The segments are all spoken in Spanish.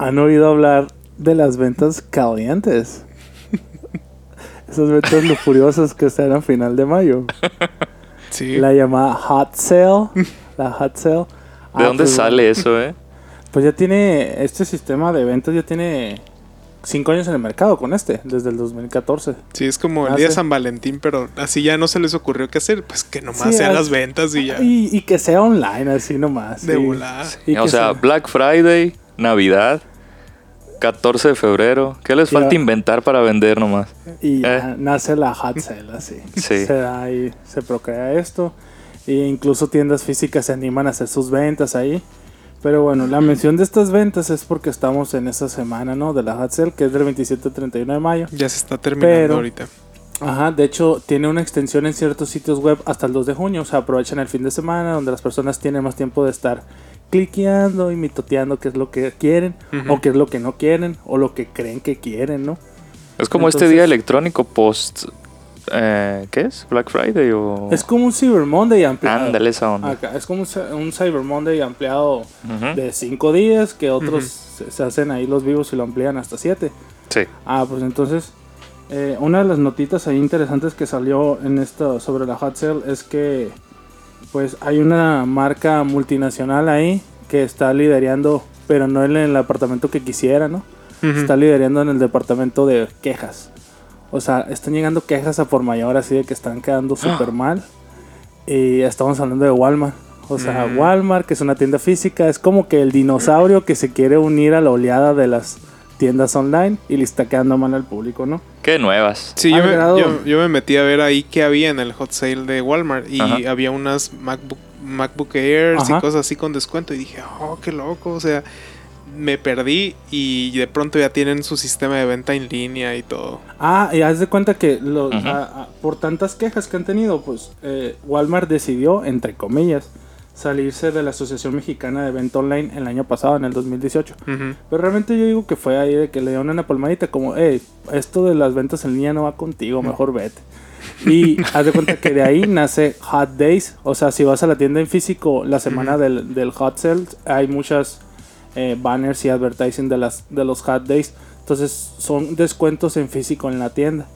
¿Han oído hablar de las ventas calientes? Esas ventas lujuriosas que están a final de mayo. Sí. La llamada Hot Sale. La Hot Sale. ¿De Ah, dónde pues, sale eso, eh? Pues ya tiene, este sistema de ventas ya tiene cinco años en el mercado con este, desde el 2014. Sí, es como el día de sí. San Valentín, pero así ya no se les ocurrió qué hacer. Pues que nomás Sí, sean las ventas y ya. Y, y que sea online, así nomás. De sí. volada. Y o que sea, Black Friday, Navidad, 14 de febrero. ¿Qué les falta inventar para vender nomás? Y Eh. nace la hot sale así. Sí. Se da ahí, se procrea esto. E incluso tiendas físicas se animan a hacer sus ventas ahí. Pero bueno, la mención de estas ventas es porque estamos en esa semana, ¿no? De la hot sale, que es del 27 al 31 de mayo. Ya se está terminando Pero- ahorita. Ajá, de hecho tiene una extensión en ciertos sitios web hasta el 2 de junio. O sea, aprovechan el fin de semana donde las personas tienen más tiempo de estar cliqueando y mitoteando qué es lo que quieren o qué es lo que no quieren o lo que creen que quieren, ¿no? Es como este día electrónico post... eh, ¿Qué es? ¿Black Friday o...? Es como un Cyber Monday ampliado. Ándale esa onda. Acá, es como un, cy- un Cyber Monday ampliado de 5 días, que otros se hacen ahí los vivos y lo amplían hasta 7. Sí. Ah, pues entonces, eh, una de las notitas ahí interesantes que salió en esto sobre la hot sale es que pues hay una marca multinacional ahí que está liderando, pero no en el apartamento que quisiera, ¿no? Está liderando en el departamento de quejas. O sea, están llegando quejas a por mayor así de que están quedando súper mal. Y estamos hablando de Walmart. O sea, Mm. Walmart, que es una tienda física, es como que el dinosaurio que se quiere unir a la oleada de las tiendas online y le está quedando mal al público, ¿no? Qué nuevas. Sí, yo me, yo- yo me metí a ver ahí qué había en el hot sale de Walmart y Ajá. había unas MacBook, MacBook Airs Ajá. y cosas así con descuento y dije, oh, qué loco, o sea, me perdí y de pronto ya tienen su sistema de venta en línea y todo. Ah, y haz de cuenta que lo- Ujú. a- a- por tantas quejas que han tenido, pues eh, Walmart decidió, entre comillas, salirse de la Asociación Mexicana de Venta Online el año pasado, en el 2018. Ujú. Pero realmente yo digo que fue ahí de que le dieron una palmadita como, hey, esto de las ventas en línea no va contigo, mejor vete. Y haz de cuenta que de ahí nace Hot Days. O sea, si vas a la tienda en físico la semana del, del Hot Sale, hay muchas eh, banners y advertising de, las, de los Hot Days. Entonces son descuentos en físico en la tienda.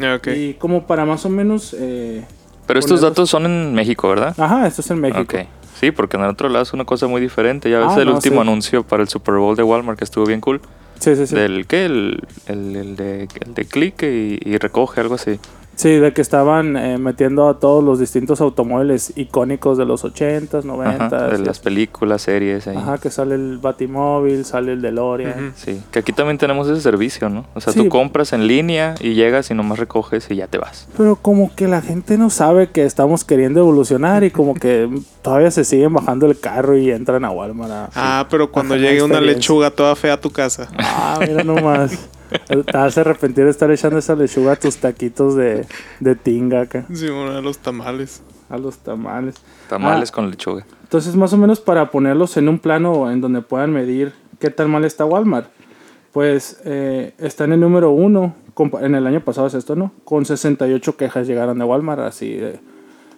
Ah. Y como para más o menos... eh, Pero estos datos son en México, ¿verdad? Ajá, esto es en México. Ok. Sí, porque en el otro lado es una cosa muy diferente. Ya ves Ah, el no, último sí. anuncio para el Super Bowl de Walmart que estuvo bien cool. Sí, sí, sí. Del qué? El, el, el de, el de clic y, y recoge, algo así. Sí, de que estaban eh, metiendo a todos los distintos automóviles icónicos de los 80s, 90s. Ajá, de y las películas, series. Ahí. Ajá, que sale el Batimóvil, sale el DeLorean. Sí, que aquí también tenemos ese servicio, ¿no? O sea, Sí. tú compras en línea y llegas y nomás recoges y ya te vas. Pero como que la gente no sabe que estamos queriendo evolucionar y como que todavía se siguen bajando el carro y entran a Walmart. a- Ah, pero cuando llegue una lechuga toda fea a tu casa. Ah, mira nomás. Te vas a arrepentir de estar echando esa lechuga a tus taquitos de, de tinga acá, Sí, bueno, a los tamales. a los tamales. Tamales Ah. con lechuga. Entonces, más o menos para ponerlos en un plano en donde puedan medir qué tan mal está Walmart, pues eh, está en el número uno, en el año pasado es esto, ¿no? Con 68 quejas llegaron de Walmart, así de,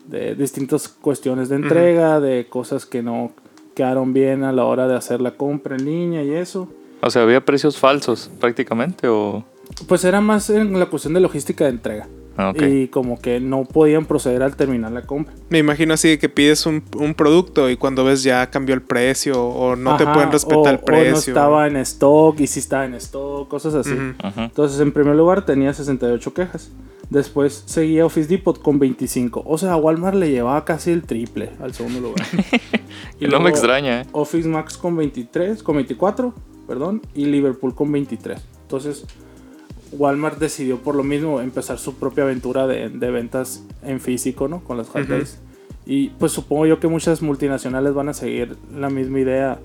de distintas cuestiones de entrega, de cosas que no quedaron bien a la hora de hacer la compra en línea y eso. O sea, había precios falsos prácticamente o... Pues era más en la cuestión de logística de entrega. Ah. Y como que no podían proceder al terminar la compra. Me imagino así de que pides un, un producto y cuando ves ya cambió el precio o no te pueden respetar o- el O no precio. estaba en stock y si estaba en stock, cosas así. Entonces, en primer lugar tenía 68 quejas. Después seguía Office Depot con 25. O sea, Walmart le llevaba casi el triple al segundo lugar. Y no me extraña, ¿eh? Office Max con 23, con 24, perdón, y Liverpool con 23. Entonces, Walmart decidió por lo mismo empezar su propia aventura de, de ventas en físico, ¿no? Con las days. Y pues supongo yo que muchas multinacionales van a seguir la misma idea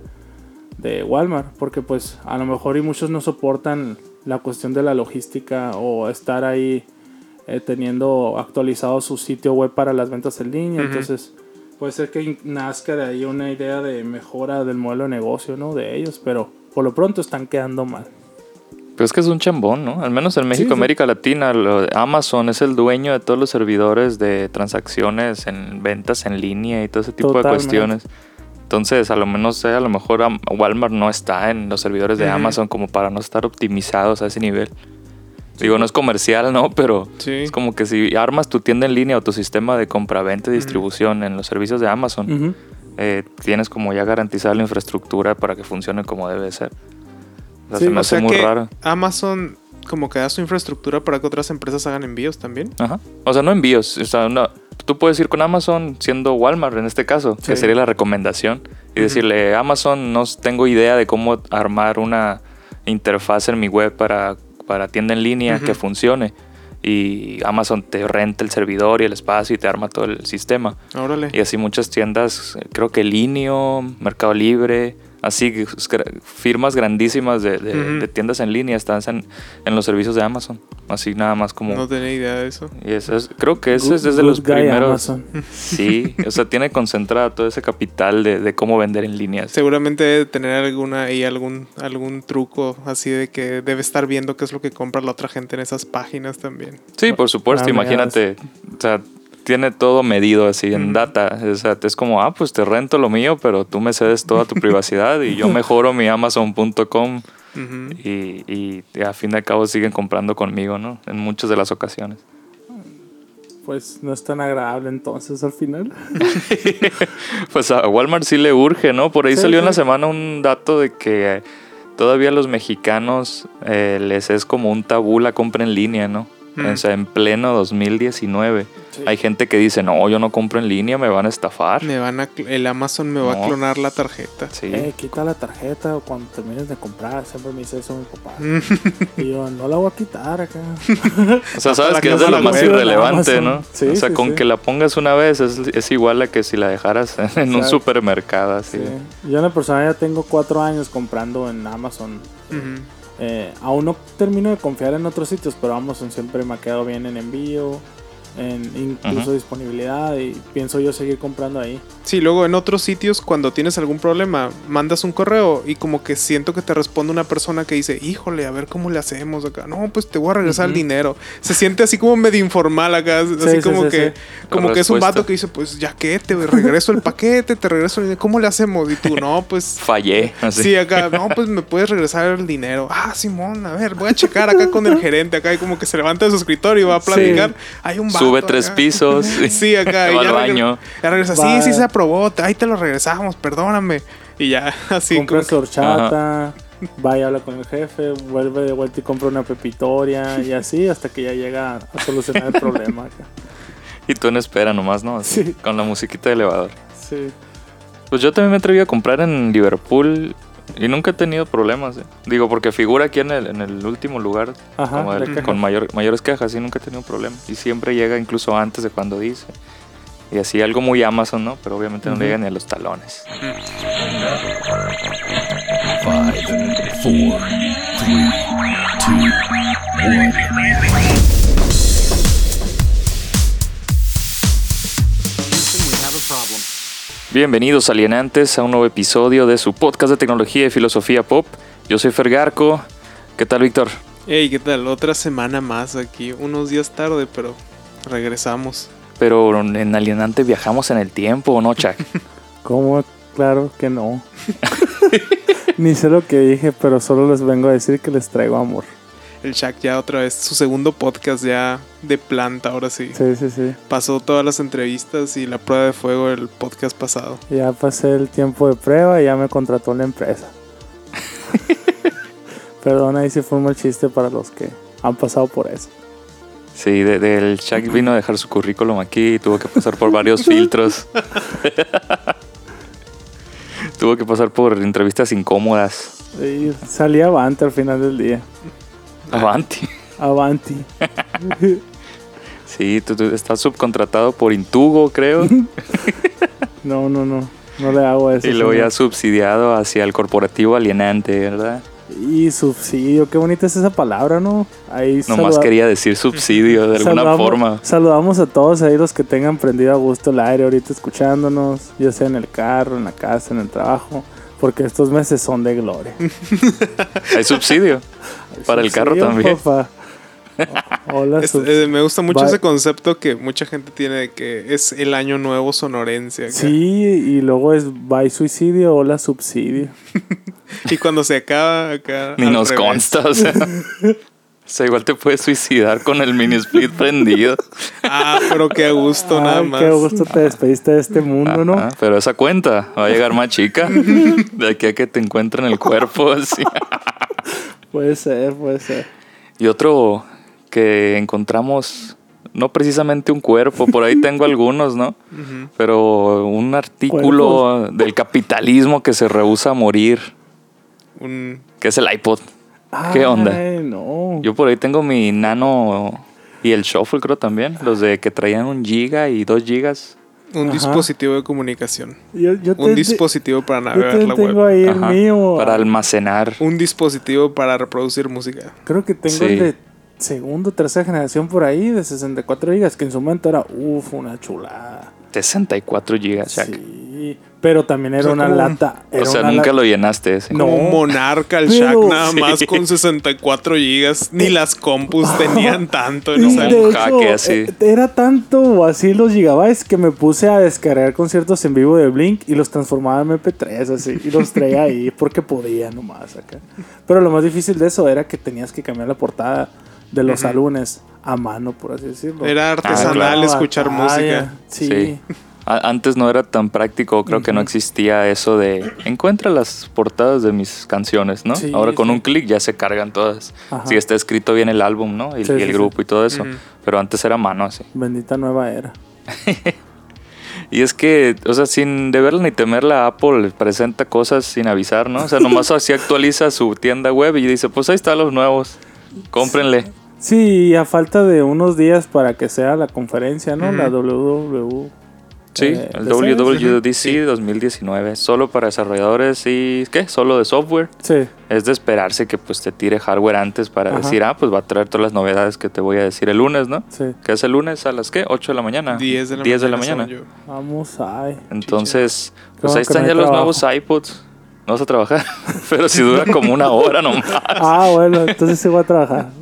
de Walmart, porque pues a lo mejor y muchos no soportan la cuestión de la logística o estar ahí eh, teniendo actualizado su sitio web para las ventas en línea, entonces puede ser que nazca de ahí una idea de mejora del modelo de negocio, ¿no? De ellos, pero por lo pronto están quedando mal. Pero es que es un chambón, ¿no? Al menos en México, sí. América Latina, Amazon es el dueño de todos los servidores de transacciones en ventas en línea y todo ese tipo Totalmente. de cuestiones. Entonces, a lo menos, a lo mejor Walmart no está en los servidores de. Amazon como para no estar optimizados a ese nivel. Digo, no es comercial, ¿no? Pero Sí. es como que si armas tu tienda en línea o tu sistema de compraventa y distribución en los servicios de Amazon, eh, tienes como ya garantizada la infraestructura para que funcione como debe ser. O sea, Sí, se me O hace sea muy que raro. Amazon como que da su infraestructura para que otras empresas hagan envíos también. Ajá. O sea, no envíos. O sea, no- tú puedes ir con Amazon siendo Walmart en este caso, que sería la recomendación. Y decirle, Amazon, no tengo idea de cómo armar una interfaz en mi web para, para tienda en línea que funcione. Y Amazon te renta el servidor y el espacio y te arma todo el sistema. Órale. Y así muchas tiendas, creo que Linio, Mercado Libre, así firmas grandísimas de, de- Ujú. de tiendas en línea están en, en los servicios de Amazon. Así nada más como... No tenía idea de eso. Y eso es- creo que ese Good- es desde los primeros. Amazon. Sí, o sea, tiene concentrado todo ese capital de, de cómo vender en línea. Seguramente debe tener alguna y algún algún truco así de que debe estar viendo qué es lo que compra la otra gente en esas páginas también. Sí, por supuesto, Ah, imagínate. O sea, tiene todo medido así en data. O sea, es como, ah, pues te rento lo mío, pero tú me cedes toda tu privacidad y yo mejoro mi Amazon.com Ujú. y, y a fin de cabo siguen comprando conmigo, ¿no? En muchas de las ocasiones. Pues no es tan agradable entonces al final. Pues a Walmart sí le urge, ¿no? Por ahí Sí, salió en la semana un dato de que todavía a los mexicanos eh, les es como un tabú la compra en línea, ¿no? Mm. O sea, en pleno 2019. Sí. Hay gente que dice, no, yo no compro en línea, me van a estafar. Me van a el Amazon me va a clonar la tarjeta. Sí. Eh, quita la tarjeta o cuando termines de comprar. Siempre me dice eso mi papá. y yo, no la voy a quitar acá. O sea, sabes que es de lo más irrelevante. ¿no? Sí, o sea, sí, con sí. que la pongas una vez es, es igual a que si la dejaras en un supermercado, así. Sí. Yo en la persona ya tengo cuatro años comprando en Amazon. Eh, aún no termino de confiar en otros sitios, pero Amazon siempre me ha quedado bien en envío, en incluso disponibilidad y pienso yo seguir comprando ahí. Sí, luego en otros sitios cuando tienes algún problema, mandas un correo y como que siento que te responde una persona que dice, híjole, a ver cómo le hacemos acá. No, pues te voy a regresar el dinero. Se siente así como medio informal acá, así sí, como sí, que, sí. como La que es un vato que dice, pues ya que te regreso el paquete, te regreso el dinero. ¿Cómo le hacemos? Y tú, no, pues Fallé. Así. Sí, acá, no, pues me puedes regresar el dinero. Ah, Simón, a ver, voy a checar acá con el gerente. Acá y como que se levanta de su escritorio y va a platicar. Hay un vato Sube tres acá. pisos. Sí, acá. Y al baño. Ya regresa. Sí, sí se aprobó. Ahí te lo regresamos, perdóname. Y ya, así compra como su horchata, va y habla con el jefe, vuelve de vuelta y compra una pepitoria y así hasta que ya llega a solucionar el problema. acá. Y tú en espera nomás, ¿no? Así, Sí. Con la musiquita de elevador. Sí. Pues yo también me atreví a comprar en Liverpool y nunca he tenido problemas. ¿eh? Digo, porque figura aquí en el, en el último lugar Ajá, como el- con mayor, mayores quejas y nunca he tenido problemas. Y siempre llega incluso antes de cuando dice. Y así algo muy Amazon, ¿no? Pero obviamente no Ujú. le llega ni a los talones. Five, four, three, two, one. Bienvenidos alienantes a un nuevo episodio de su podcast de tecnología y filosofía pop. Yo soy Fergarco. ¿Qué tal, Víctor? Hey, ¿qué tal? Otra semana más aquí. Unos días tarde, pero regresamos. Pero en Alienante viajamos en el tiempo, ¿o no, Chuck? ¿Cómo? Claro que no. Ni sé lo que dije, pero solo les vengo a decir que les traigo amor. El Shaq ya otra vez, su segundo podcast ya de planta, ahora sí. Sí, sí, sí. Pasó todas las entrevistas y la prueba de fuego del podcast pasado. Ya pasé el tiempo de prueba y ya me contrató la empresa. Perdón, ahí sí fue un mal chiste para los que han pasado por eso. Sí, de- del Chuck vino a dejar su currículum aquí y tuvo que pasar por varios filtros. tuvo que pasar por entrevistas incómodas. Y salí avante al final del día. Avanti. Avanti. Sí, tú, tú estás subcontratado por Intugo, creo. No, no, no. No le hago eso. y luego ya subsidiado hacia el corporativo alienante, ¿verdad? Y subsidio, qué bonita es esa palabra, ¿no? Ahí Nomás quería decir subsidio de alguna saludamos- forma. Saludamos a todos ahí los que tengan prendido a gusto el aire ahorita escuchándonos, ya sea en el carro, en la casa, en el trabajo, porque estos meses son de gloria. Hay subsidio. Para el carro también. papá. Hola, Es- subs- eh, me gusta mucho ese concepto que mucha gente tiene de que es el año nuevo sonorense. acá. Sí, y luego es bye suicidio, hola subsidio. Y cuando se acaba acá. Ni nos revés. consta, o sea. O sea, igual te puedes suicidar con el mini split prendido. Ah, pero qué a gusto, nada Ay, más. qué gusto te despediste de este mundo, ¿no? Pero esa cuenta va a llegar más chica. De aquí a que te encuentren el cuerpo. así. Puede ser, puede ser. Y otro que encontramos, no precisamente un cuerpo, por ahí tengo algunos, ¿no? Pero un artículo del capitalismo que se rehúsa a morir, Un- que es el iPod. ¿Qué onda? Ay, no. Yo por ahí tengo mi nano y el shuffle creo también, los de que traían un giga y dos gigas. Un Ajá. dispositivo de comunicación. Yo, yo Un te- dispositivo para yo navegar te- la tengo web. ahí el mío. Para almacenar. Un dispositivo para reproducir música. Creo que tengo Sí. el de segundo, tercera generación por ahí, de 64 gigas, que en su momento era, uff, una chulada. 64 gigas, Shaq. Sí, pero también era O sea, una como- lata. O era sea, una nunca lata- lo llenaste ese. No. Como un monarca el pero- Shaq nada más con 64 gigas. Ni las compus tenían tanto. ¿no? un hecho, jaque así. eh, era tanto así los gigabytes que me puse a descargar conciertos en vivo de Blink y los transformaba en MP3 así y los traía ahí porque podía nomás acá. Pero lo más difícil de eso era que tenías que cambiar la portada de los álbumes a mano, por así decirlo. Era artesanal claro. escuchar Batalla, música. Sí. Sí. Antes no era tan práctico, creo que no existía eso de encuentra las portadas de mis canciones, ¿no? Sí, Ahora con sí. un clic ya se cargan todas. Si está escrito bien el álbum, ¿no? Y, Sí, y sí, el sí. grupo y todo eso. Pero antes era mano así. Bendita nueva era. Y es que, o sea, sin deberla ni temerla, Apple presenta cosas sin avisar, ¿no? O sea, nomás así actualiza su tienda web y dice, pues ahí están los nuevos, cómprenle. Sí, a falta de unos días para que sea la conferencia, ¿no? La WW. Sí, eh, el DC. WWDC 2019, solo para desarrolladores y, ¿qué? Solo de software. Sí. Es de esperarse que pues te tire hardware antes para Ajá. decir, ah, pues va a traer todas las novedades que te voy a decir el lunes, ¿no? Sí. Que es el lunes a las, ¿qué? 8 de la mañana. 10 de la 10 de la mañana. mañana. Vamos, ay. Entonces, Qué pues ahí no están ya los trabajo. nuevos iPods. No vas a trabajar, pero si dura como una hora nomás. Ah, bueno, entonces se va a trabajar.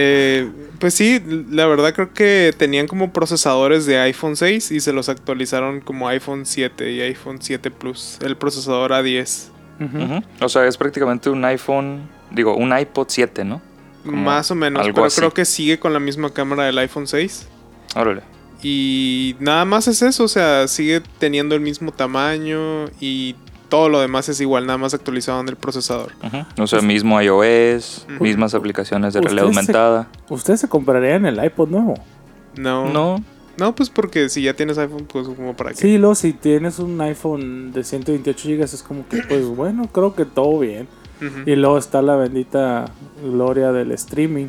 Eh, pues sí, la verdad creo que tenían como procesadores de iPhone 6 y se los actualizaron como iPhone 7 y iPhone 7 Plus. El procesador A10. Ujú. Ujú. O sea, es prácticamente un iPhone, digo, un iPod 7, ¿no? Como Más o menos, algo pero así. creo que sigue con la misma cámara del iPhone 6. Órale. Y nada más es eso, o sea, sigue teniendo el mismo tamaño y todo lo demás es igual, nada más actualizado en el procesador. Ujú. O sea, mismo iOS, mismas aplicaciones de realidad se- aumentada. ¿Ustedes se comprarían el iPod nuevo? No, No, no, pues porque si ya tienes iPhone, pues como para qué. Sí, luego si tienes un iPhone de 128 GB es como que, pues bueno, creo que todo bien. Y luego está la bendita gloria del streaming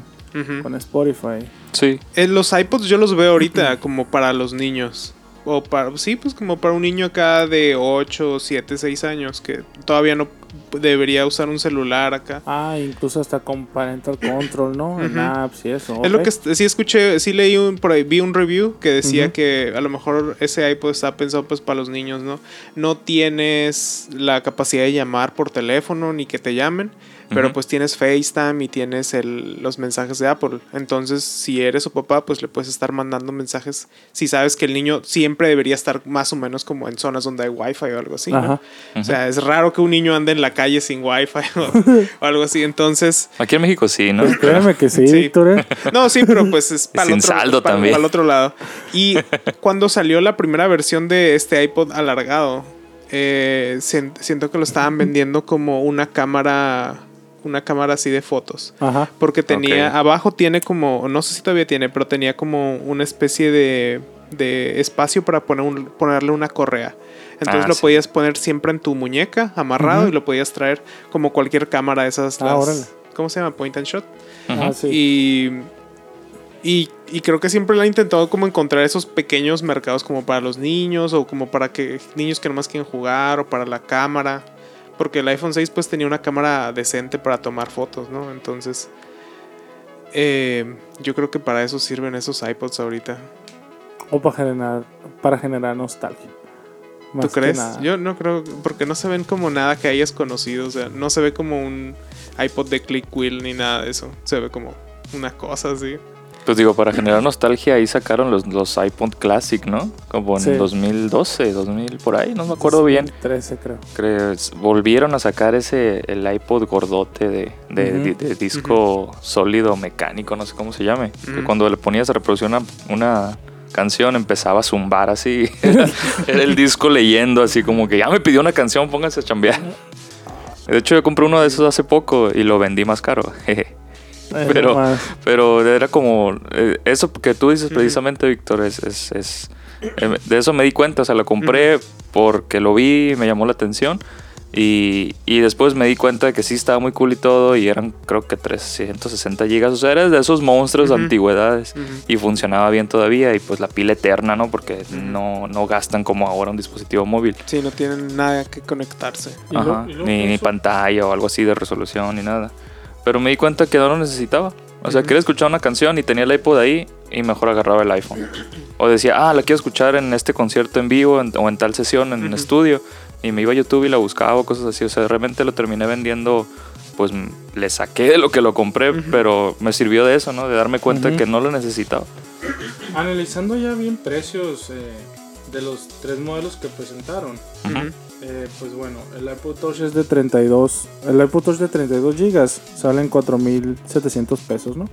con Spotify. sí. Eh, los iPods yo los veo ahorita como para los niños. O para, sí, pues como para un niño acá de 8, 7, 6 años que todavía no debería usar un celular acá. Ah, incluso hasta con Parental Control, ¿no? En apps y eso. Es lo que sí escuché, sí leí un, por ahí, vi un review que decía que a lo mejor ese iPod está pensado pues para los niños, ¿no? No tienes la capacidad de llamar por teléfono ni que te llamen, pero pues tienes FaceTime y tienes el- los mensajes de Apple. Entonces, si eres su papá, pues le puedes estar mandando mensajes si sabes que el niño siempre debería estar más o menos como en zonas donde hay Wi-Fi o algo así, ¿no? O sea, es raro que un niño ande en la calle sin Wi-Fi o, o algo así. Entonces, Aquí en México sí, ¿no? Créeme que sí, Sí. Víctor. ¿eh? no, sí, pero pues es para el Sin otro, saldo para, también. para el otro lado. Y cuando salió la primera versión de este iPod alargado, eh, sien- siento que lo estaban vendiendo como una cámara, una cámara así de fotos. Ajá. Porque tenía, abajo tiene como, no sé si todavía tiene, pero tenía como una especie de, de espacio para poner un- ponerle una correa. Entonces Ah, lo sí. podías poner siempre en tu muñeca, amarrado, y lo podías traer como cualquier cámara de esas. Ah, las-. ¿Cómo se llama? Point and shot. Ah, sí. Y, y, y creo que siempre le han intentado como encontrar esos pequeños mercados como para los niños o como para que niños que nomás quieren jugar o para la cámara. Porque el iPhone 6 pues tenía una cámara decente para tomar fotos, ¿no? Entonces eh, yo creo que para eso sirven esos iPods ahorita. O para generar, para generar nostalgia. Más ¿Tú crees? Yo no creo, porque no se ven como nada que hayas conocido. O sea, no se ve como un iPod de click wheel ni nada de eso. Se ve como una cosa así. Pues digo, para generar nostalgia ahí sacaron los, los iPod Classic, ¿no? Como en Sí. 2012, 2000, por ahí, no me acuerdo bien. 13 creo. Creo, volvieron a sacar ese, el iPod gordote de, de, disco sólido mecánico, no sé cómo se llame. Que cuando le ponías a reproducir una, una canción empezaba a zumbar así. Era, era el disco leyendo así como que ya me pidió una canción, pónganse a chambear. De hecho yo compré uno de esos hace poco y lo vendí más caro. jeje. Pero-. Pero era como. eh, eso que tú dices precisamente, Víctor, es. es, es- eh, de eso me di cuenta. O sea, lo compré porque lo vi, me llamó la atención. Y, y después me di cuenta de que sí estaba muy cool y todo. Y eran, creo que 360 gigas. O sea, era de esos monstruos Ujú. de antigüedades. Ujú. Y funcionaba bien todavía. Y pues la pila eterna, ¿no? Porque no, no gastan como ahora un dispositivo móvil. Sí, no tienen nada que conectarse. Y lo- Ajá, y luego ni, ni pantalla o algo así de resolución ni nada. Pero me di cuenta que no lo necesitaba. O sea, quería escuchar una canción y tenía el iPod ahí y mejor agarraba el iPhone. O decía, ah, la quiero escuchar en este concierto en vivo en- o en tal sesión en estudio. Y me iba a YouTube y la buscaba o cosas así. O sea, realmente lo terminé vendiendo. Pues le saqué de lo que lo compré, Ujú. pero me sirvió de eso, ¿no? De darme cuenta Ujú. que no lo necesitaba. Analizando ya bien precios eh, de los tres modelos que presentaron. Ujú. eh, pues bueno, el iPod Touch es de 32. El iPod Touch de 32 gigas sale en 4.700 pesos, ¿no?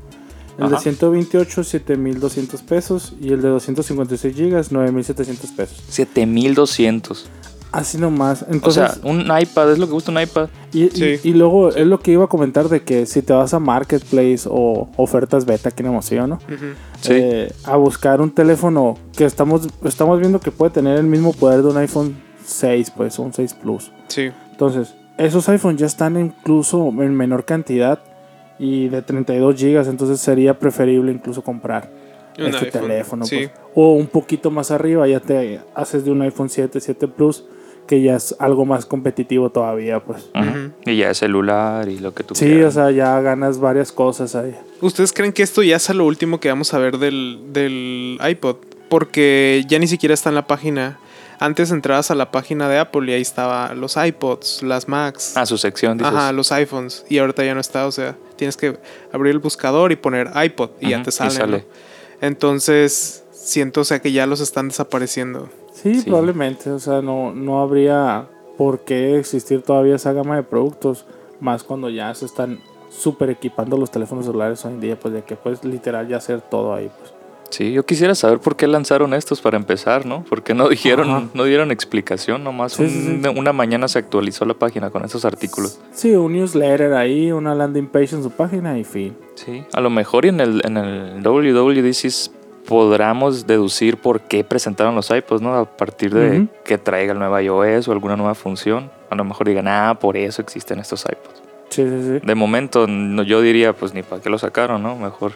El de Ajá. 128, 7.200 pesos. Y el de 256 gigas, 9.700 pesos. 7200. Así nomás. O Entonces, sea, un iPad, es lo que gusta un iPad. y, y- Sí. y luego es lo que iba a comentar de que si te vas a Marketplace o ofertas beta, que no emoción, ¿no? Sí. Eh, a buscar un teléfono que estamos, estamos viendo que puede tener el mismo poder de un iPhone 6, pues un 6 Plus. Sí. Entonces, esos iPhones ya están incluso en menor cantidad y de 32 gigas, entonces sería preferible incluso comprar Un este iPhone, teléfono. sí. pues. O un poquito más arriba, ya te haces de un iPhone 7, 7 Plus, que ya es algo más competitivo todavía, pues. Y ya es celular y lo que tú Sí, quieras. o sea, ya ganas varias cosas ahí. ¿Ustedes creen que esto ya es lo último que vamos a ver del, del iPod? Porque ya ni siquiera está en la página. Antes entrabas a la página de Apple y ahí estaba los iPods, las Macs. Ah, su sección, dices. Ajá, los iPhones. Y ahorita ya no está. O sea, tienes que abrir el buscador y poner iPod y ya Ujú, te y sale. sale. ¿no? Entonces, siento, o sea, que ya los están desapareciendo. Sí, Sí. probablemente. O sea, no, no habría por qué existir todavía esa gama de productos. Más cuando ya se están super equipando los teléfonos celulares hoy en día. Pues de que puedes literal ya hacer todo ahí. Pues. Sí, yo quisiera saber por qué lanzaron estos para empezar, ¿no? Porque no dijeron, Ajá. no dieron explicación, nomás Sí, un- sí. una mañana se actualizó la página con esos artículos. Sí, un newsletter ahí, una landing page en su página y fin. Sí, a lo mejor y en el, en el WWDC podamos deducir por qué presentaron los iPods, ¿no? A partir de Ujú. que traiga el nuevo iOS o alguna nueva función. A lo mejor digan, ah, por eso existen estos iPods. Sí, sí, sí. De momento, no, yo diría, pues ni para qué lo sacaron, ¿no? Mejor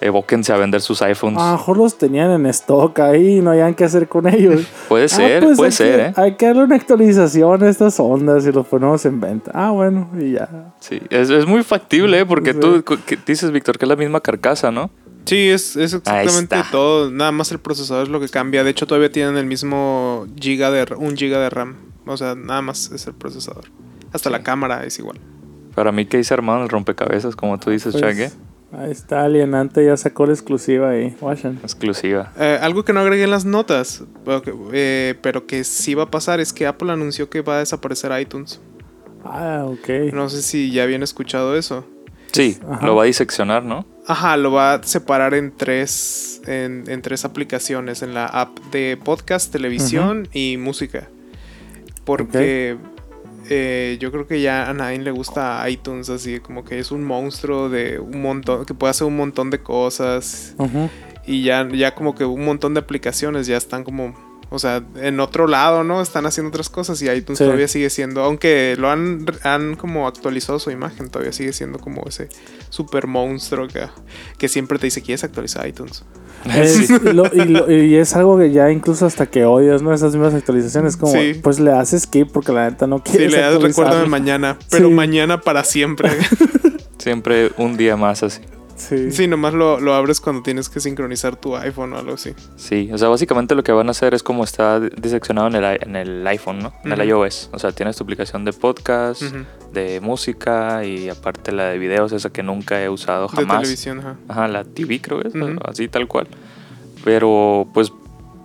evóquense a vender sus iPhones. A lo mejor los tenían en stock ahí y no hayan qué hacer con ellos. Puede ser, Ah, pues puede ser, que, ¿eh? Hay que darle una actualización a estas ondas y los ponemos en venta. Ah, bueno, y ya. Sí, es, es muy factible, ¿eh? Porque tú que dices, Víctor, que es la misma carcasa, ¿no? Sí, es, es exactamente todo. Nada más el procesador es lo que cambia. De hecho, todavía tienen el mismo giga de un giga de RAM. O sea, nada más es el procesador. Hasta Sí. la cámara es igual. Para mí que hice armado el rompecabezas, como tú dices, Pues, Changue. Ahí está, Alienante ya sacó la exclusiva ahí. Watchen. Exclusiva. Eh, algo que no agregué en las notas, pero que, eh, pero que sí va a pasar, es que Apple anunció que va a desaparecer iTunes. Ah, ok. No sé si ya habían escuchado eso. Sí, Ajá. lo va a diseccionar, ¿no? Ajá, lo va a separar en tres, en, en tres aplicaciones, en la app de podcast, televisión y música. Porque eh, yo creo que ya a nadie le gusta iTunes, así como que es un monstruo de un montón, que puede hacer un montón de cosas. Y ya, ya como que un montón de aplicaciones ya están como, o sea, en otro lado, ¿no? Están haciendo otras cosas y iTunes Sí. todavía sigue siendo, aunque lo han, han como actualizado su imagen, todavía sigue siendo como ese super monstruo que, que siempre te dice, ¿quieres actualizar iTunes? Es- y, lo- y lo- y es algo que ya incluso hasta que odias, ¿no? Esas mismas actualizaciones. Como, Sí. pues le haces skip porque la neta no Sí, quieres le das recuerdo de mañana, pero Sí. mañana para siempre. Siempre un día más así. Sí. Sí, nomás lo, lo abres cuando tienes que sincronizar tu iPhone o algo así. Sí, o sea, básicamente lo que van a hacer es como está diseccionado en el, en el iPhone, ¿no? En el Ujú. iOS. O sea, tienes tu aplicación de podcast, de música y aparte la de videos, esa que nunca he usado De jamás. televisión, ajá. Ajá, la TV creo que es, así tal cual. Pero pues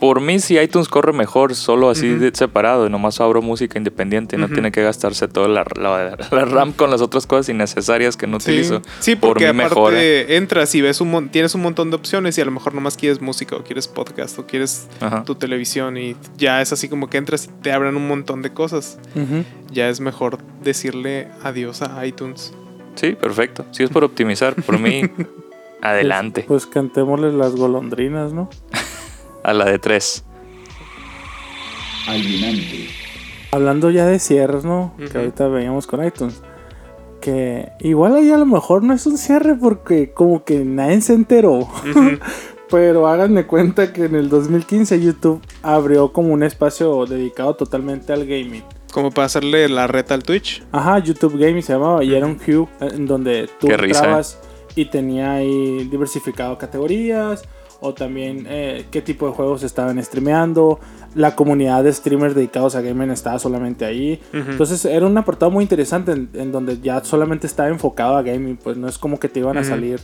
por mí si iTunes corre mejor solo así separado y nomás abro música independiente y no tiene que gastarse toda la, la- la RAM con las otras cosas innecesarias que no Sí, utilizo. sí, por porque mí aparte entras y ves un tienes un montón de opciones y a lo mejor nomás quieres música o quieres podcast o quieres Ajá. tu televisión y ya es así como que entras y te abren un montón de cosas. Ya es mejor decirle adiós a iTunes. Sí, perfecto. Si es por optimizar, por mí, adelante. Pues, pues cantémosle las golondrinas, ¿no? A la de tres. alienante, Hablando ya de cierres, ¿no? Ujú. Que ahorita veíamos con iTunes. Que igual ahí a lo mejor no es un cierre porque como que nadie se enteró. Ujú. Pero háganme cuenta que en el 2015 YouTube abrió como un espacio dedicado totalmente al gaming. como para hacerle la reta al Twitch. Ajá, YouTube Gaming se llamaba y era un queue en donde tú Qué risa, entrabas y tenía ahí diversificado categorías o también eh, qué tipo de juegos estaban streameando. La comunidad de streamers dedicados a gaming estaba solamente ahí. Entonces era un apartado muy interesante en, en donde ya solamente estaba enfocado a gaming, pues no es como que te iban a salir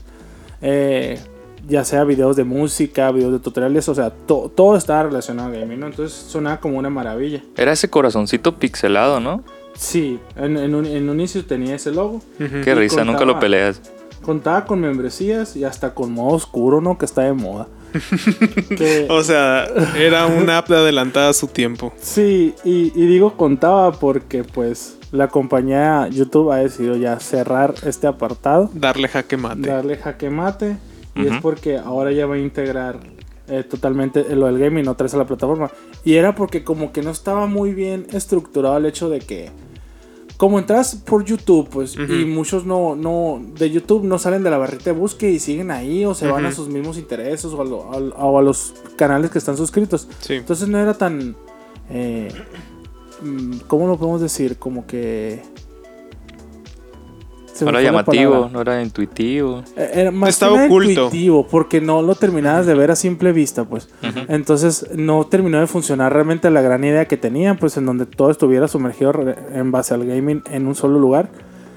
eh, ya sea videos de música, videos de tutoriales, o sea, to- todo estaba relacionado a gaming, ¿no? Entonces sonaba como una maravilla. Era ese corazoncito pixelado, ¿no? Sí, en, en un, en un inicio tenía ese logo. Qué risa, nunca lo peleas. Contaba con membresías y hasta con modo oscuro, ¿no? Que está de moda. Que- O sea, era una app de adelantada a su tiempo. sí, y, y digo contaba porque pues la compañía YouTube ha decidido ya cerrar este apartado, Darle jaque mate. darle jaque mate, y es porque ahora ya va a integrar eh, totalmente lo del gaming otra vez a la plataforma. Y era porque como que no estaba muy bien estructurado el hecho de que como entras por YouTube, pues, y muchos no, no, de YouTube no salen de la barrita de búsqueda y siguen ahí, o se van a sus mismos intereses, o a, lo- a- o a los canales que están suscritos. Sí. Entonces no era tan, eh, mm, ¿cómo lo podemos decir? Como que... No era llamativo, no era intuitivo. Eh, Era más Estaba que nada oculto. intuitivo, porque no lo terminabas de ver a simple vista, pues. Entonces no terminó de funcionar realmente la gran idea que tenían, pues en donde todo estuviera sumergido en base al gaming en un solo lugar.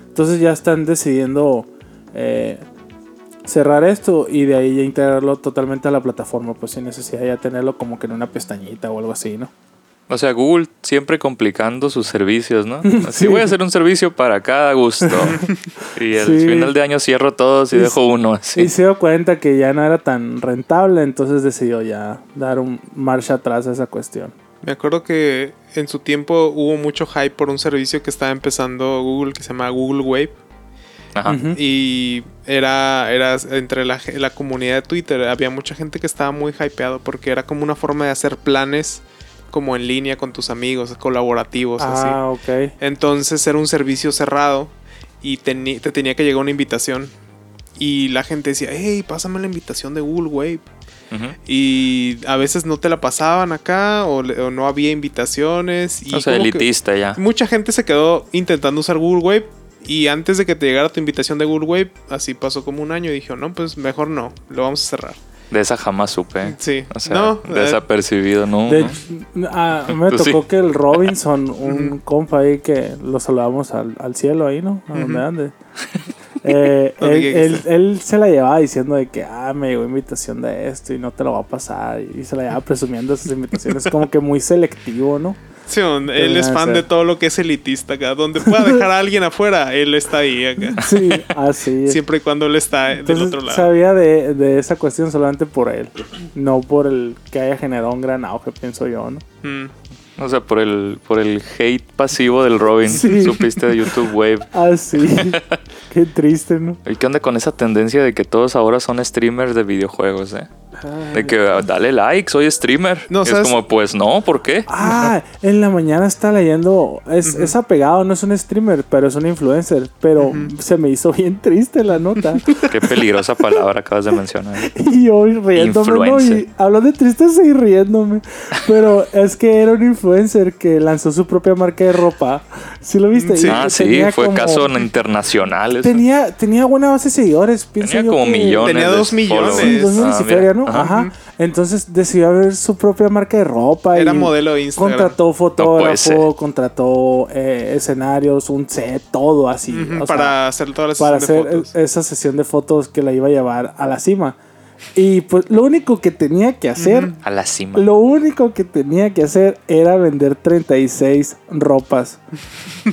Entonces ya están decidiendo eh, cerrar esto y de ahí ya integrarlo totalmente a la plataforma, pues sin necesidad de ya tenerlo como que en una pestañita o algo así, ¿no? O sea, Google siempre complicando sus servicios, ¿no? Así Sí. voy a hacer un servicio para cada gusto. Y al Sí. final de año cierro todos y Y- dejo uno así. Y se dio cuenta que ya no era tan rentable, entonces decidió ya dar un marcha atrás a esa cuestión. Me acuerdo que en su tiempo hubo mucho hype por un servicio que estaba empezando Google que se llama Google Wave. Ajá. Y era, era entre la, la comunidad de Twitter. Había mucha gente que estaba muy hypeado porque era como una forma de hacer planes como en línea con tus amigos, colaborativos, así. Ah, ok. Entonces era un servicio cerrado y te tenía que llegar una invitación. Y la gente decía, hey, pásame la invitación de Google Wave. Y a veces no te la pasaban acá o, no había invitaciones. Y O sea, elitista ya. mucha gente se quedó intentando usar Google Wave. Y antes de que te llegara tu invitación de Google Wave, así pasó como un año y dijo, no, pues mejor no, lo vamos a cerrar. De esa jamás supe. Sí, O sea, no, desapercibido, ¿no? De hecho, ah, me tocó sí. que el Robinson, un compa ahí que lo saludamos al, al cielo ahí, ¿no? A donde ande. Eh, él, él- él se la llevaba diciendo de que, ah, me llegó invitación de esto y no te lo va a pasar. Y se la llevaba presumiendo esas invitaciones. como que muy selectivo, ¿no? Él es fan de todo lo que es elitista acá. Donde pueda dejar a alguien afuera, él está ahí acá. Sí, así. es. Siempre y cuando él está del otro lado. sabía de, de esa cuestión solamente por él. No por el que haya generado un gran auge, pienso yo, ¿no? Mm. O sea, por el, por el hate pasivo del Robin. Sí. Supiste de YouTube Wave. Ah, sí. Qué triste, ¿no? ¿Y qué onda con esa tendencia de que todos ahora son streamers de videojuegos, eh? De que ah, dale like, soy streamer. No, Y es como, pues no, ¿por qué? Ah, en la mañana está leyendo. Es, es apegado, no es un streamer, pero es un influencer. Pero se me hizo bien triste la nota. Qué peligrosa palabra acabas de mencionar. y yo riéndome, ¿no? Y hablando de tristeza y riéndome. Pero es que era un influencer que lanzó su propia marca de ropa. ¿Sí lo viste? Sí. Ah, sí, tenía fue como- caso internacional. eso. Tenía, tenía buena base de seguidores, pienso Tenía yo como que- millones. Tenía dos millones. followers. Sí, dos millones Ah, y mira. feria, ¿no? Ajá. Ajá. Entonces decidió abrir su propia marca de ropa. Era y modelo de Instagram. Contrató fotógrafo, contrató eh, escenarios, un set, todo así. Ujú, o sea, para hacer todas las para sesiones hacer de fotos. esa sesión de fotos que la iba a llevar a la cima. Y pues lo único que tenía que hacer, A la cima. lo único que tenía que hacer era vender 36 ropas.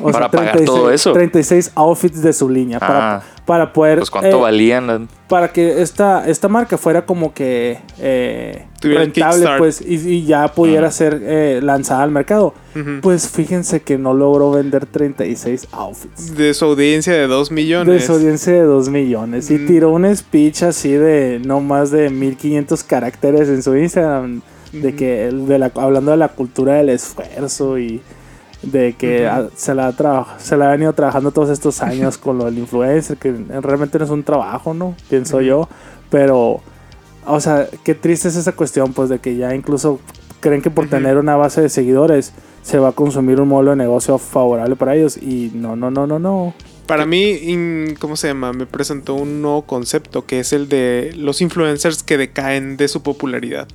O Para pagar todo eso. 36 outfits de su línea. Para, Ah. para poder... Pues cuánto eh, valían. para que esta, esta marca fuera como que eh, rentable pues y, y ya pudiera ser eh, lanzada al mercado. Pues fíjense que no logró vender 36 outfits. De su audiencia de 2 De millones. su audiencia de 2 millones. Y Mm. tiró un speech así de no más de 1500 caracteres en su Instagram. De que, de la, hablando de la cultura del esfuerzo y de que se, la ha se la ha venido trabajando todos estos años con lo del influencer, que realmente no es un trabajo, ¿no? Pienso yo. Pero, o sea, qué triste es esa cuestión, pues de que ya incluso creen que por tener una base de seguidores se va a consumir un modelo de negocio favorable para ellos. Y no, no, no, no, no. Para mí, in- ¿cómo se llama? Me presentó un nuevo concepto que es el de los influencers que decaen de su popularidad.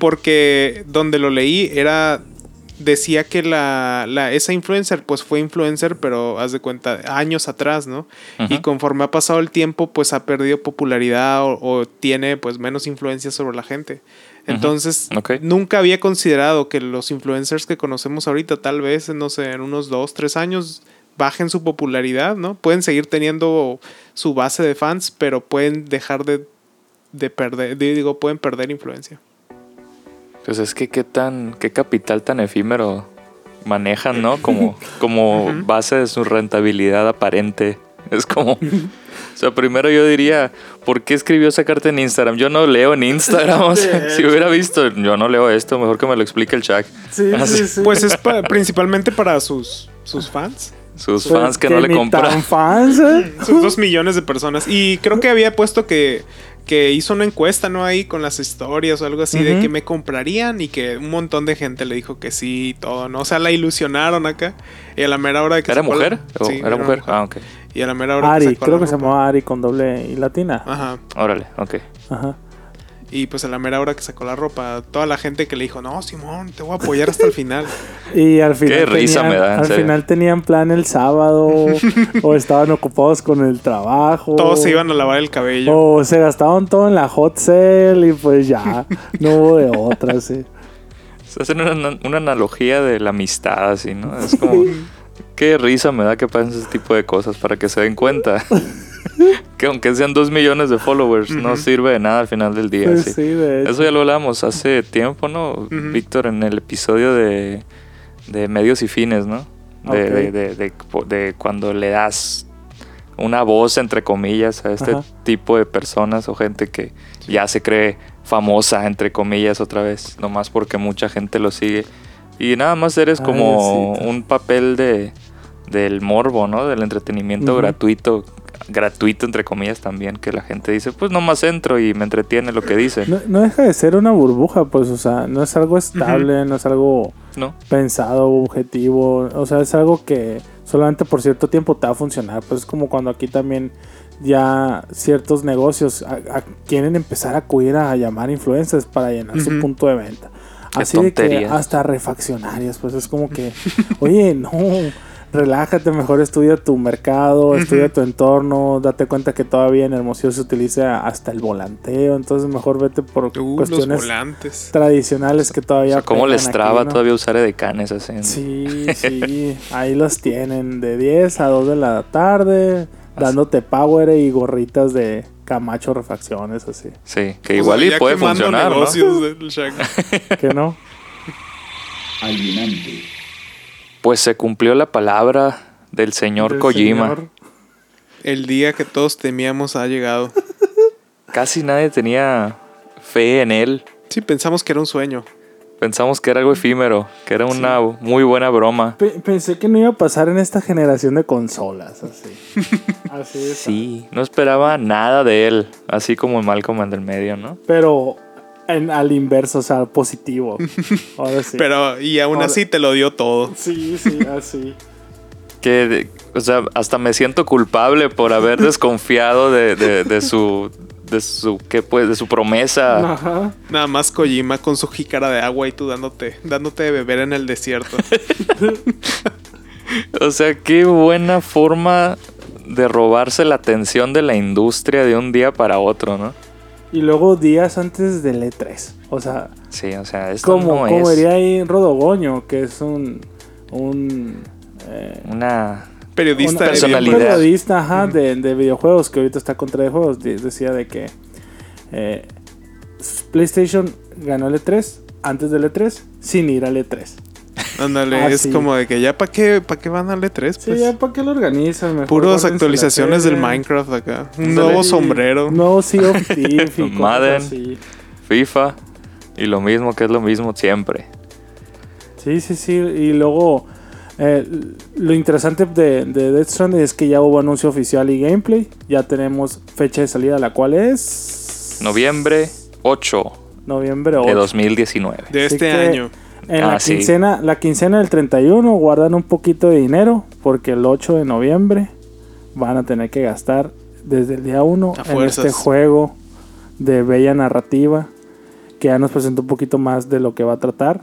Porque donde lo leí era. Decía que la, la- esa influencer, pues fue influencer, pero haz de cuenta, años atrás, ¿no? Y conforme ha pasado el tiempo, pues ha perdido popularidad o, o tiene pues menos influencia sobre la gente. Entonces, nunca había considerado que los influencers que conocemos ahorita, tal vez, no sé, en unos dos, tres años, bajen su popularidad, ¿no? Pueden seguir teniendo su base de fans, pero pueden dejar de, de perder, de- digo, pueden perder influencia. Pues es que qué tan, qué capital tan efímero manejan, ¿no? Como, como base de su rentabilidad aparente. Es como. O sea, primero yo diría, ¿por qué escribió esa carta en Instagram? Yo no leo en Instagram. O sea, si hubiera visto, yo no leo esto, mejor que me lo explique el Chuck. Sí, Así. sí, sí. Pues es pa- principalmente para sus, sus fans. Sus Pues fans que, no le compran. fans, ¿eh? Sus dos millones de personas. Y creo que había puesto que, que hizo una encuesta, ¿no? Ahí con las historias o algo así de que me comprarían y que un montón de gente le dijo que sí y todo, ¿no? O sea, la ilusionaron acá. Y a la mera hora de que ¿Era mujer? ¿O Sí, ¿Era mujer? Ah, ok. Y a la mera hora Ari, que sacó creo que se llamaba Ari con doble y latina. Ajá. Órale, ok. Ajá. Y pues a la mera hora que sacó la ropa, toda la gente que le dijo, no, Simón, te voy a apoyar hasta el final. Y al final. Qué risa me da, Al serio. final tenían plan el sábado. o estaban ocupados con el trabajo. Todos se iban a lavar el cabello. O se gastaban todo en la hot sale y pues ya. no hubo de otra, sí. Se hacen una, una analogía de la amistad, así, ¿no? Es como. Qué risa me da que pasen ese tipo de cosas para que se den cuenta. que aunque sean dos millones de followers, no sirve de nada al final del día. Pues sí. sí, de hecho. Eso ya lo hablamos hace tiempo, ¿no? Víctor, en el episodio de, de medios y fines, ¿no? De, Ok. de, de- de- de cuando le das una voz, entre comillas, a este Ajá. tipo de personas o gente que ya se cree famosa, entre comillas, otra vez, nomás porque mucha gente lo sigue. Y nada más eres como un papel de del morbo, ¿no? Del entretenimiento gratuito, gratuito entre comillas también, que la gente dice, pues nomás entro y me entretiene lo que dice. No, no deja de ser una burbuja, pues, o sea, no es algo estable, no es algo ¿No? pensado, objetivo, o sea, es algo que solamente por cierto tiempo te va a funcionar, pues es como cuando aquí también ya ciertos negocios a- a- quieren empezar a acudir a llamar influencers para llenar su punto de venta. Así de que hasta refaccionarias, pues es como que, oye, no, relájate, mejor estudia tu mercado, estudia tu entorno, date cuenta que todavía en Hermosillo se utiliza hasta el volanteo, entonces mejor vete por Uh, los cuestiones volantes. tradicionales que O todavía... sea, ¿cómo les aquí, traba ¿no? todavía usar edecanes así? Sí, sí, ahí los tienen de 10 a 2 de la tarde, dándote power y gorritas de Camacho Refacciones, así. Sí, que O igual sea, y ya puede funcionar, ¿no? negocios del Shaq. ¿Que no? alienante, Pues se cumplió la palabra del señor Del Kojima. señor. El día que todos temíamos ha llegado. Casi nadie tenía fe en él. Sí, pensamos que era un sueño. Pensamos que era algo efímero, que era una muy buena broma. Pe- pensé que no iba a pasar en esta generación de consolas, así. así es. Sí, no esperaba nada de él, así como en Malcolm en el medio, ¿no? Pero en, al inverso, o sea, positivo. Ahora sí. Pero, y aún Ahora- así te lo dio todo. Sí, sí, así. Que, o sea, hasta me siento culpable por haber desconfiado de, de- de su, de su, ¿qué pues? De su promesa. Ajá. Nada más Kojima con su jícara de agua y tú dándote, dándote de beber en el desierto. O sea, qué buena forma de robarse la atención de la industria de un día para otro, ¿no? Y luego días antes del E3. O sea, Sí, o sea, esto como, no como es diría ahí Rodogoño, que es un. un eh, una... Periodista una- de personalidad. videojuegos. periodista ajá, de, de videojuegos que ahorita está contra de juegos. de- decía de que eh, PlayStation ganó el E3 antes del E3 sin ir al E3. Ándale, Ah, es sí. como de que ya para qué, para qué van al E3, Sí, pues. ya para qué lo organizan. Mejor actualizaciones del. Minecraft acá. Un Sí, nuevo sombrero. Nuevo Sea of Thieves y cosas Madden. así. FIFA y lo mismo que es lo mismo siempre. Sí, sí, sí. Y luego, eh, lo interesante de, de Death Stranding es que ya hubo anuncio oficial y gameplay. Ya tenemos fecha de salida, la cual es. Noviembre 8 Noviembre 8. de 2019. De este que año. En Ah, la, sí. quincena, la quincena del 31 guardan un poquito de dinero porque el 8 de noviembre van a tener que gastar desde el día 1 A en este juego de bella narrativa que ya nos presenta un poquito más de lo que va a tratar.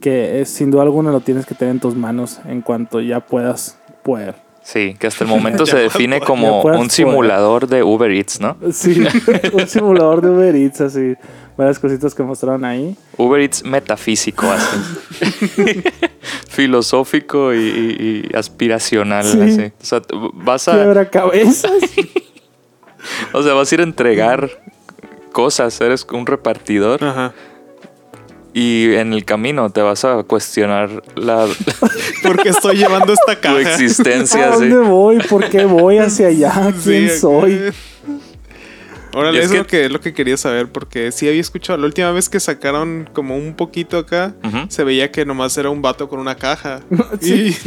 Que es, sin duda alguna lo tienes que tener en tus manos en cuanto ya puedas poder. Sí, que hasta el momento se define poder- como un simulador de Uber Eats, ¿no? Sí, un simulador de Uber Eats, así. Varias cositas que mostraron ahí. Uber Eats metafísico, así. Filosófico y, y- y aspiracional, Sí. así. O sea, vas a, Quiebra cabezas. o sea, vas a ir a entregar cosas, eres un repartidor Ajá. y en el camino te vas a cuestionar la, Porque estoy llevando esta tu caja. existencia, ¿A dónde voy? ¿Por qué voy hacia allá? ¿Quién Sí, soy? Órale, es eso que- es lo que, es lo que quería saber, porque sí había escuchado, la última vez que sacaron como un poquito acá, se veía que nomás era un vato con una caja. Sí.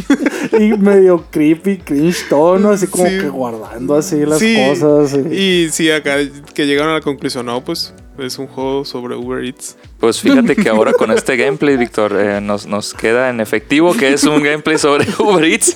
Y medio creepy, cringe tono, así como Sí. que guardando así las Sí, cosas. Y sí, acá que llegaron a la conclusión, no, pues es un juego sobre Uber Eats. Pues fíjate que ahora con este gameplay, Víctor, eh, nos, nos queda en efectivo que es un gameplay sobre Uber Eats.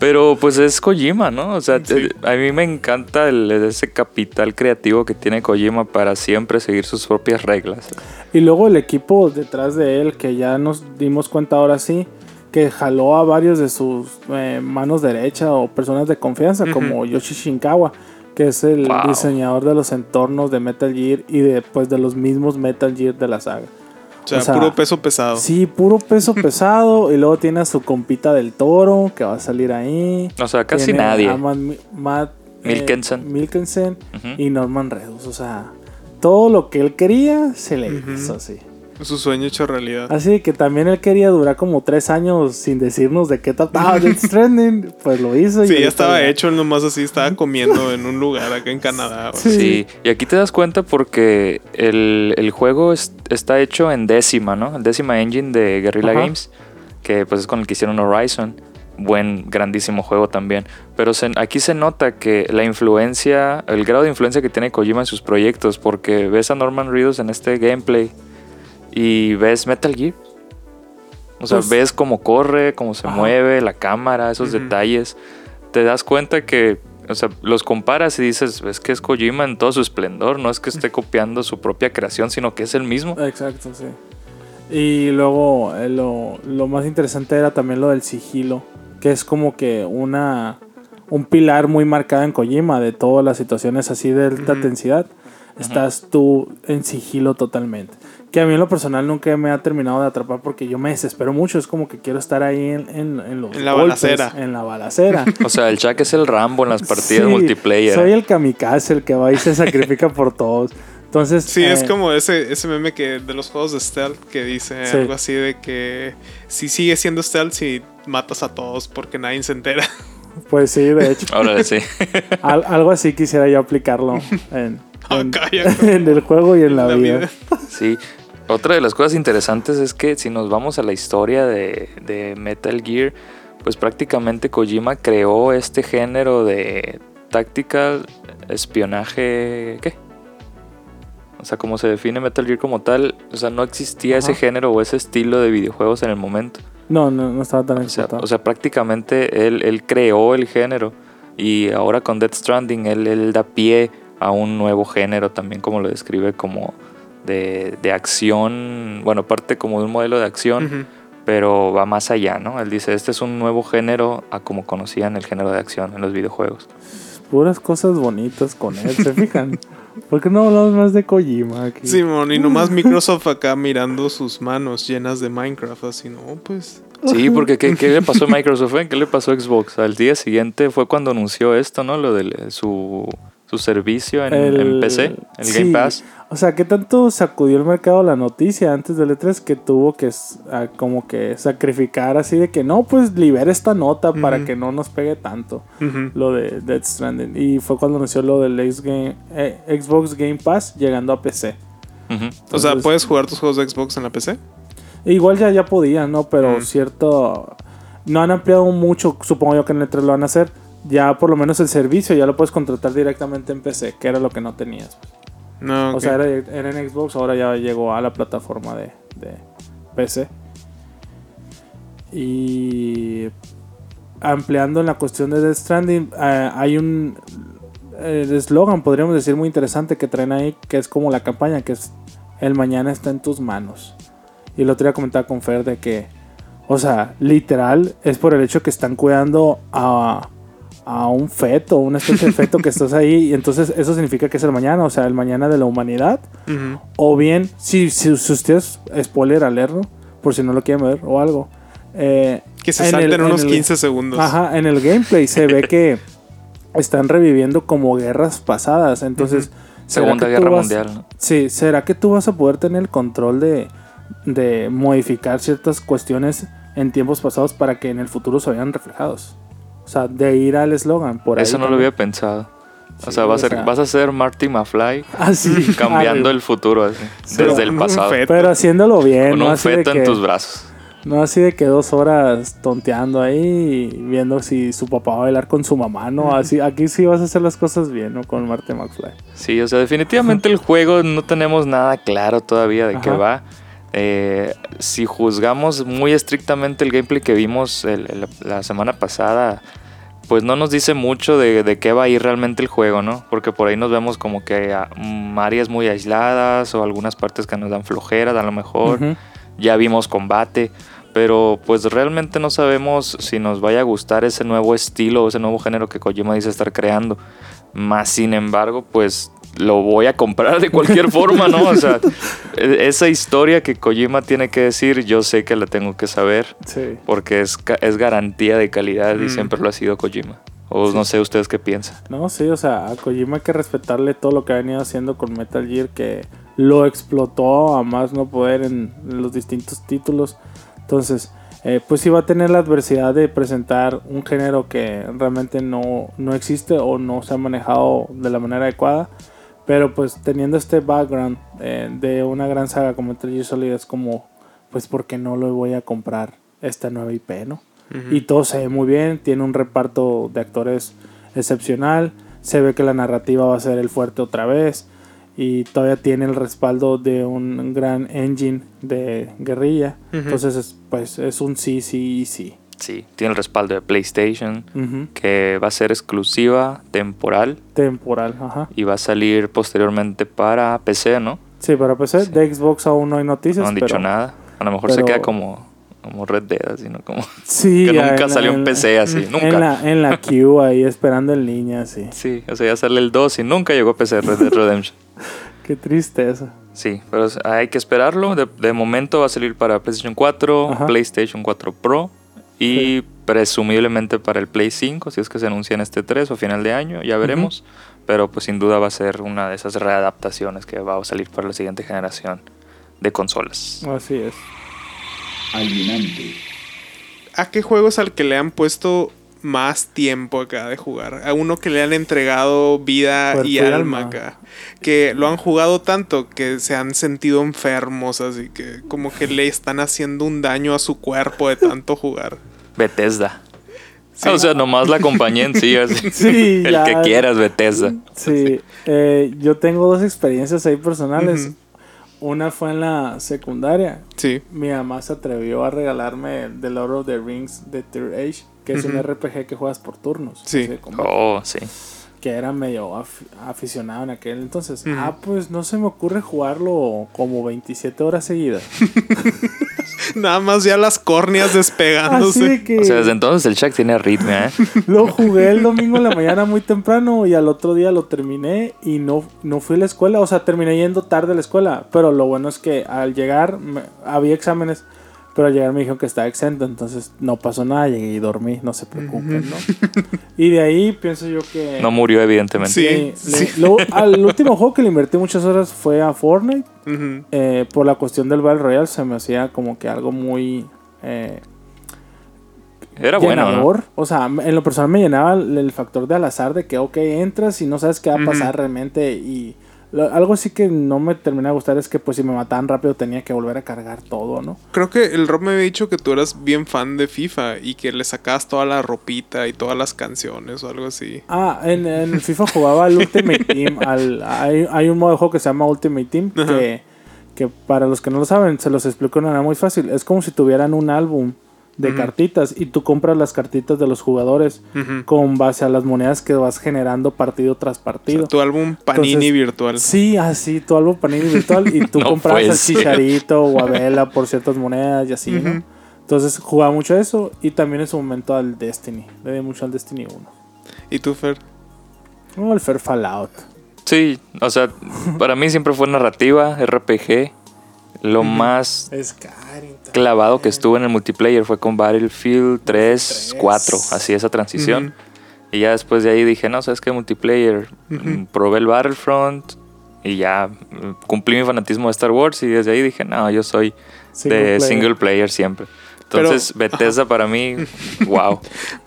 Pero pues es Kojima, ¿no? O sea, Sí. eh, a mí me encanta el- ese capital creativo que tiene Kojima para siempre seguir sus propias reglas. luego el equipo detrás de él, que ya nos dimos cuenta ahora sí, que jaló a varios de sus eh, manos derecha o personas de confianza, como Yoshi Shinkawa, que es el Wow. diseñador de los entornos de Metal Gear y de, pues, de los mismos Metal Gear de la saga. O sea, O sea, puro peso pesado. Sí, puro peso pesado. Y luego tiene a su compita del toro que va a salir ahí. O sea, casi Tiene nadie. a Matt, Matt, eh, y Norman Reedus. O sea, todo lo que él quería se le hizo así. Su sueño hecho realidad. Así que también él quería durar como tres años sin decirnos de qué trataba Death Stranding. Pues lo hizo. y Sí, ya ahorita estaba ya- hecho, él nomás así estaba comiendo en un lugar acá en Canadá. Sí. Sí, y aquí te das cuenta porque el, el juego es- está hecho en décima, ¿no? El décima engine de Guerrilla Ajá. Games, que pues es con el que hicieron Horizon. Buen, grandísimo juego también. Pero se- aquí se nota que la influencia, el grado de influencia que tiene Kojima en sus proyectos, porque ves a Norman Reedus en este gameplay y ves Metal Gear. O sea, Pues- ves cómo corre, cómo se Ajá. mueve, la cámara, esos detalles. Te das cuenta que, o sea, los comparas y dices, es que es Kojima en todo su esplendor, no es que esté copiando su propia creación, sino que es el mismo. Exacto, sí. Y luego eh, lo, lo más interesante era también lo del sigilo, que es como que una un pilar muy marcado en Kojima de todas las situaciones así de alta Ujú. intensidad. Estás tú en sigilo totalmente. Que a mí en lo personal nunca me ha terminado de atrapar porque yo me desespero mucho. Es como que quiero estar ahí en, en, en los En la golpes, balacera. En la balacera. O sea, el Chuck es el Rambo en las partidas Sí, multiplayer. Soy el kamikaze, el que va y se sacrifica por todos. Entonces, Sí, es eh, como ese, ese meme que de los juegos de stealth que dice Sí. algo así de que si sigue siendo stealth si matas a todos porque nadie se entera. Pues sí, de hecho. Ahora sí. Al- algo así quisiera yo aplicarlo en, en, Cállate. en el juego y en la, La vida. vida. Sí. Otra de las cosas interesantes es que si nos vamos a la historia de, de Metal Gear, pues prácticamente Kojima creó este género de tactical espionaje. ¿Qué? O sea, como se define Metal Gear como tal, o sea, no existía ese género o ese estilo de videojuegos en el momento. No, no, no estaba tan O sea, o sea, prácticamente él, él creó el género y ahora con Death Stranding él, él da pie a un nuevo género también como lo describe como de, de acción, bueno, parte como de un modelo de acción, pero va más allá, ¿no? Él dice, este es un nuevo género a como conocían el género de acción en los videojuegos. Puras cosas bonitas con él, ¿se fijan? ¿Por qué no hablamos más de Kojima aquí? Simón, y nomás Microsoft acá mirando sus manos llenas de Minecraft, así, no, pues. Sí, porque ¿qué, qué le pasó a Microsoft? eh? ¿Qué le pasó a Xbox? Al día siguiente fue cuando anunció esto, ¿no? Lo de su, su servicio en, en PC, el sí. Game Pass. O sea, ¿qué tanto sacudió el mercado la noticia antes del E3 que tuvo que como que sacrificar así de que no, pues libera esta nota para que no nos pegue tanto lo de Death Stranding? Y fue cuando anunció lo del X Game- eh, Xbox Game Pass llegando a PC. O sea, ¿puedes jugar tus juegos de Xbox en la PC? Igual ya, ya podían, ¿no? Pero cierto... No han ampliado mucho, supongo yo que en el 3 lo van a hacer. Ya por lo menos el servicio ya lo puedes contratar directamente en PC, que era lo que no tenías. No, O sea, era, era en Xbox, ahora ya llegó a la plataforma de, de PC. Y ampliando en la cuestión de Death Stranding, eh, hay un eslogan, podríamos decir, muy interesante que traen ahí, que es como la campaña, que es el mañana está en tus manos. Y el otro día comentaba con Fer de que, o sea, literal, es por el hecho que están cuidando a, a un feto, una especie de feto que estás ahí, y entonces eso significa que es el mañana, o sea, el mañana de la humanidad. O bien, si, si, si ustedes, spoiler alerta, por si no lo quieren ver o algo. eh, Que se en el- salten en unos el- 15 segundos. Ajá, en el gameplay se ve que están reviviendo como guerras pasadas. Entonces, ¿será Segunda Guerra vas- Mundial. Sí, ¿será que tú vas a poder tener el control de, de modificar ciertas cuestiones en tiempos pasados para que en el futuro se vean reflejados? O sea, de ir al eslogan. Por ahí Eso no lo había pensado. O Sí, sea, va a o ser, sea- vas a ser Marty McFly Ah, sí. cambiando Ah, el futuro así, Sí, desde el pasado. Pero haciéndolo bien, Con ¿no? un Así de feto en que- tus brazos. No así de que dos horas tonteando ahí y viendo si su papá va a bailar con su mamá, ¿no? Así, aquí sí vas a hacer las cosas bien, ¿no? Con Marty McFly. Sí, o sea, definitivamente el juego no tenemos nada claro todavía de qué va. Eh, si juzgamos muy estrictamente el gameplay que vimos el- el- la semana pasada, pues no nos dice mucho de, de qué va a ir realmente el juego, ¿no? Porque por ahí nos vemos como que a- mm, áreas muy aisladas o algunas partes que nos dan flojeras a lo mejor. Ya vimos combate, pero pues realmente no sabemos si nos vaya a gustar ese nuevo estilo, ese nuevo género que Kojima dice estar creando. Más sin embargo, pues lo voy a comprar de cualquier forma, ¿no? O sea, e- esa historia que Kojima tiene que decir, yo sé que la tengo que saber, Sí. porque es, es garantía de calidad y Mm. siempre lo ha sido Kojima. O no sé ustedes qué piensan. No, sí, o sea, a Kojima hay que respetarle todo lo que ha venido haciendo con Metal Gear, que lo explotó a más no poder en los distintos títulos. Entonces, eh, pues sí va a tener la adversidad de presentar un género que realmente no, no existe o no se ha manejado de la manera adecuada. Pero pues teniendo este background eh, de una gran saga como Metal Gear Solid es como, pues ¿por qué no lo voy a comprar esta nueva IP, no? Y todo se ve muy bien, tiene un reparto de actores excepcional, se ve que la narrativa va a ser el fuerte otra vez y todavía tiene el respaldo de un gran engine de guerrilla. Entonces, es, pues es un sí, sí y sí. Sí, tiene el respaldo de PlayStation, que va a ser exclusiva, temporal, Temporal, ajá. y va a salir posteriormente para PC, ¿no? Sí, para PC, Sí. de Xbox aún no hay noticias. No han dicho pero- nada. A lo mejor se queda como, como Red Dead, así, ¿no? Como Sí, que nunca en salió en un PC así, nunca. En la, en la queue ahí esperando en línea, sí. Sí, o sea, ya sale el 2 y nunca llegó a PC Red Dead Redemption. Qué tristeza. Sí, pero hay que esperarlo. De, de momento va a salir para PlayStation 4, Ajá. PlayStation 4 Pro y presumiblemente para el Play 5, si es que se anuncia en este 3 o final de año, ya veremos. Pero pues sin duda va a ser una de esas readaptaciones que va a salir para la siguiente generación de consolas. Así es. alienante, ¿A qué juego es al que le han puesto más tiempo acá de jugar. A uno que le han entregado vida Cuerpo y y alma alma. acá. Que lo han jugado tanto que se han sentido enfermos, así que como que le están haciendo un daño a su cuerpo de tanto jugar. Bethesda. Sí. O sea, nomás la compañía en sí. así. Sí, El ya. que quieras, Bethesda. Sí, eh, yo tengo dos experiencias ahí personales. Una fue en la secundaria. Sí. Mi mamá se atrevió a regalarme The Lord of the Rings de Third Age, que es un. RPG que juegas por turnos. Sí. así de combate, Oh, sí. Que era medio af- aficionado en aquel entonces. Ah, pues no se me ocurre jugarlo como 27 horas seguidas. Nada más ya las córneas Así despegándose. de que O sea, desde entonces el Shaq tiene arritmia, ¿eh? lo jugué el domingo en la mañana muy temprano y al otro día lo terminé y no, no fui a la escuela. O sea, terminé yendo tarde a la escuela. Pero lo bueno es que al llegar me- había exámenes. Pero al llegar me dijeron que estaba exento, entonces no pasó nada, llegué y dormí, no se preocupen, ¿no? Y de ahí pienso yo que... No murió, evidentemente. Sí. Sí, le- lo- al último juego que le invertí muchas horas fue a Fortnite. Eh, por la cuestión del Battle Royale se me hacía como que algo muy... eh, Era bueno, ¿no? llenador. O sea, en lo personal me llenaba el, el factor de al azar de que, ok, entras y no sabes qué va a pasar realmente. Y lo- algo así que no me termina de gustar es que, pues, si me mataban rápido tenía que volver a cargar todo, ¿no? Creo que el Rob me había dicho que tú eras bien fan de FIFA y que le sacabas toda la ropita y todas las canciones o algo así. Ah, en, en FIFA jugaba al Ultimate Team. Al, hay, hay un modo de juego que se llama Ultimate Team que, que para los que no lo saben, se los explico de una manera muy fácil. Es como si tuvieran un álbum de cartitas y tú compras las cartitas de los jugadores con base a las monedas que vas generando partido tras partido. Tu álbum Panini Entonces, virtual. Sí, así, tu álbum Panini virtual y tú No al ser. Chicharito o a Vela por ciertas monedas y así. ¿no? Entonces jugaba mucho a eso y también en su momento al Destiny. Le di mucho al Destiny 1. ¿Y tú, Fer? O al Fair Fallout. Sí, o sea, para mí siempre fue narrativa, RPG. Lo más clavado que estuve en el multiplayer fue con Battlefield 3, 3. 4, así esa transición. Y ya después de ahí dije, no, ¿sabes qué? Multiplayer. Mm, Probé el Battlefront y ya mm, cumplí mi fanatismo de Star Wars y desde ahí dije, no, yo soy Single de player. single player siempre. Pero- Entonces, Bethesda para mí, wow.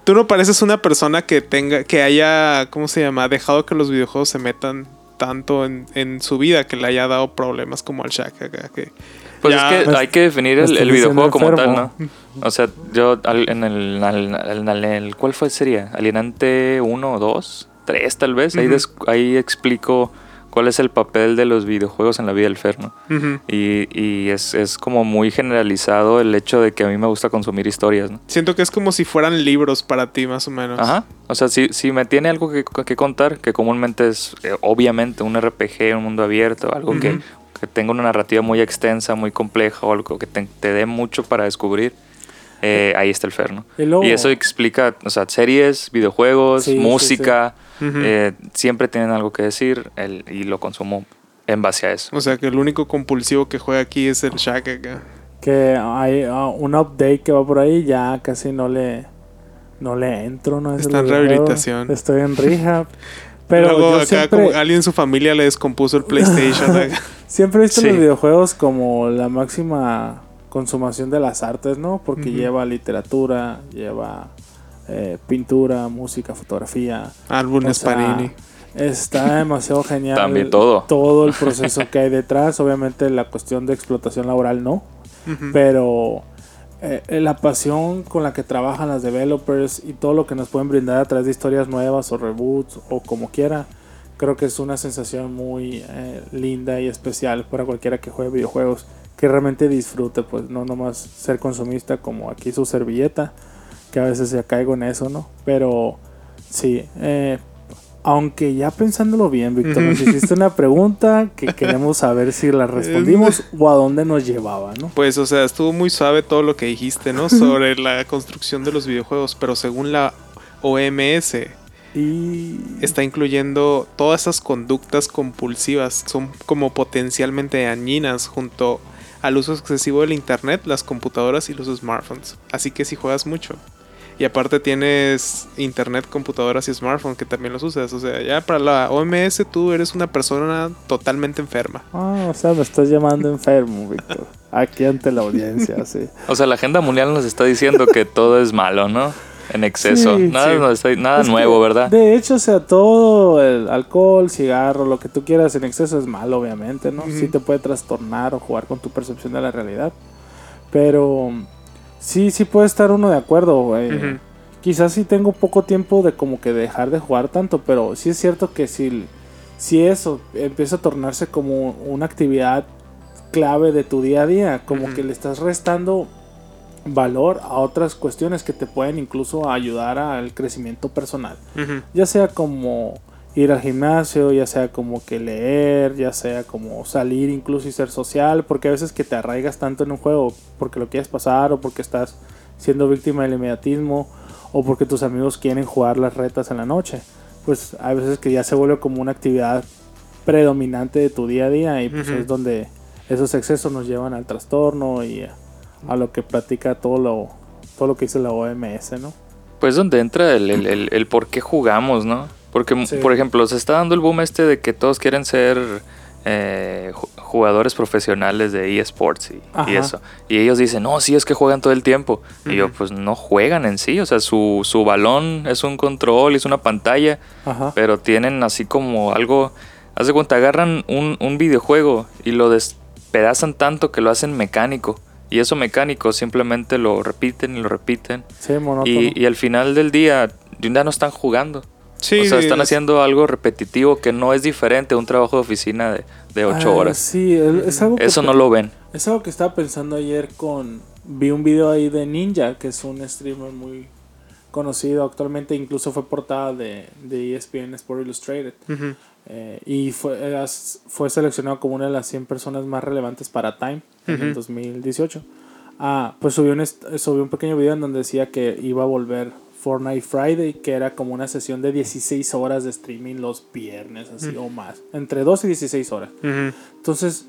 Tú no pareces una persona que tenga, que haya, ¿cómo se llama? Dejado que los videojuegos se metan tanto en, en su vida que le haya dado problemas como al Shaq acá. Que Pues ya- es que Pues, hay que definir el, el videojuego como tal. ¿no? O sea, yo al- en el, al- el- ¿cuál fue sería? Alienante 1 o 2, 3 tal vez, ahí, Ujú. des- ahí explico cuál es el papel de los videojuegos en la vida del Fer, ¿no? Ujú. Y, y es, es como muy generalizado el hecho de que a mí me gusta consumir historias, ¿no? siento que es como si fueran libros para ti, más o menos. Ajá. O sea, si, si me tiene algo que, que contar, que comúnmente es eh, obviamente un RPG, un mundo abierto, algo que, tenga una narrativa muy extensa, muy compleja, o algo que te, te dé mucho para descubrir, eh, ahí está el Fer, ¿no? Y luego- Y eso explica, o sea, series, videojuegos, Sí, sí, eh, siempre tienen algo que decir el- y lo consumo en base a eso. O sea que el único compulsivo que juega aquí es el Shaq acá. Que hay ah, un update que va por ahí, ya casi no le no le entro, no es Está en rehabilitación. Estoy en rehab. Pero Luego yo acá siempre, como alguien en su familia le descompuso el PlayStation. siempre he visto Sí. los videojuegos como la máxima consumación de las artes, ¿no? Porque lleva literatura, lleva eh, pintura, música, fotografía. Álbumes O sea, Panini. Está demasiado genial. También todo. Todo el proceso que hay detrás. Obviamente la cuestión de explotación laboral no. Pero eh, la pasión con la que trabajan las developers y todo lo que nos pueden brindar a través de historias nuevas o reboots o como quiera, creo que es una sensación muy eh, linda y especial para cualquiera que juegue videojuegos, que realmente disfrute, pues no nomás ser consumista como aquí su servilleta, que a veces ya caigo en eso, ¿no? Pero sí, eh, aunque ya pensándolo bien, Víctor, nos hiciste una pregunta que queremos saber si la respondimos o a dónde nos llevaba, ¿no? Pues, o sea, estuvo muy suave todo lo que dijiste, ¿no? Sobre la construcción de los videojuegos, pero según la OMS, Y está incluyendo todas esas conductas compulsivas, son como potencialmente dañinas junto al uso excesivo del internet, las computadoras y los smartphones. Así que si juegas mucho. Y aparte tienes internet, computadoras y smartphone que también los usas. O sea, ya para la OMS tú eres una persona totalmente enferma. Ah, o sea, me estás llamando enfermo, Víctor. Aquí ante la audiencia, sí. O sea, la agenda mundial nos está diciendo que todo es malo, ¿no? en exceso. Sí, nada sí. no está- nada Es que, nuevo, ¿verdad? De hecho, o sea, todo el alcohol, cigarro, lo que tú quieras en exceso es malo, obviamente, ¿no? Sí te puede trastornar o jugar con tu percepción de la realidad. Pero sí, sí puede estar uno de acuerdo. Quizás sí tengo poco tiempo de como que dejar de jugar tanto, pero sí es cierto que si, si eso empieza a tornarse como una actividad clave de tu día a día, como que le estás restando valor a otras cuestiones que te pueden incluso ayudar al crecimiento personal. Ya sea como ir al gimnasio, ya sea como que leer, ya sea como salir incluso y ser social, porque a veces que te arraigas tanto en un juego porque lo quieres pasar o porque estás siendo víctima del inmediatismo o porque tus amigos quieren jugar las retas en la noche. Pues hay veces que ya se vuelve como una actividad predominante de tu día a día y pues es donde esos excesos nos llevan al trastorno y a, a lo que platica todo lo todo lo que dice la OMS, ¿no? Pues donde entra el, el, el- el por qué jugamos, ¿no? Porque, Sí. por ejemplo, se está dando el boom este de que todos quieren ser eh, ju- jugadores profesionales de eSports y, eso. Y ellos dicen, no, sí, es que juegan todo el tiempo. Y yo, pues no juegan en sí. O sea, su, su balón es un control, es una pantalla, Ajá. pero tienen así como algo... Haz de cuenta, agarran un, un videojuego y lo despedazan tanto que lo hacen mecánico. Y eso mecánico simplemente lo repiten y lo repiten. Sí, monótono. Y, y al final del día ya no están jugando. Sí, o sea, están es- haciendo algo repetitivo que no es diferente a un trabajo de oficina de, de 8 Ah, horas. Sí, es, algo que Eso no lo ven. Es algo que estaba pensando ayer con... Vi un video ahí de Ninja, que es un streamer muy conocido actualmente, incluso fue portada de, de ESPN Sport Illustrated. Eh, y fue, fue seleccionado como una de las 100 personas más relevantes para Time en el Ujú. 2018. Ah, pues subió un, subió un pequeño video en donde decía que iba a volver Fortnite Friday, que era como una sesión de 16 horas de streaming los viernes, así o más. Entre 2 y 16 horas. Entonces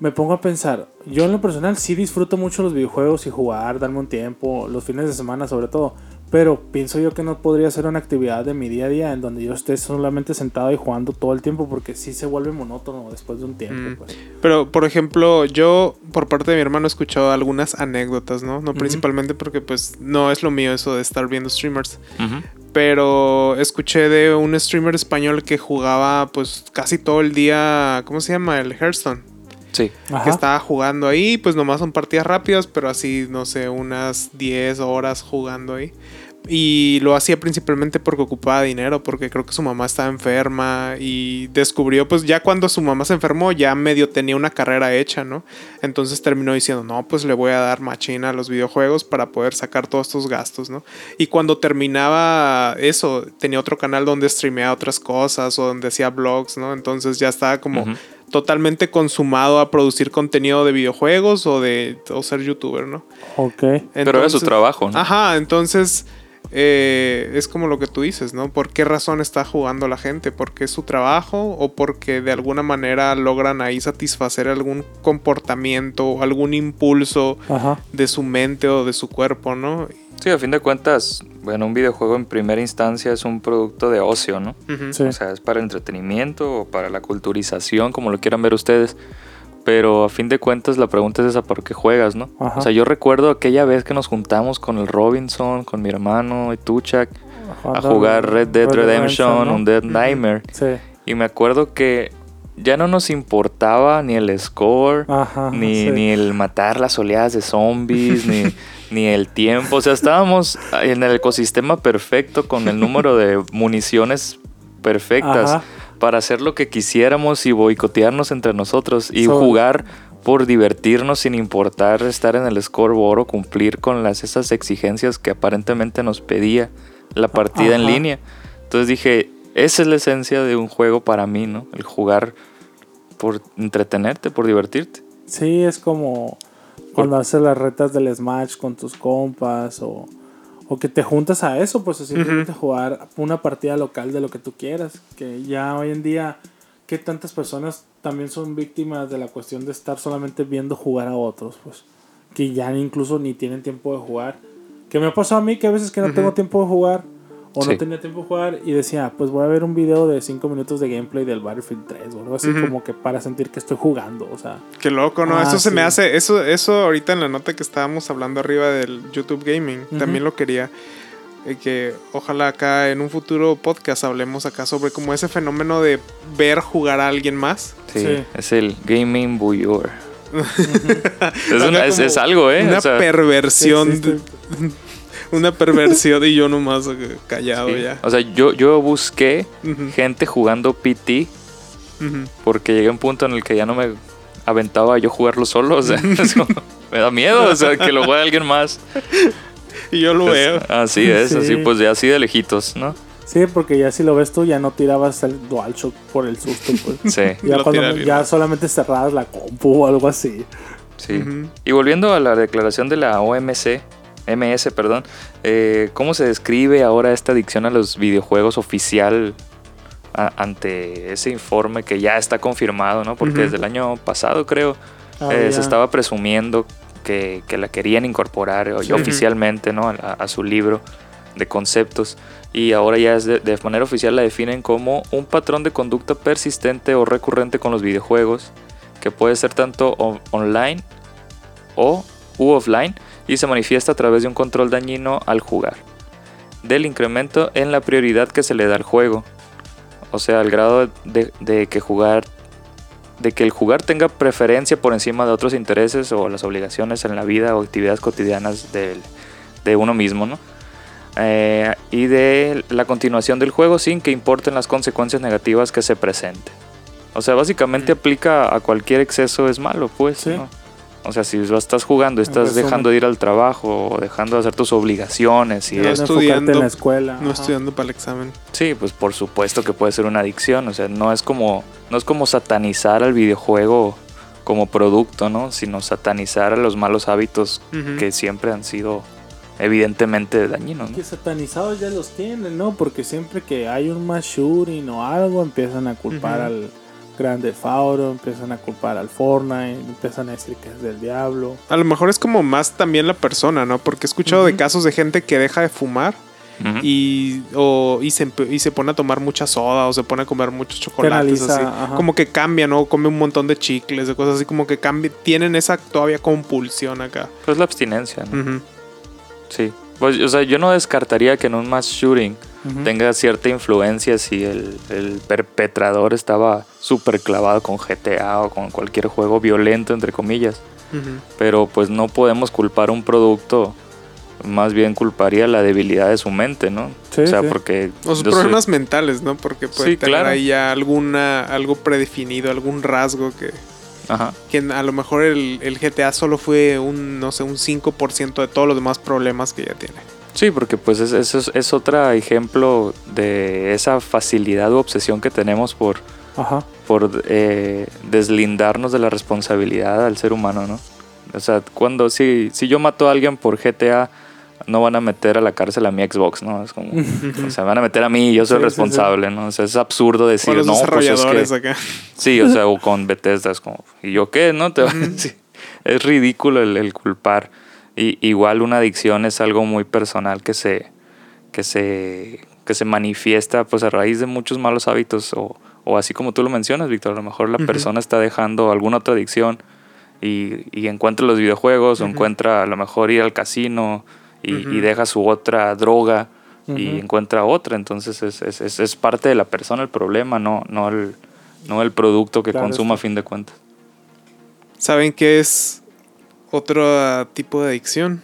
me pongo a pensar, yo en lo personal sí disfruto mucho los videojuegos y jugar, darme un tiempo, los fines de semana sobre todo, pero pienso yo que no podría ser una actividad de mi día a día en donde yo esté solamente sentado y jugando todo el tiempo porque sí se vuelve monótono después de un tiempo. Mm. pues. Pero, por ejemplo, yo por parte de mi hermano he escuchado algunas anécdotas, ¿no? No principalmente porque pues no es lo mío eso de estar viendo streamers. Pero escuché de un streamer español que jugaba pues casi todo el día, ¿cómo se llama? El Hearthstone. Sí. Que Ajá. estaba jugando ahí, pues nomás son partidas rápidas, pero así, no sé, unas 10 horas jugando ahí. Y lo hacía principalmente porque ocupaba dinero, porque creo que su mamá estaba enferma y descubrió, pues ya cuando su mamá se enfermó, ya medio tenía una carrera hecha, ¿no? Entonces terminó diciendo, no, pues le voy a dar machina a los videojuegos para poder sacar todos estos gastos, ¿no? Y cuando terminaba eso, tenía otro canal donde streameaba otras cosas o donde hacía vlogs, ¿no? Entonces ya estaba como. Totalmente consumado a producir contenido de videojuegos o de o ser youtuber, ¿no? Ok. Pero era su trabajo, ¿no? Ajá, entonces eh, es como lo que tú dices, ¿no? ¿Por qué razón está jugando la gente? ¿Porque es su trabajo o porque de alguna manera logran ahí satisfacer algún comportamiento o algún impulso Ajá. de su mente o de su cuerpo, ¿no? Sí, a fin de cuentas, bueno, un videojuego en primera instancia es un producto de ocio, ¿no? Sí. O sea, es para entretenimiento o para la culturización, como lo quieran ver ustedes. Pero a fin de cuentas la pregunta es esa, ¿por qué juegas, no? Ajá. O sea, yo recuerdo aquella vez que nos juntamos con el Robinson, con mi hermano y Tuchak a jugar Red Dead Redemption, ¿no? un Dead Nightmare. Sí. Y me acuerdo que ya no nos importaba ni el score, Ajá. ni, sí. ni el matar las oleadas de zombies, ni, ni el tiempo. O sea, estábamos en el ecosistema perfecto con el número de municiones perfectas Ajá. para hacer lo que quisiéramos y boicotearnos entre nosotros y So- jugar por divertirnos sin importar estar en el scoreboard o cumplir con las esas exigencias que aparentemente nos pedía la partida en línea. Entonces dije, esa es la esencia de un juego para mí, ¿no? El jugar por entretenerte, por divertirte. Sí, es como cuando haces las retas del Smash con tus compas o, o que te juntas a eso, pues o simplemente jugar una partida local de lo que tú quieras. Que ya hoy en día, que tantas personas también son víctimas de la cuestión de estar solamente viendo jugar a otros, pues que ya incluso ni tienen tiempo de jugar. Que me ha pasado a mí que a veces que no tengo tiempo de jugar o Sí. no tenía tiempo de jugar y decía, pues voy a ver un video de 5 minutos de gameplay del Battlefield 3 o algo así como que para sentir que estoy jugando, o sea. Qué loco, ¿no? Ah, eso se me hace, eso, eso ahorita en la nota que estábamos hablando arriba del YouTube Gaming, también lo quería. eh, que ojalá acá en un futuro podcast hablemos acá sobre como ese fenómeno de ver jugar a alguien más. Sí, Sí. es el gaming bouilleur. es, una- es, es algo, ¿eh? Una O sea, perversión. Una perversión y yo nomás eh, callado sí. ya. O sea, yo, yo busqué gente jugando PT porque llegué a un punto en el que ya no me aventaba yo jugarlo solo. O sea, es como- me da miedo, o sea, que lo juegue alguien más. Y yo lo veo. Así es, Sí. así pues ya así de lejitos, ¿no? Sí, porque ya si lo ves tú, ya no tirabas el DualShock por el susto, pues. Sí, Ya, cuando- ya solamente cerrabas la compu o algo así. sí. Y volviendo a la declaración de la OMC, MS, perdón, eh, ¿cómo se describe ahora esta adicción a los videojuegos oficial a- ante ese informe que ya está confirmado, ¿no? Porque Ujú. desde el año pasado, creo, Ah, eh, se estaba presumiendo que, que la querían incorporar eh, Sí. oficialmente, ¿no? A, a su libro de conceptos. Y ahora ya es de, de manera oficial la definen como un patrón de conducta persistente o recurrente con los videojuegos, que puede ser tanto online o u offline y se manifiesta a través de un control dañino al jugar. Del incremento en la prioridad que se le da al juego. O sea, al grado de, de que jugar de que el jugar tenga preferencia por encima de otros intereses o las obligaciones en la vida o actividades cotidianas del- de uno mismo, ¿no? Eh, y de la continuación del juego sin que importen las consecuencias negativas que se presenten. O sea, básicamente aplica a cualquier exceso es malo, pues, Sí. ¿no? O sea, si estás jugando, estás dejando de ir al trabajo o dejando de hacer tus obligaciones y No estudiando- en la escuela. No ajá. estudiando para el examen. Sí, pues por supuesto que puede ser una adicción, o sea, no es como no es como satanizar al videojuego como producto, ¿no? Sino satanizar a los malos hábitos que siempre han sido evidentemente dañinos, ¿no? Que satanizados ya los tienen, ¿no? Porque siempre que hay un mass shooting o algo, empiezan a culpar al Grande Fauro, empiezan a culpar al Fortnite, empiezan a decir que es del diablo. A lo mejor es como más también la persona, ¿no? Porque he escuchado de casos de gente que deja de fumar y, o, y, se, y se pone a tomar mucha soda o se pone a comer muchos chocolates así. ajá. Como que cambia, ¿no? Come un montón de chicles, de cosas así como que cambia, tienen esa todavía compulsión acá. Pues la abstinencia, ¿no? Sí. Pues, o sea, yo no descartaría que en un mass shooting tenga cierta influencia si el, el perpetrador estaba súper clavado con GTA o con cualquier juego violento, entre comillas. Pero pues no podemos culpar un producto, más bien culparía la debilidad de su mente, ¿no? Sí, o sea, sí. porque... O sus soy- problemas mentales, ¿no? Porque puede Sí, tener claro. ahí ya alguna, algo predefinido, algún rasgo que, Ajá. que a lo mejor el, el GTA solo fue un, no sé, un 5% de todos los demás problemas que ya tiene. Sí, porque pues es, eso es, es otro ejemplo de esa facilidad u obsesión que tenemos por, Ajá. Por eh, deslindarnos de la responsabilidad al ser humano, ¿no? O sea, cuando si, si yo mato a alguien por GTA, no van a meter a la cárcel a mi Xbox, ¿no? Es como, o sea, van a meter a mí y yo soy Sí, sí, responsable, ¿no? O sea, es absurdo decir, los no, pues es que... acá. Sí, o sea, o con Bethesda es como, ¿y yo qué? ¿No? Te. Es ridículo el, el culpar. Y, igual una adicción es algo muy personal que se, que se, que se manifiesta pues a raíz de muchos malos hábitos o, o así como tú lo mencionas, Víctor, a lo mejor la persona está dejando alguna otra adicción y, y encuentra los videojuegos o encuentra a lo mejor ir al casino y, deja su otra droga y encuentra otra. Entonces es, es, es, parte de la persona el problema, no, no, el, no el producto que Claro, consuma a fin de cuentas. ¿Saben qué es otro tipo de adicción?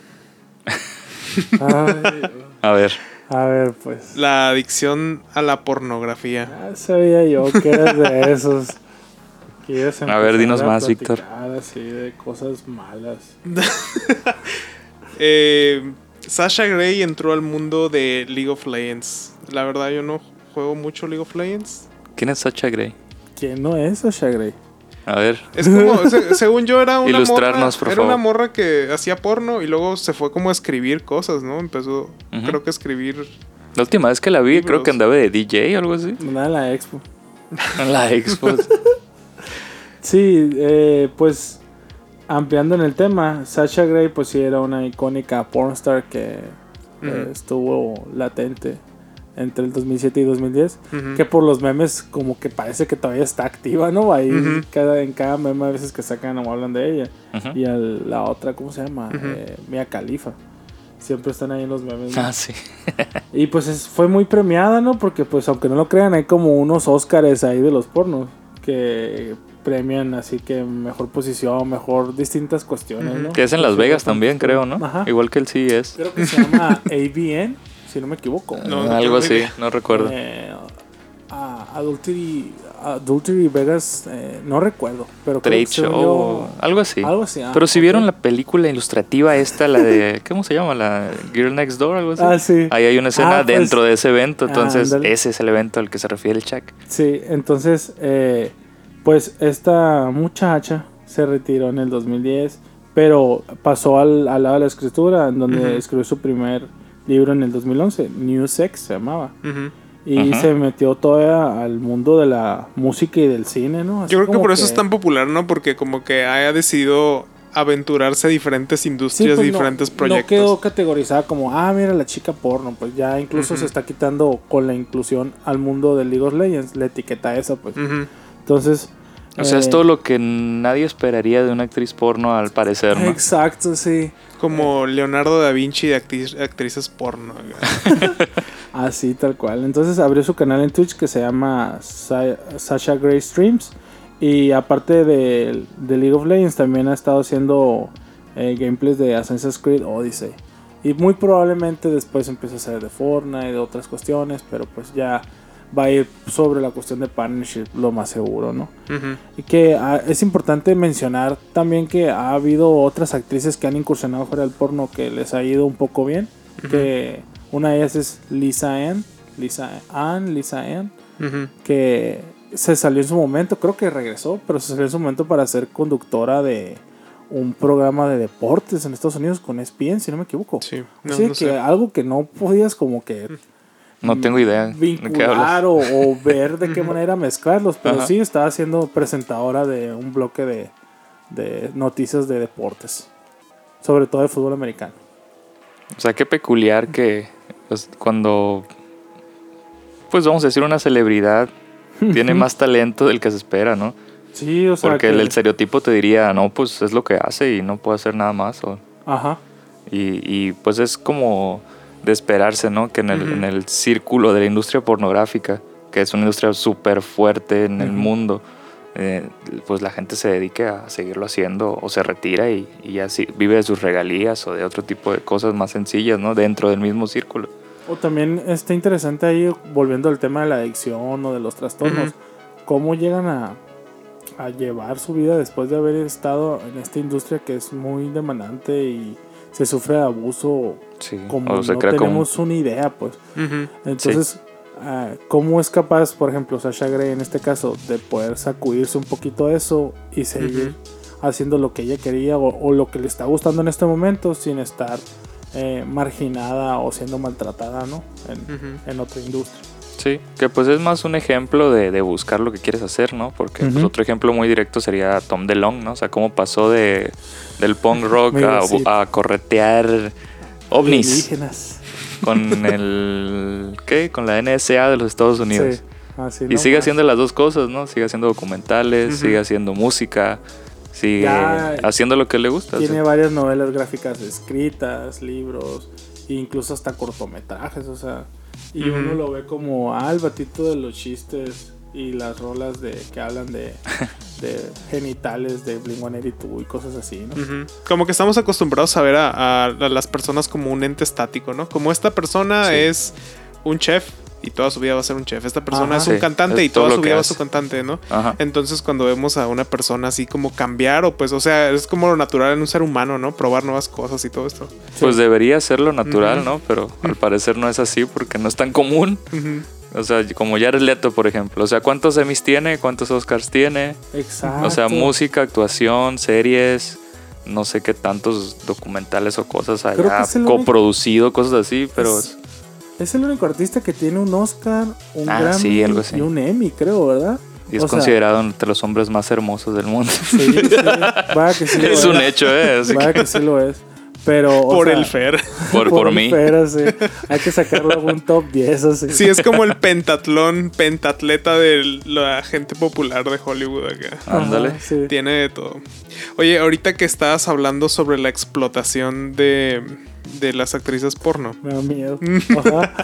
Ay, A ver, a ver, pues. La adicción a la pornografía. Ya sabía yo que eras de esos. Quieres A ver, dinos a más, Víctor. Así de cosas malas. Eh, Sasha Gray entró al mundo de League of Legends. La verdad, yo no juego mucho League of Legends. ¿quién es Sacha Gray? ¿Quién no es Sasha Grey? A ver, Es como, se- según yo, era una morra. Por Era favor. una morra que hacía porno y luego se fue como a escribir cosas, ¿no? Empezó, creo que a escribir. la última vez que la vi, creo que andaba de DJ o algo así. Nada en la expo. En la expo. Sí, eh, pues ampliando en el tema, Sasha Grey pues sí era una icónica pornstar que eh, estuvo latente entre el 2007 y 2010. Ujú. Que por los memes como que parece que todavía está activa, ¿no? Ahí cada, en cada meme a veces que sacan o hablan de ella. Y al- la otra, ¿cómo se llama? Eh, Mia Khalifa. Siempre están ahí en los memes. ¿no? Ah, sí. Y pues es- fue muy premiada, ¿no? Porque pues aunque no lo crean, hay como unos Óscares ahí de los pornos que premian así que mejor posición, mejor distintas cuestiones, ¿no? Que es en Las Vegas también, creo, ¿no? Ajá. Igual que el CES. Creo que se llama AVN, si no me equivoco. No, Ah, Algo así, no recuerdo. Eh, ah, Adultery, Adultery Vegas, eh, no recuerdo, pero creo Trade Show, yo- algo así. algo así. ah, Pero si vieron la película ilustrativa esta, la de, ¿cómo se llama? La Girl Next Door, algo así. Ah, sí. Ahí hay una escena Ah, pues, dentro de ese evento, entonces ese es el evento al que se refiere el Chuck. Sí, entonces, eh, pues esta muchacha se retiró en el 2010, pero pasó al, al lado de la escritura, en donde escribió su primer libro en el 2011, New Sex se llamaba. Y Ajá. se metió toda al mundo de la música y del cine, ¿no? Así Yo creo que por eso es tan popular, ¿no? Porque como que haya decidido aventurarse a diferentes Sí, industrias, pues, no- diferentes No proyectos. quedó categorizada como, ah, mira la chica porno, pues ya incluso se está quitando con la inclusión al mundo de League of Legends, la etiqueta esa, pues. Entonces... O sea, es eh, todo lo que nadie esperaría de una actriz porno al parecer, ¿no? Exacto, sí. Como Leonardo da Vinci de actriz- actrices porno. Así, tal cual. Entonces abrió su canal en Twitch que se llama Sa- Sasha Gray Streams. Y aparte de, de League of Legends, también ha estado haciendo eh, gameplays de Assassin's Creed Odyssey. Y muy probablemente después empiece a hacer de Fortnite y de otras cuestiones. Pero pues ya va a ir sobre la cuestión de partnership, lo más seguro, ¿no? Y que ah, es importante mencionar también que ha habido otras actrices que han incursionado fuera del porno que les ha ido un poco bien. Que una de ellas es Lisa Ann. Lisa Ann, Lisa Ann. Que se salió en su momento, creo que regresó, pero se salió en su momento para ser conductora de un programa de deportes en Estados Unidos con ESPN, si no me equivoco. Sí, no, Así no que sé. algo que no podías como que No tengo idea vincular o, o ver de qué manera mezclarlos, pero Ajá. sí estaba siendo presentadora de un bloque de, de noticias de deportes, sobre todo de fútbol americano. O sea, qué peculiar que pues, cuando, pues vamos a decir, una celebridad tiene más talento del que se espera, ¿no? Sí, o sea, Porque que- el, el estereotipo te diría, no, pues es lo que hace y no puede hacer nada más. o- Ajá, y, y, pues es como de esperarse, ¿no? Que en el, Ujú. en el círculo de la industria pornográfica, que es una industria súper fuerte en el Ujú. mundo, eh, pues la gente se dedique a seguirlo haciendo o se retira y, y así vive de sus regalías o de otro tipo de cosas más sencillas, ¿no? Dentro del mismo círculo. O también está interesante ahí, volviendo al tema de la adicción o de los trastornos, Ujú. cómo llegan a, a llevar su vida después de haber estado en esta industria que es muy demandante y se sufre de abuso Sí. como no como tenemos una idea, pues. Entonces, ah, ¿cómo es capaz, por ejemplo, Sasha Grey en este caso, de poder sacudirse un poquito eso y seguir haciendo lo que ella quería o, o lo que le está gustando en este momento sin estar eh, marginada o siendo maltratada, ¿no? En, en otra industria. Sí, que pues es más un ejemplo de, de buscar lo que quieres hacer, ¿no? Porque pues, otro ejemplo muy directo sería Tom DeLonge, ¿no? O sea, cómo pasó de, del punk rock a, corretear ovnis con el... ¿Qué? Con la NSA de los Estados Unidos. Sí. Así, Y ¿no? sigue haciendo las dos cosas, ¿no? Sigue haciendo documentales, sigue haciendo música, sigue Ya haciendo lo que le gusta. Tiene sí. varias novelas gráficas escritas, libros, incluso hasta cortometrajes, o sea, y uno lo ve como, ah, el batito de los chistes y las rolas de que hablan de, de genitales de Blink-182 y cosas así, ¿no? Como que estamos acostumbrados a ver a, a- a las personas como un ente estático, ¿no? Como esta persona Sí. es un chef y toda su vida va a ser un chef. Esta persona Ajá. es un Sí, cantante es y toda su vida va a ser cantante, ¿no? Ajá. Entonces cuando vemos a una persona así como cambiar o pues, o sea, es como lo natural en un ser humano, ¿no? Probar nuevas cosas y todo esto. Pues debería ser lo natural. ¿no? Pero al parecer no es así porque no es tan común. O sea, como Jared Leto, por ejemplo. O sea, ¿cuántos Emmys tiene? ¿Cuántos Oscars tiene? Exacto. O sea, música, actuación, series, no sé qué tantos documentales o cosas haya único- coproducido, cosas así, pero Es- Es el único artista que tiene un Oscar, un Ah, Grammy sí, algo así. y un Emmy, creo, ¿verdad? y es o sea- considerado entre los hombres más hermosos del mundo. Sí, sí, vaya que sí lo es un hecho, ¿eh? Vaya que que sí lo es. Pero, o Por sea, el Fer. por, por el mí. Fer, así. Hay que sacarlo a un top 10 así. Sí, es como el pentatlón, pentatleta de la gente popular de Hollywood acá. Ándale. sí. Tiene de todo. Oye, ahorita que estabas hablando sobre la explotación de, de las actrices porno. Me da miedo. Ajá.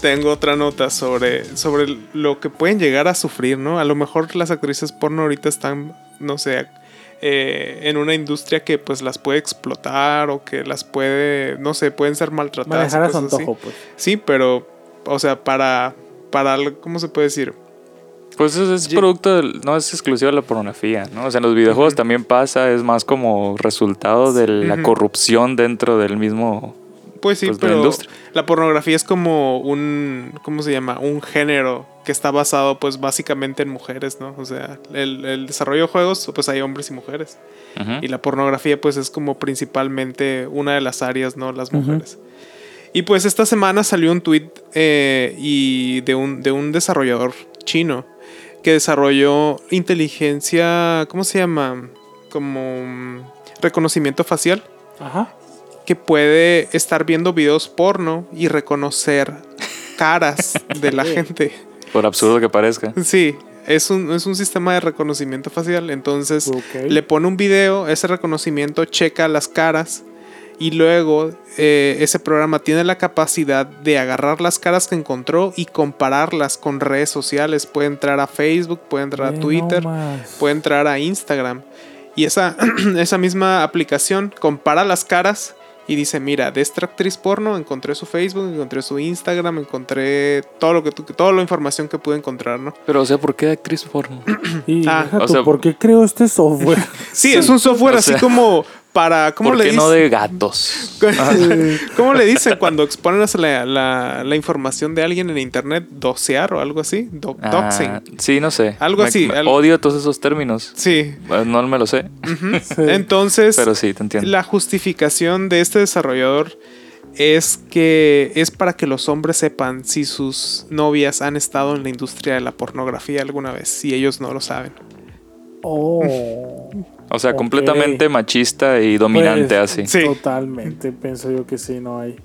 Tengo otra nota sobre, sobre lo que pueden llegar a sufrir, ¿no? A lo mejor las actrices porno ahorita están, no sé, eh, en una industria que pues las puede explotar o que las puede, no sé, pueden ser maltratadas. Manejar a su cosas así. antojo, pues. Sí, pero, o sea, para, para, ¿cómo se puede decir? Pues eso es producto, del- no es exclusivo de la pornografía, ¿no? O sea, en los videojuegos también pasa, es más como resultado de la corrupción dentro del mismo... Pues sí, Pues, la pero industria. la pornografía es como un, ¿cómo se llama? Un género que está basado pues básicamente en mujeres, ¿no? O sea, el, el desarrollo de juegos pues hay hombres y mujeres. Y la pornografía pues es como principalmente una de las áreas, ¿no? Las mujeres. Y pues esta semana salió un tweet y de, un, de un desarrollador chino que desarrolló inteligencia, ¿cómo se llama? Como mm, reconocimiento facial Ajá. que puede estar viendo videos porno y reconocer caras de la gente. Por absurdo que parezca. Sí, es un, es un sistema de reconocimiento facial. Entonces le pone un video, ese reconocimiento checa las caras y luego eh, ese programa tiene la capacidad de agarrar las caras que encontró y compararlas con redes sociales. Puede entrar a Facebook, puede entrar a Twitter, puede entrar a Instagram. Y esa, esa misma aplicación compara las caras y dice, mira, de esta actriz porno encontré su Facebook, encontré su Instagram, encontré todo lo que tú- toda la información que pude encontrar, ¿no? Pero, o sea, ¿por qué actriz porno? Y Ah, deja o tú, sea- ¿por qué creo este software? Sí, es un software O así sea, como para, ¿cómo ¿Por le qué dicen? no de gatos? ¿Cómo le dicen cuando exponen la, la- la información de alguien en internet? ¿Docear o algo así? Do- Ah, doxing. sí, no sé. Algo Me- así, me algo- Odio todos esos términos. Sí. No me lo sé. Sí. Entonces, Pero sí, te entiendo. la justificación de este desarrollador es que es para que los hombres sepan si sus novias han estado en la industria de la pornografía alguna vez, si ellos no lo saben. Oh. O sea, completamente machista y dominante Pues, así. Sí. Totalmente, pienso yo que sí, no hay.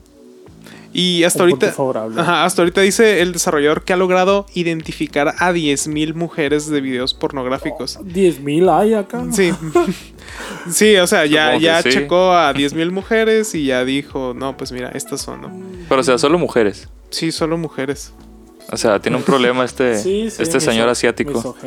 Y hasta ahorita, favorable. ajá, hasta ahorita dice el desarrollador que ha logrado identificar a 10.000 mujeres de videos pornográficos. 10.000 hay acá. Sí. Sí, o sea, ya, ya sí. checó a 10.000 mujeres y ya dijo, no, pues mira, estas son, ¿no? Pero, o sea, solo mujeres. Sí, solo mujeres. O sea, tiene un problema este, Sí, sí, este señor asiático.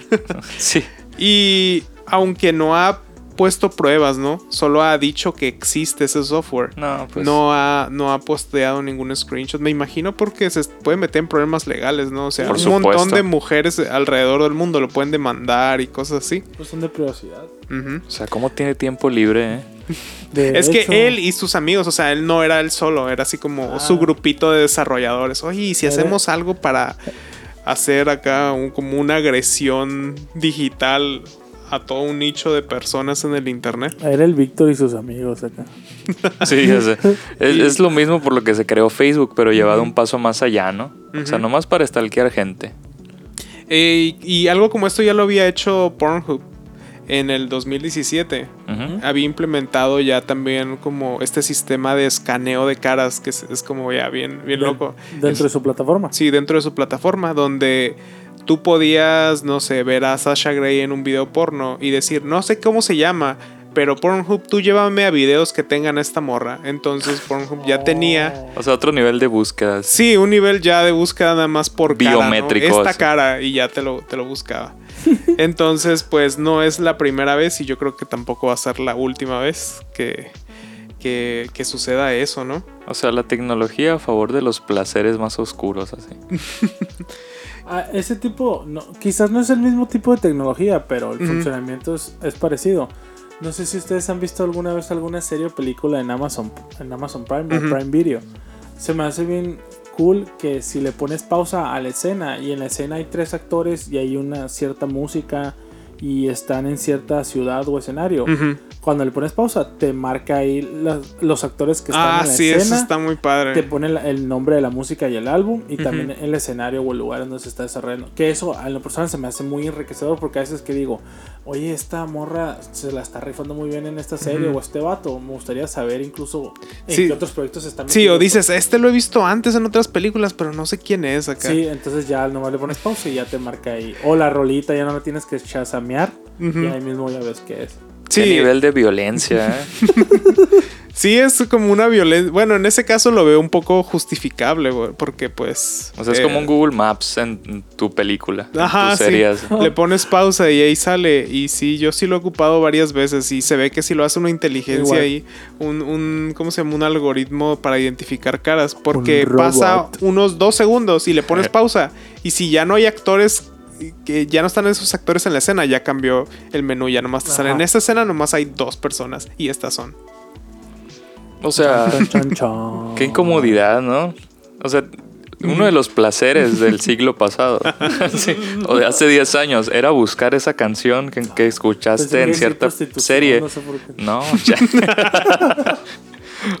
Sí. Y aunque no ha puesto pruebas, ¿no? Solo ha dicho que existe ese software. No, pues. no, ha, no ha posteado ningún screenshot. Me imagino porque se puede meter en problemas legales, ¿no? O sea, Por un montón de mujeres alrededor del mundo lo pueden demandar y cosas así. Pues son de privacidad. O sea, ¿cómo tiene tiempo libre, eh? De Es hecho, que él y sus amigos, o sea, él no era él solo, era así como Ah. su grupito de desarrolladores. Oye, ¿y si hacemos algo para hacer acá un- como una agresión digital a todo un nicho de personas en el internet? Era el Víctor y sus amigos acá. Sí, ya sé. Es, es lo mismo por lo que se creó Facebook, pero llevado un paso más allá, ¿no? O sea, nomás para stalkear gente. Eh, y algo como esto ya lo había hecho Pornhub en el 2017. Ujú. Había implementado ya también como este sistema de escaneo de caras que es, es como ya bien, bien De- loco. Dentro Es- de su plataforma. Sí, dentro de su plataforma, donde tú podías, no sé, ver a Sasha Grey en un video porno y decir, no sé cómo se llama, pero Pornhub, tú llévame a videos que tengan esta morra. Entonces Pornhub ya tenía, O sea, otro nivel de búsquedas. sí, un nivel ya de búsqueda nada más por cara, ¿no? Biométrico, Esta así. cara y ya te lo, te lo buscaba. Entonces, pues no es la primera vez y yo creo que tampoco va a ser la última vez que, que, que suceda eso, ¿no? O sea, la tecnología a favor de los placeres más oscuros, así. Ah, ese tipo, no, quizás no es el mismo tipo de tecnología, pero el funcionamiento es, es parecido. No sé si ustedes han visto alguna vez alguna serie o película en Amazon, en Amazon Prime o Ujú. Prime Video. Se me hace bien cool que si le pones pausa a la escena y en la escena hay tres actores y hay una cierta música y están en cierta ciudad o escenario, Ujú. cuando le pones pausa te marca ahí las- los actores que están Ah, en la sí, eso escena está muy padre. te pone la- el nombre de la música y el álbum y Ujú. también el escenario o el lugar donde se está desarrollando. Que eso a lo personal se me hace muy enriquecedor porque a veces que digo, oye, esta morra se la está rifando muy bien en esta serie Ujú. o este vato. Me gustaría saber incluso en Sí. qué otros proyectos están Sí, o metidos". dices, este lo he visto antes en otras películas, pero no sé quién es acá. Sí, entonces ya nomás le pones pausa y ya te marca ahí. O la rolita ya no la tienes que y ahí mismo ya ves qué es. Sí, Qué nivel de violencia, ¿eh? Sí, es como una violencia. Bueno, en ese caso lo veo un poco justificable, güey, porque pues. O sea, es eh, como un Google Maps en tu película. en Ajá, sí. Le pones pausa y ahí sale. Y sí, yo sí lo he ocupado varias veces. Y se ve que si lo hace una inteligencia Igual. ahí, un, un, ¿cómo se llama? Un algoritmo para identificar caras. Porque Un pasa unos dos segundos y le pones Eh. pausa. Y si ya no hay actores, que ya no están esos actores en la escena, ya cambió el menú. Ya nomás te sale. Ajá. En esta escena nomás hay dos personas. Y estas son. O sea, qué incomodidad, ¿no? O sea, uno de los placeres del siglo pasado, sí, o de hace 10 años, era buscar esa canción que, escuchaste que en cierta serie. no sé por qué. No, ya.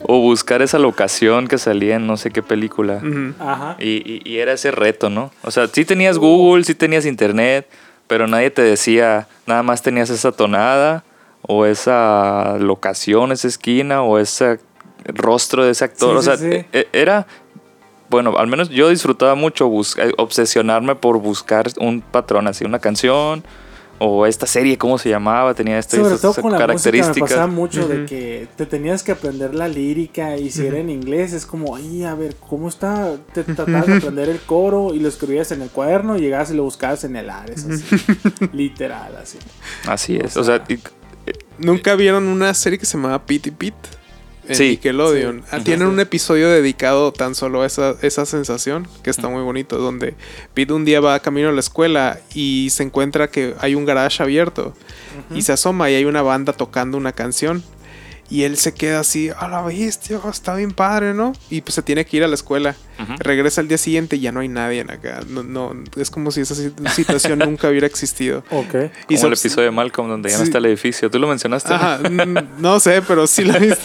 o buscar esa locación que salía en no sé qué película. Ajá. Y, y- y era ese reto, ¿no? O sea, sí tenías Google, sí tenías internet, pero nadie te decía, nada más tenías esa tonada, o esa locación, esa esquina, o ese rostro de ese actor. Sí, o sea, sí, sí. e- era. Bueno, al menos yo disfrutaba mucho eh, obsesionarme por buscar un patrón, así, una canción, o esta serie, ¿cómo se llamaba? Tenía estas Sobre estas todo con la me características. pasaba mucho de que te tenías que aprender la lírica y si era en inglés es como, ay, a ver, ¿cómo está? Te tratabas de aprender el coro y lo escribías en el cuaderno y llegabas y lo buscabas en el Ares, así, literal, así. Así es. O sea, y- ¿Nunca vieron una serie que se llamaba Pete y Pete? En Sí. Nickelodeon. Ah, Tienen un episodio dedicado tan solo a esa, esa sensación, que está muy bonito, donde Pete un día va camino a la escuela y se encuentra que hay un garage abierto y se asoma y hay una banda tocando una canción. Y él se queda así, a la bestia, está bien padre, ¿no? Y pues se tiene que ir a la escuela. Ujú. Regresa al día siguiente y ya no hay nadie en acá. No, no, es como si esa si- situación nunca hubiera existido. Ok. Y como el episodio de Malcolm donde ya no Sí. está el edificio. ¿Tú lo mencionaste? Ajá, no sé, pero sí la he visto.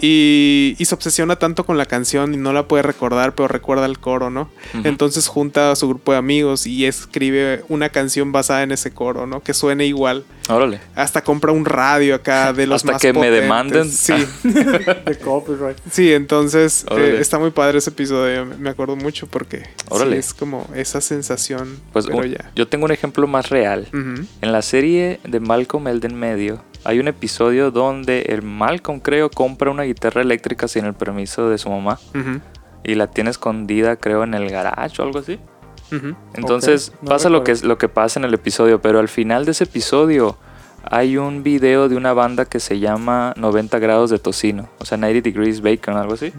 Y, y se obsesiona tanto con la canción y no la puede recordar, pero recuerda el coro, ¿no? Entonces junta a su grupo de amigos y escribe una canción basada en ese coro, ¿no? Que suene igual. Órale. Hasta compra un radio acá de los Hasta más que me demanden. Sí, De copyright. sí, entonces eh, está muy padre ese episodio. me- Me acuerdo mucho porque sí, Órale. es como esa sensación. Pues pero un- ya. yo tengo un ejemplo más real. En la serie de Malcolm el de en medio, hay un episodio donde el Malcolm, creo, compra una guitarra eléctrica sin el permiso de su mamá y la tiene escondida, creo, en el garage o algo así. Entonces no pasa lo que, lo que pasa en el episodio, pero al final de ese episodio hay un video de una banda que se llama 90 grados de tocino, o sea, 90 degrees bacon, algo así.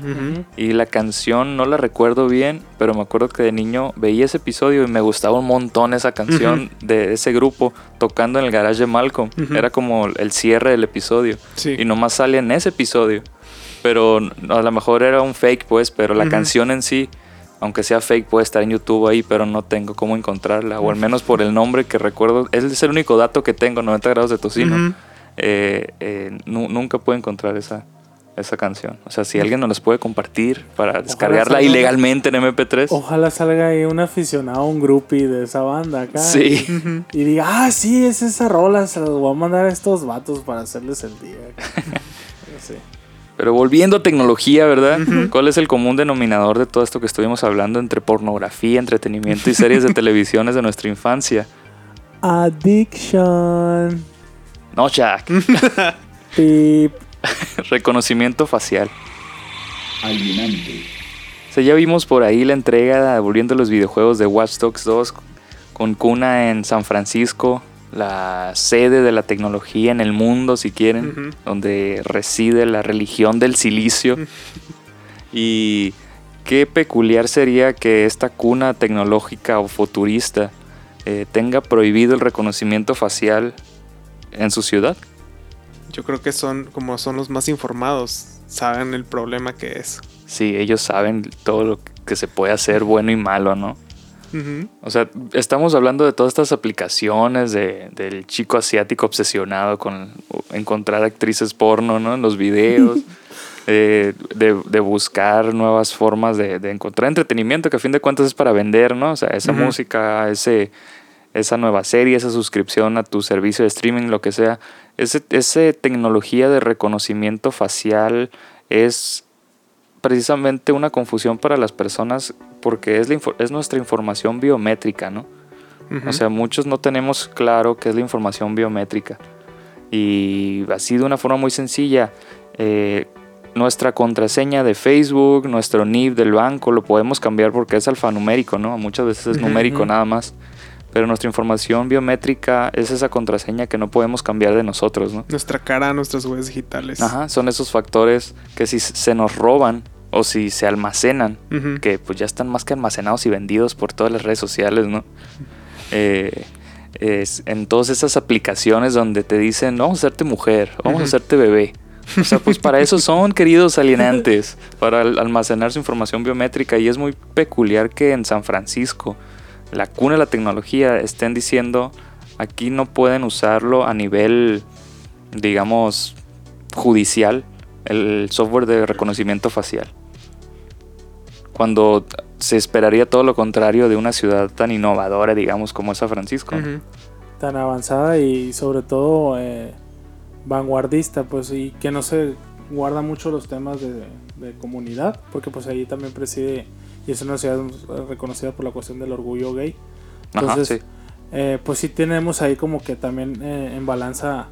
Y la canción no la recuerdo bien, pero me acuerdo que de niño veía ese episodio y me gustaba un montón esa canción de ese grupo tocando en el garage de Malcolm. Era como el cierre del episodio. Sí. Y nomás sale en ese episodio. Pero a lo mejor era un fake, pues, pero la canción en sí, aunque sea fake, puede estar en YouTube ahí, pero no tengo cómo encontrarla. O al menos por el nombre que recuerdo. Es el único dato que tengo, 90 grados de tocino. Eh, eh, nu- nunca puedo encontrar esa, esa canción. O sea, si alguien nos las puede compartir para descargarla salga- ilegalmente en MP3. Ojalá salga ahí un aficionado, un groupie de esa banda acá. Sí. Y diga, ah, sí, es esa rola, se las voy a mandar a estos vatos para hacerles el día. Sí. Pero volviendo a tecnología, ¿verdad? ¿Cuál es el común denominador de todo esto que estuvimos hablando entre pornografía, entretenimiento y series de televisiones de nuestra infancia? Addiction. No, Jack. Pip. Reconocimiento facial. alienante, O sea, ya vimos por ahí la entrega volviendo a los videojuegos de Watch Dogs 2 con cuna en San Francisco, la sede de la tecnología en el mundo, si quieren, donde reside la religión del silicio. y qué peculiar sería que esta cuna tecnológica o futurista eh, tenga prohibido el reconocimiento facial en su ciudad. Yo creo que son como son los más informados, saben el problema que es. Sí, ellos saben todo lo que se puede hacer bueno y malo, ¿no? O sea, estamos hablando de todas estas aplicaciones de, del chico asiático obsesionado con encontrar actrices porno, ¿no? En los videos, eh, de, de buscar nuevas formas de, de encontrar entretenimiento, que a fin de cuentas es para vender, ¿no? O sea, esa música, ese, esa nueva serie, esa suscripción a tu servicio de streaming, lo que sea. Ese, ese tecnología de reconocimiento facial es precisamente una confusión para las personas porque es, la es nuestra información biométrica, ¿no? Ujú. O sea, muchos no tenemos claro qué es la información biométrica. Y así de una forma muy sencilla, eh, nuestra contraseña de Facebook, nuestro NIP del banco, lo podemos cambiar porque es alfanumérico, ¿no? Muchas veces es numérico ujú. nada más. Pero nuestra información biométrica es esa contraseña que no podemos cambiar de nosotros, ¿no? Nuestra cara, nuestras huellas digitales. Ajá, son esos factores que si se nos roban o si se almacenan, que pues ya están más que almacenados y vendidos por todas las redes sociales, ¿no? Eh, es- en todas esas aplicaciones donde te dicen, vamos a hacerte mujer, vamos a hacerte bebé. O sea, pues para eso son, queridos alienantes, para al- almacenar su información biométrica. Y es muy peculiar que en San Francisco, la cuna de la tecnología, estén diciendo, aquí no pueden usarlo a nivel, digamos, judicial, el software de reconocimiento facial. Cuando se esperaría todo lo contrario de una ciudad tan innovadora, digamos, como es San Francisco. Tan avanzada y sobre todo eh, vanguardista, pues, y que no se guarda mucho los temas de, de comunidad, porque pues ahí también preside, y es una ciudad reconocida por la cuestión del orgullo gay. Ajá, Entonces, sí. eh, pues sí tenemos ahí como que también eh, en balanza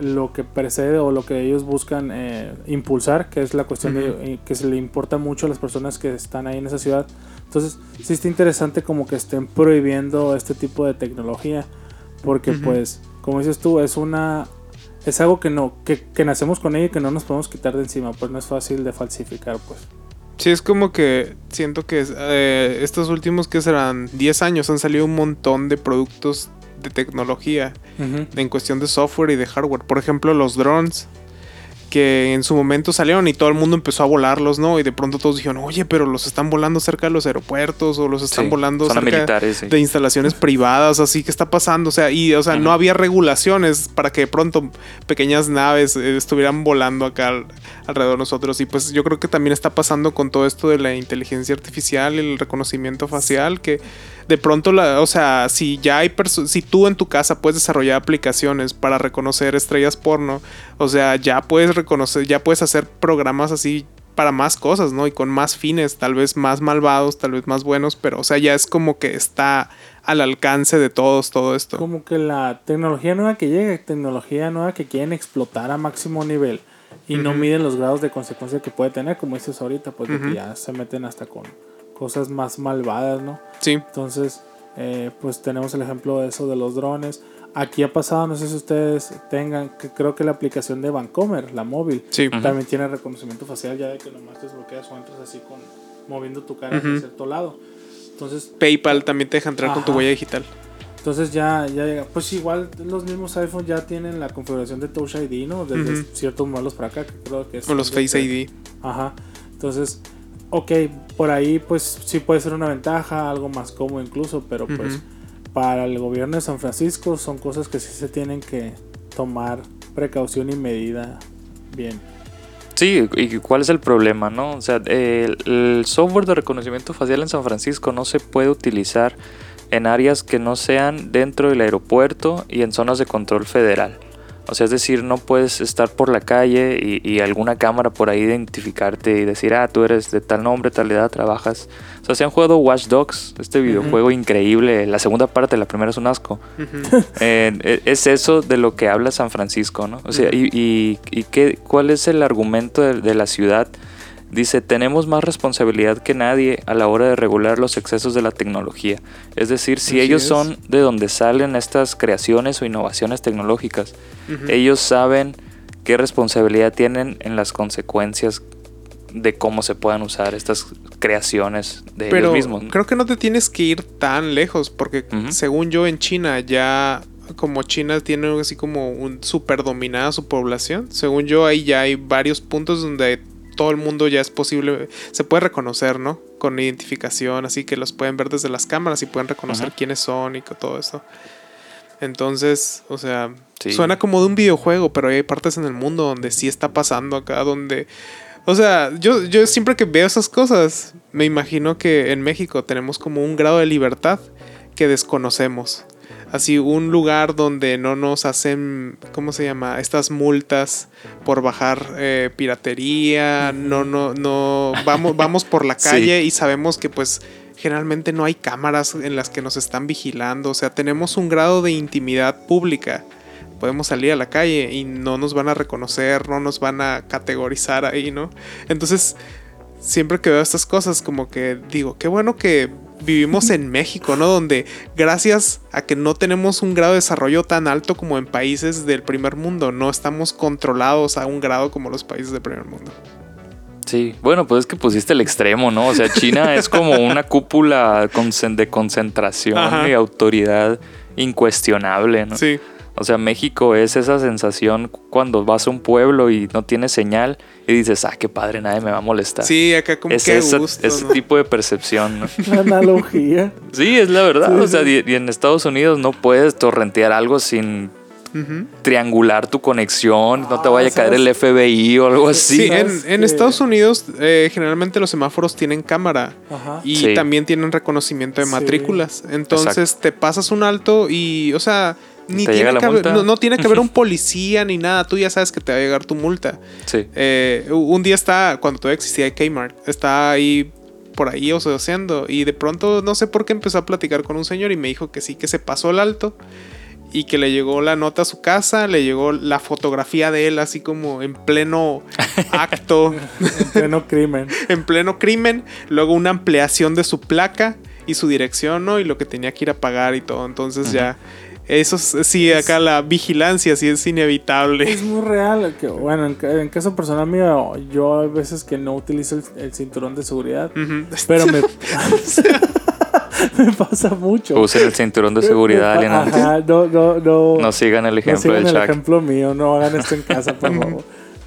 lo que precede o lo que ellos buscan eh, impulsar, que es la cuestión Ujú. de eh, que se le importa mucho a las personas que están ahí en esa ciudad. Entonces, sí está interesante como que estén prohibiendo este tipo de tecnología, porque Ujú. pues, como dices tú, es una es algo que no que, que nacemos con ella y que no nos podemos quitar de encima, pues no es fácil de falsificar, pues. Sí, es como que siento que eh, estos últimos que serán 10 años han salido un montón de productos de tecnología en cuestión de software y de hardware. Por ejemplo, los drones que en su momento salieron y todo el mundo empezó a volarlos, ¿no? Y de pronto todos dijeron, oye, pero los están volando cerca de los aeropuertos o los están Sí, volando cerca militares, sí. de instalaciones privadas, así que está pasando, o sea, y o sea, no había regulaciones para que de pronto pequeñas naves eh, estuvieran volando acá al- alrededor de nosotros y pues yo creo que también está pasando con todo esto de la inteligencia artificial, el reconocimiento facial que de pronto la, o sea, si ya hay si tú en tu casa puedes desarrollar aplicaciones para reconocer estrellas porno, o sea, ya puedes reconocer, ya puedes hacer programas así para más cosas, ¿no? Y con más fines, tal vez más malvados, tal vez más buenos, pero o sea, ya es como que está al alcance de todos todo esto. Como que la tecnología nueva que llega, tecnología nueva que quieren explotar a máximo nivel y no miden los grados de consecuencia que puede tener, como dices ahorita, pues de que ya se meten hasta con cosas más malvadas, ¿no? Sí. Entonces, eh, pues tenemos el ejemplo de eso de los drones. Aquí ha pasado, no sé si ustedes tengan, que creo que la aplicación de Vancomer, la móvil, Sí. También tiene reconocimiento facial ya de que nomás desbloqueas o entras así con moviendo tu cara Ujú. hacia cierto lado. Entonces, PayPal también te deja entrar con tu huella digital. entonces ya, ya llega. Pues igual los mismos iPhone ya tienen la configuración de Touch ID, ¿no? Desde ciertos modelos para acá, que creo que es. Con los Face ID. Ajá. Entonces, ok, por ahí pues sí puede ser una ventaja, algo más cómodo incluso, pero pues para el gobierno de San Francisco son cosas que sí se tienen que tomar precaución y medida bien. Sí, ¿y cuál es el problema, no? O sea, el, el software de reconocimiento facial en San Francisco no se puede utilizar en áreas que no sean dentro del aeropuerto y en zonas de control federal. O sea, es decir, no puedes estar por la calle y, y alguna cámara por ahí identificarte y decir, ah, tú eres de tal nombre, tal edad, trabajas. O sea, si han jugado Watch Dogs, este videojuego increíble, la segunda parte, la primera es un asco. Eh, e- es eso de lo que habla San Francisco, ¿no? O sea, y, y, y qué, cuál es el argumento de, de la ciudad? Dice, tenemos más responsabilidad que nadie a la hora de regular los excesos de la tecnología. Es decir, si Así ellos es. son de donde salen estas creaciones o innovaciones tecnológicas, ellos saben qué responsabilidad tienen en las consecuencias de cómo se puedan usar estas creaciones de Pero ellos mismos. creo que no te tienes que ir tan lejos, porque según yo en China ya, como China tiene así como un super dominada su población, según yo ahí ya hay varios puntos donde todo el mundo ya es posible, se puede reconocer, ¿no? Con identificación, así que los pueden ver desde las cámaras y pueden reconocer Ajá. quiénes son y todo eso. Entonces, o sea, Sí. suena como de un videojuego, pero hay partes en el mundo donde sí está pasando acá, donde... O sea, yo, yo siempre que veo esas cosas, me imagino que en México tenemos como un grado de libertad que desconocemos. Así, un lugar donde no nos hacen, ¿cómo se llama? Estas multas por bajar eh, piratería, no, no, no, vamos, vamos por la Sí. calle y sabemos que pues generalmente no hay cámaras en las que nos están vigilando, o sea, tenemos un grado de intimidad pública podemos salir a la calle y no nos van a reconocer, no nos van a categorizar ahí, ¿no? Entonces, siempre que veo estas cosas, como que digo, qué bueno que vivimos en México, ¿no? Donde gracias a que no tenemos un grado de desarrollo tan alto como en países del primer mundo, no estamos controlados a un grado como los países del primer mundo. Sí, bueno, pues es que pusiste el extremo, ¿no? O sea, China es como una cúpula de concentración Ajá. y autoridad incuestionable, ¿no? Sí, O sea, México es esa sensación cuando vas a un pueblo y no tienes señal y dices, ah, qué padre, nadie me va a molestar. sí, acá como es que esa- gusto, ese ¿no? tipo de percepción, ¿no? La analogía. Sí, es la verdad. Sí, o sea, sí. y, y en Estados Unidos no puedes torrentear algo sin Triangular tu conexión, no te Ah, vaya a caer el FBI o algo así. Sí, en, ¿Sabes en qué? Estados Unidos eh, generalmente los semáforos tienen cámara Ajá. y Sí. también tienen reconocimiento de Sí. matrículas. Entonces te pasas un alto y, o sea, ni ¿Te tiene llega la que haber, multa? no, no tiene que haber un policía ni nada. Tú ya sabes que te va a llegar tu multa. Sí. Eh, un día está, cuando todavía existía Kmart, está ahí por ahí oceando y de pronto no sé por qué empezó a platicar con un señor y me dijo que sí, que se pasó el alto y que le llegó la nota a su casa, le llegó la fotografía de él así como en pleno acto, En pleno crimen. en pleno crimen, luego una ampliación de su placa y su dirección, ¿no? Y lo que tenía que ir a pagar y todo, entonces ya... Eso es- sí, acá la vigilancia sí es inevitable. Es muy real. Que, bueno, en, ca- en caso personal mío, yo hay veces que no utilizo el, el cinturón de seguridad. Pero me, me pasa mucho. Usen el cinturón de seguridad, alienantes. Ajá, no, no, no. No sigan el No ejemplo sigan del el Chuck. ejemplo mío, no hagan esto en casa, por favor.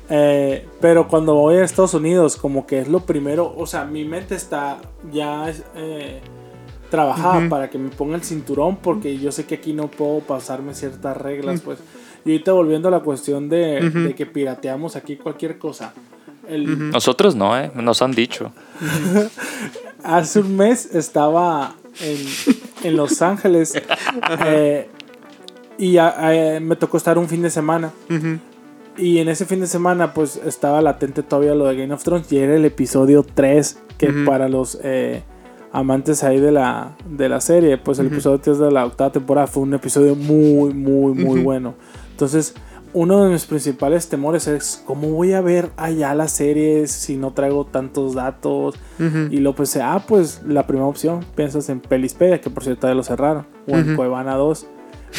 Eh, pero cuando voy a Estados Unidos, como que es lo primero, o sea, mi mente está ya eh, trabajada para que me ponga el cinturón, porque yo sé que aquí no puedo pasarme ciertas reglas, pues. Y ahorita volviendo a la cuestión de, que pirateamos aquí cualquier cosa. El, Nosotros no, ¿eh? Nos han dicho. Hace un mes estaba en, en Los Ángeles. Eh, y a- a- me tocó estar un fin de semana. Y en ese fin de semana, pues estaba latente todavía lo de Game of Thrones. Y era el episodio 3, que para los eh, amantes ahí de la, de la serie, pues el episodio 3 de la octava temporada fue un episodio muy, muy, muy bueno. Entonces, uno de mis principales temores es cómo voy a ver allá la serie si no traigo tantos datos. Y luego pues, ah, pues la primera opción, piensas en Pelispedia, que por cierto ya lo cerraron, o en Ujú. Cuevana 2.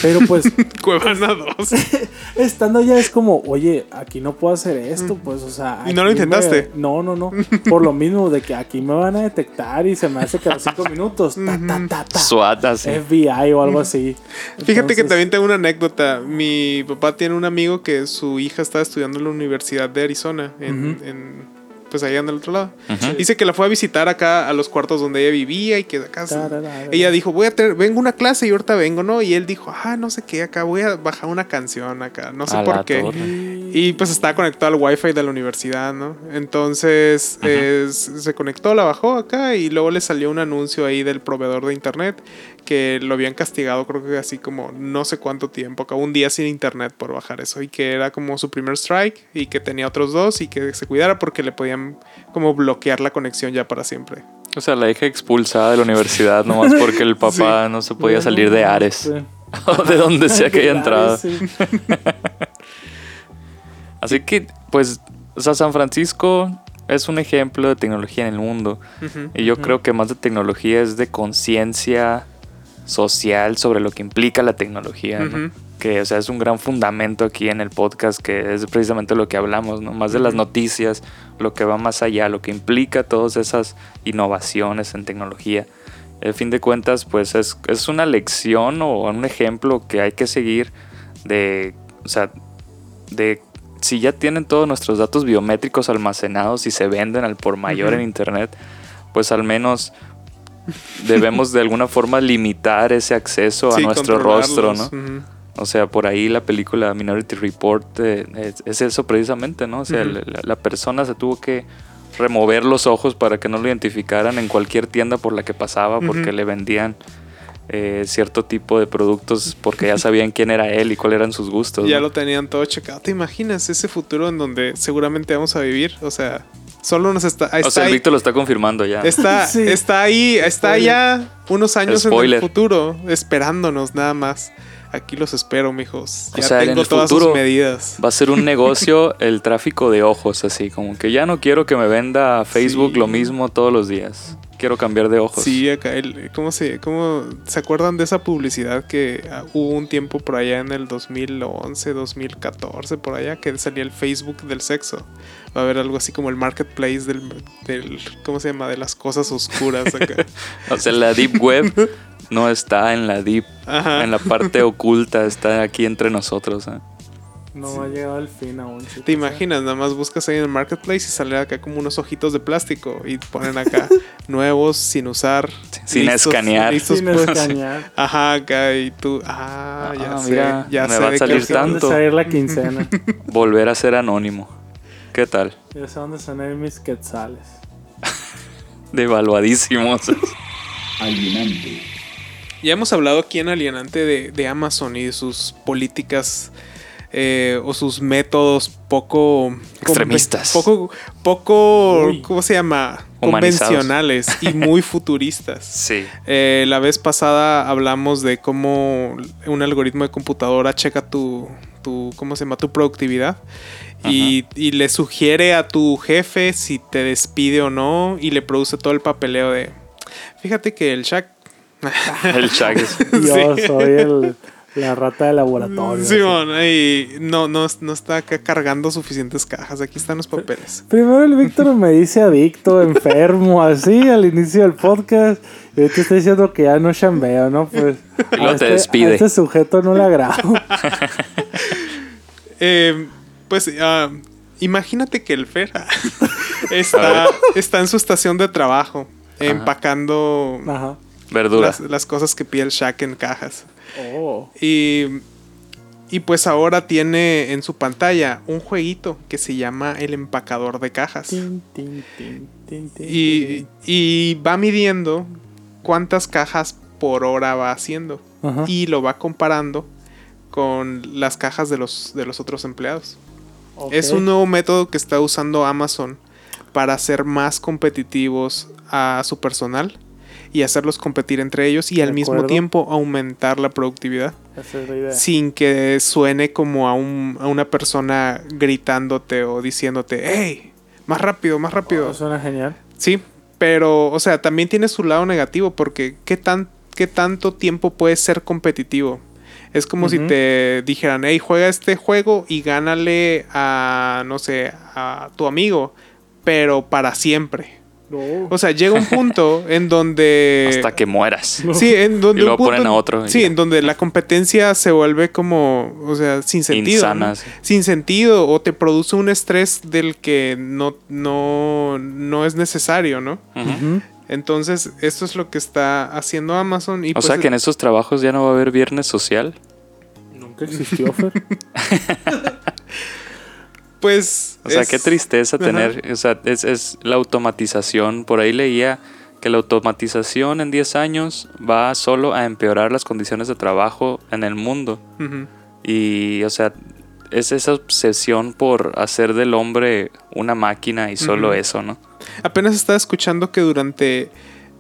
Pero pues Cuevana 2. estando allá es como, oye, aquí no puedo hacer esto, pues, o sea. ¿Y no lo me- intentaste? No, no, no. Por lo mismo de que aquí me van a detectar y se me hace que a los cinco minutos, ta, ta, ta, ta, SWAT así. FBI o algo así. Fíjate que también tengo una anécdota. Mi papá tiene un amigo que su hija estaba estudiando en la Universidad de Arizona, en, Ujú. en- pues allá en el otro lado. Dice que la fue a visitar acá a los cuartos donde ella vivía y que acá tararara. ella dijo, voy a tener, vengo a una clase y ahorita vengo, ¿no? Y él dijo, ah, no sé qué, acá voy a bajar una canción acá, no sé A por qué. torre. Y pues estaba conectado al wifi de la universidad, ¿no? Entonces es- se conectó, la bajó acá y luego le salió un anuncio ahí del proveedor de internet que lo habían castigado creo que así como no sé cuánto tiempo, acá un día sin internet por bajar eso y que era como su primer strike y que tenía otros dos y que se cuidara porque le podían como bloquear la conexión ya para siempre. O sea, la hija expulsada de la universidad nomás porque el papá no se podía salir de Ares. Sí. o de donde sea que haya entrado. Ares, sí. Así que, pues, o sea, San Francisco es un ejemplo de tecnología en el mundo. Y yo creo que más de tecnología es de conciencia social sobre lo que implica la tecnología. Que, o sea, es un gran fundamento aquí en el podcast, que es precisamente lo que hablamos, ¿no? Más de las noticias, lo que va más allá, lo que implica todas esas innovaciones en tecnología. Al fin de cuentas, pues es, es una lección o un ejemplo que hay que seguir de, o sea, de si ya tienen todos nuestros datos biométricos almacenados y se venden al por mayor en internet, pues al menos debemos de alguna forma limitar ese acceso a nuestro rostro, ¿no? O sea, por ahí la película Minority Report eh, es, es eso precisamente, ¿no? O sea, la, la persona se tuvo que remover los ojos para que no lo identificaran en cualquier tienda por la que pasaba porque le vendían eh, cierto tipo de productos porque ya sabían quién era él y cuáles eran sus gustos. Ya ¿no? lo tenían todo checado. ¿Te imaginas ese futuro en donde seguramente vamos a vivir? O sea, solo nos está. o sea, el ahí- Víctor lo está confirmando ya. Está, Sí. está ahí, está Spoiler. ya unos años en el futuro, esperándonos nada más. Aquí los espero, mijos. O Ya sea, en tengo el todas futuro- sus medidas. Va a ser un negocio el tráfico de ojos, así como que ya no quiero que me venda Facebook Sí. lo mismo todos los días. Quiero cambiar de ojos. Sí, acá, el, ¿cómo, se, ¿cómo se acuerdan de esa publicidad que ah, hubo un tiempo por allá en el 2011, 2014, por allá, que salía el Facebook del sexo? Va a haber algo así como el marketplace del, del ¿cómo se llama? De las cosas oscuras acá. O sea, la deep web no está en la deep, Ajá. en la parte oculta, está aquí entre nosotros. ¿eh? No ha llegado al fin aún. ¿Te imaginas? Nada más buscas ahí en el marketplace y sale acá como unos ojitos de plástico y ponen acá nuevos, sin usar. Sin escanear. listos Sin pues. escanear. Ajá, acá y tú. Ah, ya Ah, sé. mira, ya me sé va a salir opción- ¿Dónde tanto. salir la quincena? Volver a ser anónimo. ¿Qué tal? ya sé dónde salir mis quetzales. Devaluadísimos. alienante, Ya hemos hablado aquí en Alienante de, de Amazon y de sus políticas eh, o sus métodos poco Extremistas. Poco, poco Uy. ¿cómo se llama? Convencionales y muy futuristas. Sí. Eh, la vez pasada hablamos de cómo un algoritmo de computadora checa tu, tu ¿cómo se llama? Tu productividad. Y, y le sugiere a tu jefe si te despide o no. Y le produce todo el papeleo de. Fíjate que el Shaq. El Chagas. Yo soy el, la rata de laboratorio. así. Simón, y no, no, no está acá cargando suficientes cajas. Aquí están los papeles. Primero el Víctor me dice adicto, enfermo, así al inicio del podcast. Y ahorita está diciendo que ya no chambeo, ¿no? Pues. Y luego a te este- despide. A este sujeto no le agrado. Eh, pues ah, imagínate que el Fer está, está en su estación de trabajo. Empacando Ajá. Verdura. las, las cosas que pide el Shaq en cajas. Oh. Y, y pues ahora tiene en su pantalla un jueguito que se llama el empacador de cajas. Y, y va midiendo cuántas cajas por hora va haciendo. Ajá. Y lo va comparando con las cajas de los, de los otros empleados. Es un nuevo método que está usando Amazon para hacer más competitivos a su personal y hacerlos competir entre ellos y De al mismo tiempo aumentar la productividad Esa es la idea. sin que suene como a, un- a una persona gritándote o diciéndote, hey, más rápido, más rápido. Oh, suena genial. Sí, pero, o sea, también tiene su lado negativo porque ¿qué, tan, qué tanto tiempo puedes ser competitivo? Es como si te dijeran, hey, juega este juego y gánale a, no sé, a tu amigo, pero para siempre. No. O sea, llega un punto en donde... Hasta que mueras. Sí, en donde Y luego un punto- ponen a otro Sí, ya. en donde la competencia se vuelve como, o sea, sin sentido. Insana, ¿no? sí. Sin sentido o te produce un estrés del que no, no, no es necesario, ¿no? Entonces, esto es lo que está haciendo Amazon y O pues, sea que en estos trabajos ya no va a haber viernes social. Nunca existió, Fer. pues O sea, es- qué tristeza Ajá. tener, o sea, es, es la automatización. Por ahí leía que la automatización en 10 años va solo a empeorar las condiciones de trabajo en el mundo. Y, o sea, es esa obsesión por hacer del hombre una máquina y solo eso, ¿no? Apenas estaba escuchando que durante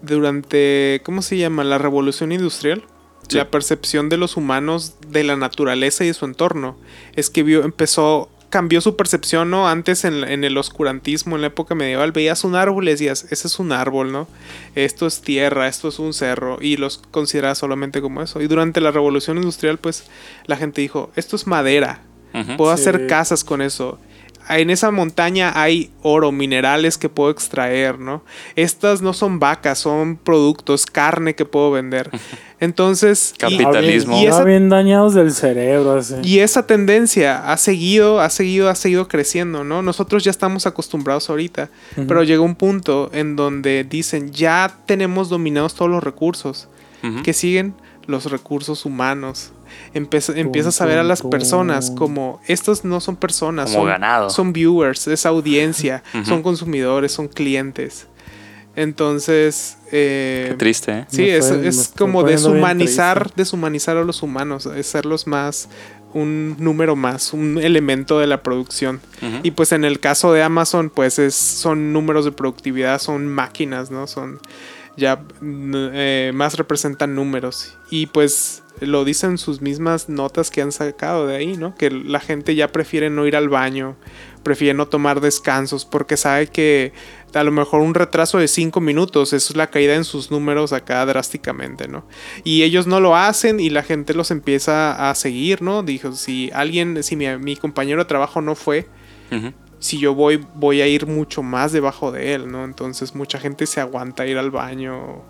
durante ¿cómo se llama? la revolución industrial, Sí. la percepción de los humanos de la naturaleza y de su entorno es que vio empezó cambió su percepción, ¿no? Antes en, en el oscurantismo, en la época medieval, veías un árbol y decías, ese es un árbol, ¿no? Esto es tierra, esto es un cerro, y los considerabas solamente como eso. Y durante la revolución industrial, pues, la gente dijo, esto es madera. Puedo Sí. hacer casas con eso. En esa montaña hay oro, minerales que puedo extraer, ¿no? Estas no son vacas, son productos, carne que puedo vender. Entonces, y- Capitalismo. Y, Ya esa, bien dañados del cerebro, así. y esa tendencia ha seguido, ha seguido, ha seguido creciendo, ¿no? Nosotros ya estamos acostumbrados ahorita, pero llega un punto en donde dicen, ya tenemos dominados todos los recursos. Ujú. que siguen los recursos humanos. Empieza- empiezas a ver a las personas como estos no son personas, Como son, ganado. son viewers, es audiencia, son consumidores, son clientes. Entonces, eh, Qué triste, ¿eh? sí, Me es, es como deshumanizar, deshumanizar a los humanos, es serlos más un número más, un elemento de la producción. Y pues en el caso de Amazon, pues es, son números de productividad, son máquinas, ¿no? Son ya eh, más representan números. Y pues lo dicen sus mismas notas que han sacado de ahí, ¿no? Que la gente ya prefiere no ir al baño, prefiere no tomar descansos porque sabe que a lo mejor un retraso de 5 minutos es la caída en sus números acá drásticamente, ¿no? Y ellos no lo hacen y la gente los empieza a seguir, ¿no? Dijo, si alguien, si mi, compañero de trabajo no fue. Si yo voy, voy a ir mucho más debajo de él, ¿no? Entonces mucha gente se aguanta ir al baño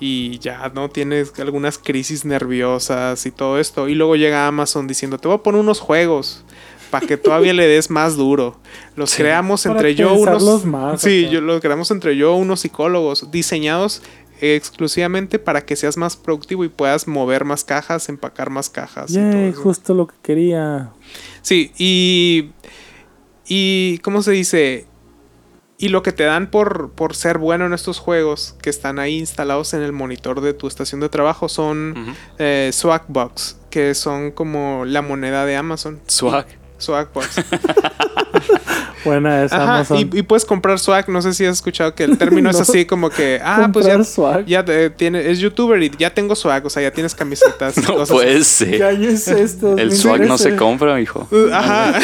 y ya, ¿no? Tienes algunas crisis nerviosas y todo esto. Y luego llega Amazon diciendo, te voy a poner unos juegos para que todavía le des más duro. Los Sí. creamos entre yo unos... más, sí, yo los creamos entre yo unos psicólogos diseñados exclusivamente para que seas más productivo y puedas mover más cajas, empacar más cajas. y todo justo lo que quería. Sí, y. Y. ¿Cómo se dice? Y lo que te dan por, por ser bueno en estos juegos que están ahí instalados en el monitor de tu estación de trabajo son eh, Swagbucks, que son como la moneda de Amazon. Swag. Swagbucks. Buena esa Ajá, Amazon. y, y puedes comprar swag. No sé si has escuchado que el término es así como que, ah, pues ya, swag. ya te- tiene, es youtuber y ya tengo swag, o sea, ya tienes camisetas. y No cosas puede ¿Qué ser. es esto? El swag no se 2013. compra, hijo. Uh, Ajá.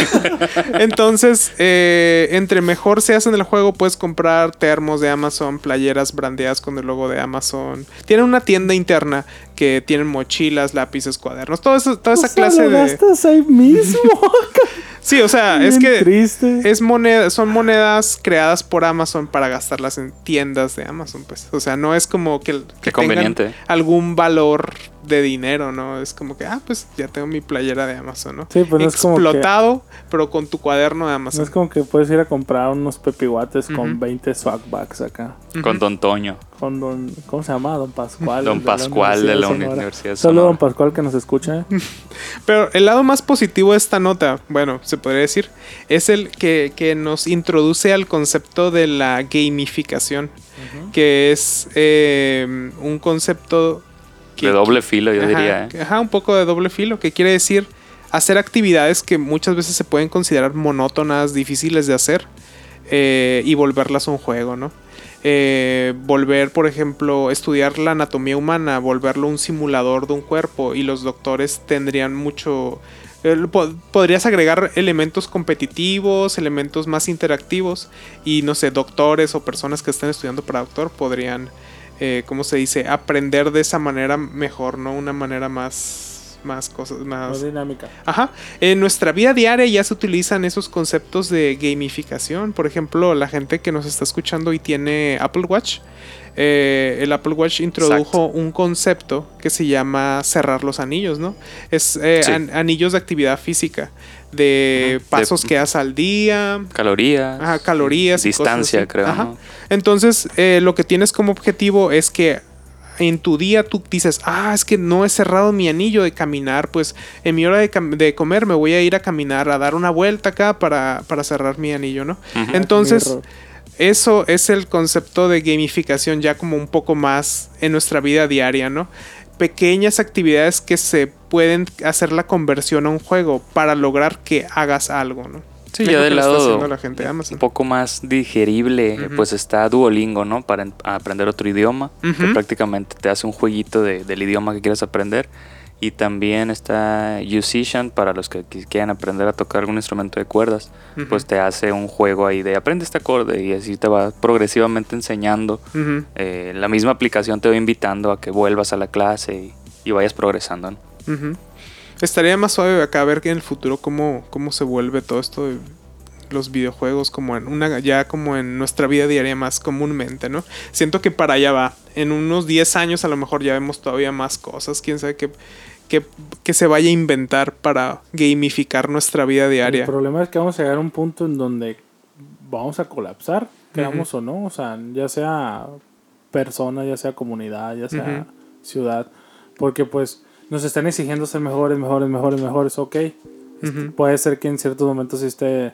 Entonces, eh, entre mejor seas en el juego, puedes comprar termos de Amazon, playeras brandeadas con el logo de Amazon. Tienen una tienda interna que tienen mochilas, lápices, cuadernos, todo eso, toda esa O sea, clase lo de. gastas ahí mismo. Sí, o sea, es que triste. es moneda, son monedas creadas por Amazon para gastarlas en tiendas de Amazon, pues. O sea, no es como que, que Qué conveniente. tengan algún valor de dinero, ¿no? Es como que, ah, pues ya tengo mi playera de Amazon, ¿no? Sí, pues no es como que- Explotado, pero con tu cuaderno de No Amazon. es como que puedes ir a comprar unos pepiguates con Ujú. 20 swagbacks acá. Con Don Toño. Con don, ¿cómo se llama? Don Pascual. Don de la Pascual de la. Universidad de Solo. Don Pascual que nos escucha. ¿eh? Pero el lado más positivo de esta nota, bueno, se podría decir, es el que, que nos introduce al concepto de la gamificación, que es eh, un concepto que, De doble filo, yo Ajá, diría. ¿eh? Ajá, un poco de doble filo, que quiere decir hacer actividades que muchas veces se pueden considerar monótonas, difíciles de hacer, eh, y volverlas un juego, ¿no? Eh, volver, por ejemplo, estudiar la anatomía humana, volverlo un simulador de un cuerpo, y los doctores tendrían mucho... po- podrías agregar elementos competitivos, elementos más interactivos, y no sé, doctores o personas que estén estudiando para doctor podrían eh, ¿cómo se dice? Aprender de esa manera mejor, ¿no? Una manera más, más cosas, más... Más dinámica. Ajá. En nuestra vida diaria ya se utilizan esos conceptos de gamificación. Por ejemplo, la gente que nos está escuchando y tiene Apple Watch, eh, el Apple Watch introdujo un concepto que se llama cerrar los anillos, ¿no? Es eh, Sí. an- anillos de actividad física, de pasos De- que das al día, Calorías. Ajá, calorías y Distancia, cosas así. creo. Ajá. ¿no? Entonces, eh, lo que tienes como objetivo es que en tu día tú dices, ah, es que no he cerrado mi anillo de caminar, pues en mi hora de, comer me voy a ir a caminar, a dar una vuelta acá para, para cerrar mi anillo, ¿no? Entonces, eso es el concepto de gamificación ya como un poco más en nuestra vida diaria, ¿no? Pequeñas actividades que se pueden hacer la conversión a un juego para lograr que hagas algo, ¿no? Sí, ya del lado haciendo la gente de Amazon. un poco más digerible, pues está Duolingo, ¿no? Para en- aprender otro idioma, que prácticamente te hace un jueguito de- del idioma que quieras aprender. Y también está Musician para los que qui- quieran aprender a tocar algún instrumento de cuerdas. Pues te hace un juego ahí de aprende este acorde y así te va progresivamente enseñando. Eh, la misma aplicación te va invitando a que vuelvas a la clase y, y vayas progresando. ¿no? Estaría más suave acá ver que en el futuro cómo, cómo se vuelve todo esto de los videojuegos como en una ya como en nuestra vida diaria más comúnmente, ¿no? Siento que para allá va. En unos 10 años a lo mejor ya vemos todavía más cosas, quién sabe qué que, que se vaya a inventar para gamificar nuestra vida diaria. El problema es que vamos a llegar a un punto en donde vamos a colapsar, queramos o no. O sea, ya sea persona, ya sea comunidad, ya sea ciudad. Porque pues nos están exigiendo ser mejores, mejores, mejores, mejores. Ok. Ujú. Puede ser que en ciertos momentos sí esté...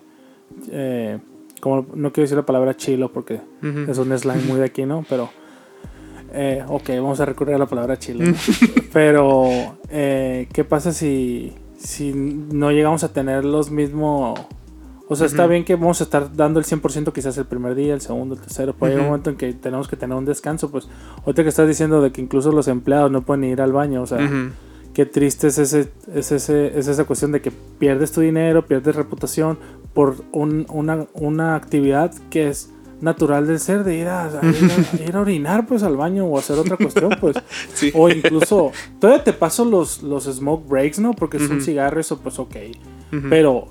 eh, como no quiero decir la palabra chilo porque es un slang muy de aquí, ¿no? Pero... eh, ok, vamos a recurrir a la palabra chilo. ¿no? Pero, eh, ¿qué pasa si, si no llegamos a tener los mismos... O sea, está bien que vamos a estar dando el 100% quizás el primer día, el segundo, el tercero, pero hay un momento en que tenemos que tener un descanso, pues. Ahorita que estás diciendo de que incluso los empleados no pueden ir al baño, o sea. Qué triste es, ese, es, ese, es esa cuestión de que pierdes tu dinero, pierdes reputación por un- una, una actividad que es natural del ser, de ir a, a ir, a, ir a orinar pues al baño o hacer otra cuestión, pues. Sí. O incluso, todavía te paso los, los smoke breaks, ¿no? Porque es un Ujú. cigarro, eso pues ok. Pero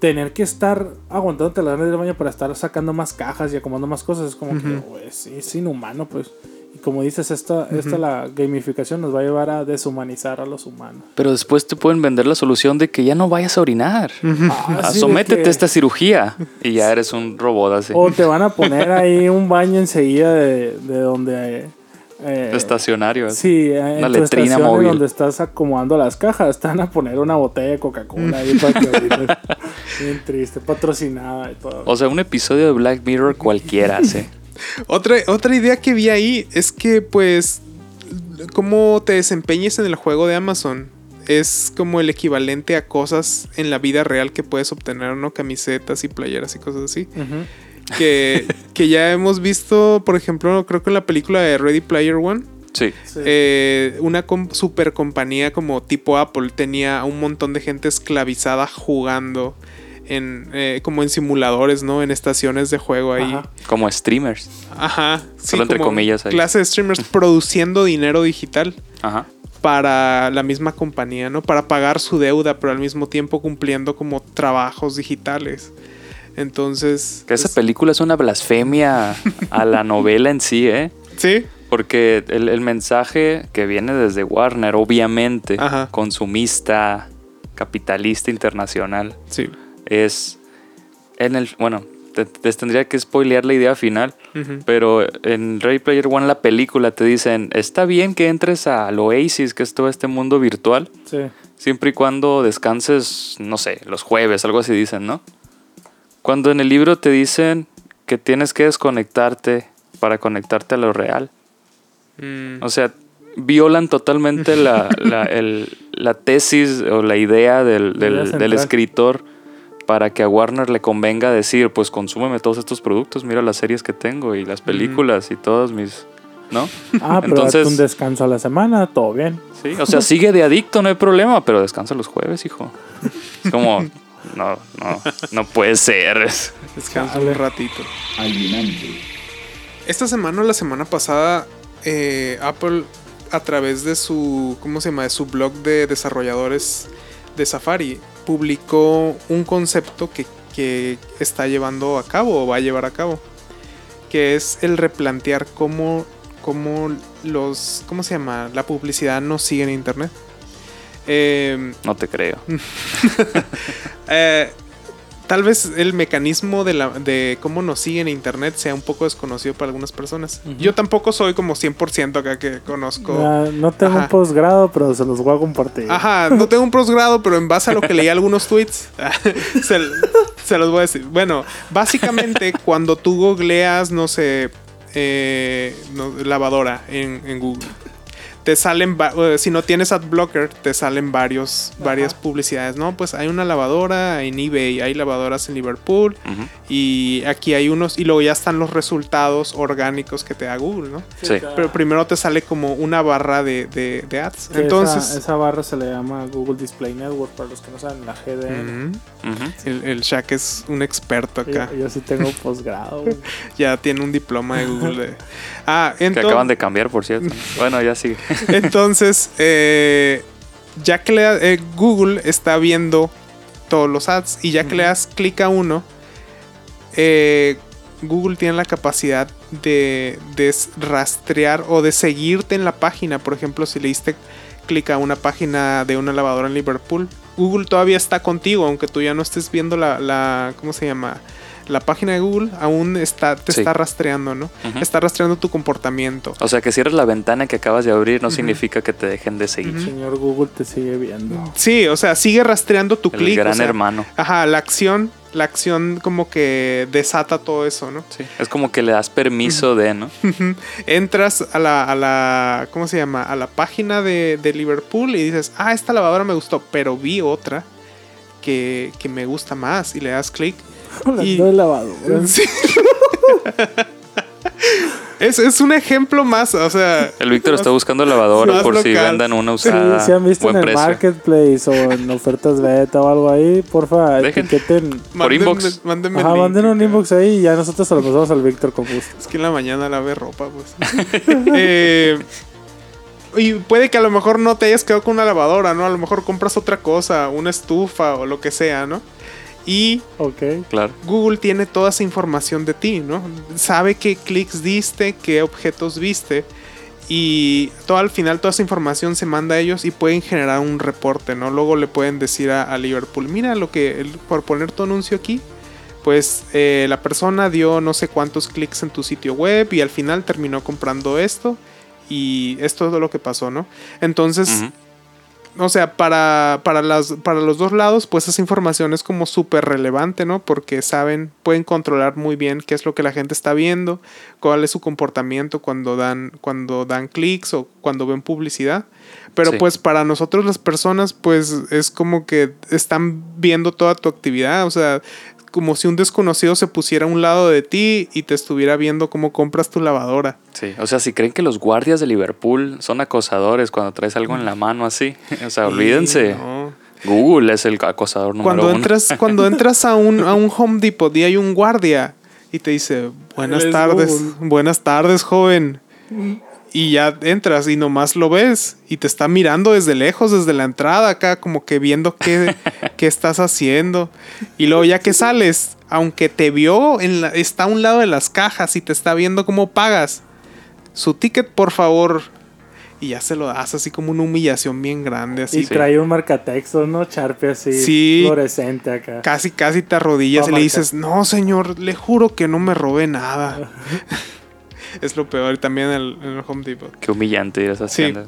tener que estar aguantándote la ganas del baño para estar sacando más cajas y acomodando más cosas es como que Ujú. pues, es inhumano, pues. Como dices, esta, esta la gamificación nos va a llevar a deshumanizar a los humanos. Pero después te pueden vender la solución de que ya no vayas a orinar. Ah, sí, de Sométete que- a esta cirugía y ya eres un robot así. O te van a poner ahí un baño enseguida de, de donde... eh, Estacionario. Sí, eh, en Una tu letrina en móvil. donde estás acomodando las cajas, están a poner una botella de Coca-Cola ahí para que. Bien triste, patrocinada y todo. O sea, un episodio de Black Mirror cualquiera hace. Otra, otra idea que vi ahí es que, pues, cómo te desempeñes en el juego de Amazon es como el equivalente a cosas en la vida real que puedes obtener, ¿no? Camisetas y playeras y cosas así. Que, que ya hemos visto, por ejemplo, creo que en la película de Ready Player One, Sí. Sí. eh, una com- super compañía como tipo Apple tenía a un montón de gente esclavizada jugando en, eh, como en simuladores, ¿no? En estaciones de juego ahí. Ajá. Como streamers. Ajá. Solo entre como comillas ahí. Clase de streamers produciendo dinero digital Ajá. para la misma compañía, ¿no? Para pagar su deuda, pero al mismo tiempo cumpliendo como trabajos digitales. Entonces. Que esa es- película es una blasfemia a la novela en sí, ¿eh? Sí. Porque el, el mensaje que viene desde Warner, obviamente, Ajá. consumista, capitalista internacional, Sí. Es en el bueno te, te tendría que spoilear la idea final pero en Ready Player One la película te dicen está bien que entres al Oasis que es todo este mundo virtual Sí. siempre y cuando descanses no sé los jueves algo así dicen no cuando en el libro te dicen que tienes que desconectarte para conectarte a lo real Mm. o sea violan totalmente la, la, el- la tesis o la idea del, del escritor para que a Warner le convenga decir, pues consúmeme todos estos productos, mira las series que tengo y las películas y todos mis... ¿No? Ah, pero Entonces- un descanso a la semana, todo bien. Sí, o sea, sigue de adicto, no hay problema, pero descansa los jueves, hijo. Es como, no, no, no puede ser. Descansa un ratito. Esta semana o la semana pasada, eh, Apple a través de su, ¿cómo se llama? De su blog de desarrolladores de Safari publicó un concepto que, que está llevando a cabo o va a llevar a cabo, que es el replantear cómo, cómo los, ¿cómo se llama? La publicidad no sigue en Internet. Eh, No te creo. eh, tal vez el mecanismo de, la, de cómo nos sigue en internet sea un poco desconocido para algunas personas. Yo tampoco soy como 100% acá que conozco. Ya, no tengo Ajá. un posgrado, pero se los voy a compartir. Ajá, no tengo un posgrado, pero en base a lo que leí algunos tweets, se, se los voy a decir. Bueno, básicamente cuando tú googleas, no sé, eh, no, lavadora en, en Google, te salen, si no tienes AdBlocker, te salen varios, varias publicidades, ¿no? Pues hay una lavadora en eBay, hay lavadoras en Liverpool y aquí hay unos, y luego ya están los resultados orgánicos que te da Google, ¿no? Sí. Pero primero te sale como una barra de, de- de ads. Que Entonces... esa, esa barra se le llama Google Display Network, para los que no saben, la GDN. Ujú. El, el Shaq es un experto acá. Yo, yo sí tengo posgrado. Ya tiene un diploma de Google. de- Ah, Que ento- acaban de cambiar, por cierto. Bueno, ya sigue. Entonces, eh, ya que le eh, Google está viendo todos los ads y ya que le das clic a uno, eh, Google tiene la capacidad de, de rastrear o de seguirte en la página. Por ejemplo, si le diste clic a una página de una lavadora en Liverpool, Google todavía está contigo, aunque tú ya no estés viendo la, la ¿cómo se llama? La página de Google aún está, te Sí. está rastreando, ¿no? Está rastreando tu comportamiento. O sea, que cierres la ventana que acabas de abrir no significa que te dejen de seguir. Señor Google te sigue viendo. Sí, o sea, sigue rastreando tu El clic. o gran sea, hermano. Ajá, la acción, la acción como que desata todo eso, ¿no? Sí. Es como que le das permiso de, ¿no? Entras a la, a la, ¿cómo se llama? A la página de, de Liverpool y dices, ah, esta lavadora me gustó, pero vi otra que, que me gusta más y le das clic. Hablando Y- de lavadora. Sí. es, es un ejemplo más, o sea... El Víctor está buscando lavadora por si vendan una Sí, usada. si han visto buen en el precio. marketplace o en ofertas beta o algo ahí, porfa, Dejen. etiqueten. Por mándenme- inbox. Mándenme Ajá, link manden un inbox ahí y ya nosotros se lo pasamos al Víctor con gusto. Es que en la mañana lave ropa, pues. Eh, y puede que a lo mejor no te hayas quedado con una lavadora, ¿no? A lo mejor compras otra cosa, una estufa o lo que sea, ¿no? Y. Claro. Google tiene toda esa información de ti, ¿no? Sabe qué clics diste, qué objetos viste. Y todo al final toda esa información se manda a ellos y pueden generar un reporte, ¿no? Luego le pueden decir a, a Liverpool, mira lo que, el- por poner tu anuncio aquí, pues eh, la persona dio no sé cuántos clics en tu sitio web y al final terminó comprando esto y esto es lo que pasó, ¿no? Entonces. O sea, para, para, las, para los dos lados, pues esa información es como súper relevante, ¿no? Porque saben, pueden controlar muy bien qué es lo que la gente está viendo, cuál es su comportamiento cuando dan, cuando dan clics o cuando ven publicidad. Pero Sí. pues para nosotros las personas, pues es como que están viendo toda tu actividad, o sea, como si un desconocido se pusiera a un lado de ti y te estuviera viendo cómo compras tu lavadora. Sí, o sea, si creen que los guardias de Liverpool son acosadores cuando traes algo en la mano así, o sea, olvídense. No. Google es el acosador número cuando uno. entras cuando entras a un, a un Home Depot y hay un guardia y te dice buenas tardes Google. buenas tardes joven y ya entras y nomás lo ves y te está mirando desde lejos desde la entrada acá como que viendo qué, qué estás haciendo y luego ya que sales aunque te vio en la- está a un lado de las cajas y te está viendo cómo pagas su ticket por favor y ya se lo das así como una humillación bien grande así y trae un marcatexto, ¿no? Charpe así, Sí. fluorescente acá. casi, casi te arrodillas Va y le dices, no, señor, le juro que no me robé nada. es lo peor y también en el, en el Home Depot. Qué humillante ir a esas Sí. tiendas.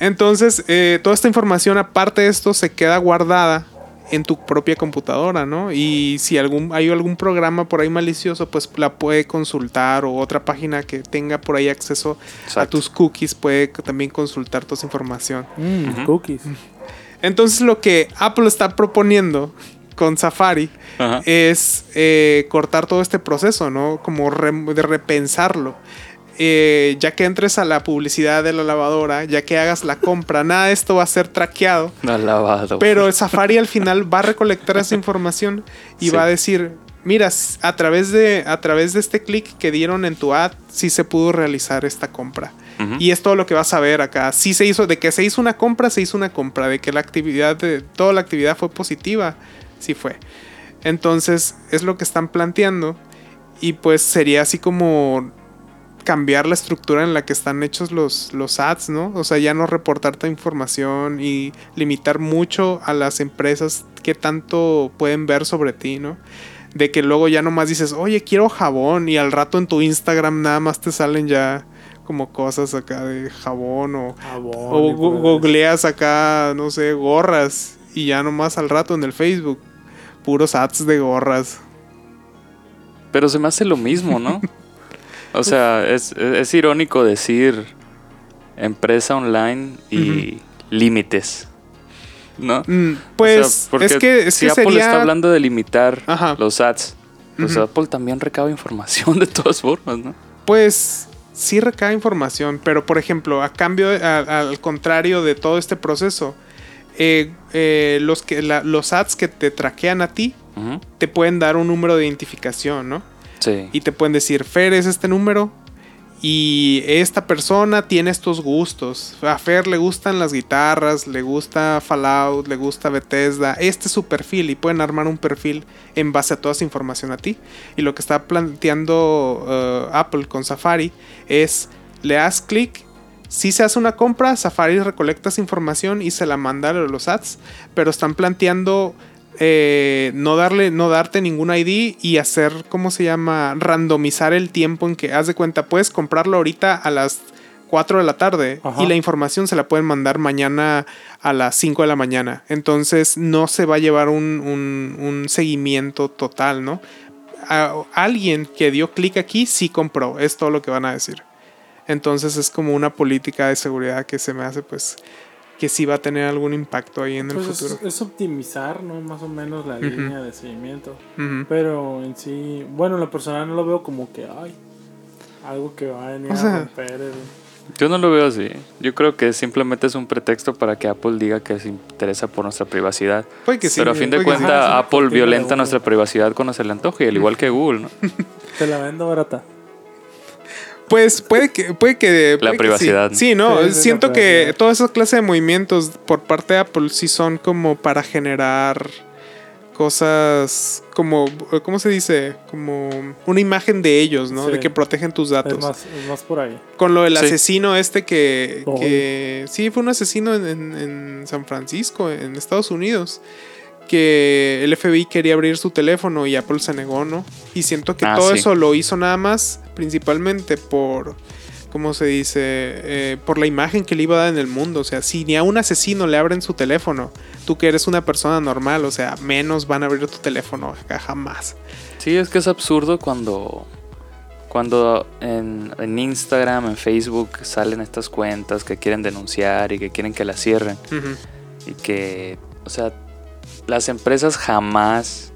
Entonces, eh, toda esta información, aparte de esto, se queda guardada en tu propia computadora, ¿no? Y si algún, hay algún programa por ahí malicioso, pues la puede consultar o otra página que tenga por ahí acceso a tus cookies puede también consultar toda esa información. Mm. Cookies. Entonces lo que Apple está proponiendo con Safari Ajá. es eh, cortar todo este proceso, ¿no? Como re- de repensarlo. Eh, ya que entres a la publicidad de la lavadora, ya que hagas la compra, nada de esto va a ser traqueado. Al lavado. Pero el Safari al final va a recolectar esa información y Sí. va a decir, mira, a través de, a través de este clic que dieron en tu ad, sí se pudo realizar esta compra. Ujú. Y es todo lo que vas a ver acá. Sí se hizo, de que se hizo una compra, se hizo una compra. De que la actividad, de, toda la actividad fue positiva, sí fue. Entonces, es lo que están planteando. Y pues sería así como cambiar la estructura en la que están hechos los, los ads, ¿no? O sea, ya no reportar tanta información y limitar mucho a las empresas que tanto pueden ver sobre ti, ¿no? De que luego ya nomás dices, oye, quiero jabón y al rato en tu Instagram nada más te salen ya como cosas acá de jabón o, Jabón o googleas acá, no sé, gorras y ya nomás al rato en el Facebook, puros ads de gorras. Pero se me hace lo mismo, ¿no? O sea, es, es irónico decir empresa online y límites, ¿no? Mm, O pues sea, porque es que, es si que Apple sería... está hablando de limitar Ajá. los ads, pues. Apple también recaba información de todas formas, ¿no? Pues sí recae información, pero por ejemplo, a cambio, a- al contrario de todo este proceso, eh, eh, los, que, la- los ads que te traquean a ti te pueden dar un número de identificación, ¿no? Sí. Y te pueden decir, Fer es este número y esta persona tiene estos gustos. A Fer le gustan las guitarras, le gusta Fallout, le gusta Bethesda. Este es su perfil y pueden armar un perfil en base a toda esa información a ti. Y lo que está planteando eh, Apple con Safari es, le das clic. Si se hace una compra, Safari recolecta esa información y se la manda a los ads. Pero están planteando eh, no darle, no darte ningún ID y hacer, ¿cómo se llama? Randomizar el tiempo en que, haz de cuenta, puedes comprarlo ahorita a las 4 de la tarde Ajá. y la información se la pueden mandar mañana a las 5 de la mañana. Entonces no se va a llevar un, un- un seguimiento total, ¿no? A- alguien que dio clic aquí sí compró, es todo lo que van a decir. Entonces es como una política de seguridad que se me hace pues que sí va a tener algún impacto ahí en el Pues es, futuro. es optimizar, ¿no? Más o menos la línea de seguimiento. Pero en sí, bueno, en lo personal no lo veo como que, ay, algo que va a venir O sea- a romper el... Yo no lo veo así. Yo creo que simplemente es un pretexto para que Apple diga que se interesa por nuestra privacidad. Puede que sí. Pero a fin de cuentas, sí, Apple violenta nuestra privacidad cuando se le antoje, al igual que Google, ¿no? Te la vendo barata. Pues puede que, puede que puede que privacidad. Sí. Sí, no, Sí, siento la que toda esa clase de movimientos por parte de Apple sí son como para generar cosas como, ¿cómo se dice? Como una imagen de ellos, ¿no? Sí. De que protegen tus datos. Es más, es más por ahí. Con lo del Sí. asesino este que, que sí fue un asesino en, en- en San Francisco, en Estados Unidos, que el FBI quería abrir su teléfono y Apple se negó, ¿no? Y siento que Ah, todo sí. eso lo hizo nada más principalmente por, ¿cómo se dice? Eh, por la imagen que le iba a dar en el mundo. O sea, si ni a un asesino le abren su teléfono, tú que eres una persona normal, o sea, menos van a abrir tu teléfono jamás. Sí, es que es absurdo cuando, cuando en, en Instagram, en Facebook salen estas cuentas que quieren denunciar y que quieren que las cierren. Y que, o sea, las empresas jamás,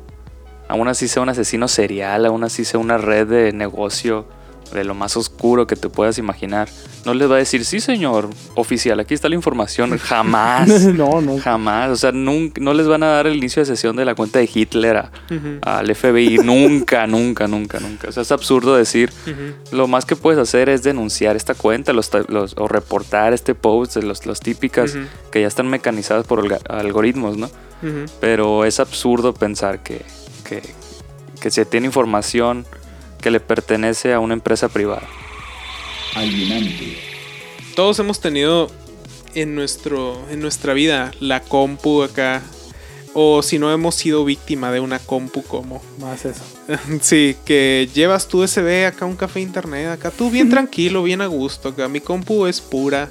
aún así sea un asesino serial, aún así sea una red de negocio de lo más oscuro que te puedas imaginar, no les va a decir, sí señor oficial, aquí está la información, jamás. no, no. Jamás, o sea, nunca, no les van a dar el inicio de sesión de la cuenta de Hitler a- al FBI, nunca, nunca, nunca, nunca. O sea, es absurdo decir, lo más que puedes hacer es denunciar esta cuenta los, los- o reportar este post, de los, los típicas que ya están mecanizadas por algoritmos, ¿no? Pero es absurdo pensar que, que, que se tiene información que le pertenece a una empresa privada. alienante, todos hemos tenido en nuestro en nuestra vida la compu acá o si no hemos sido víctima de una compu como Más eso. sí que llevas tu USB acá un café internet acá tú bien tranquilo bien a gusto acá mi compu es pura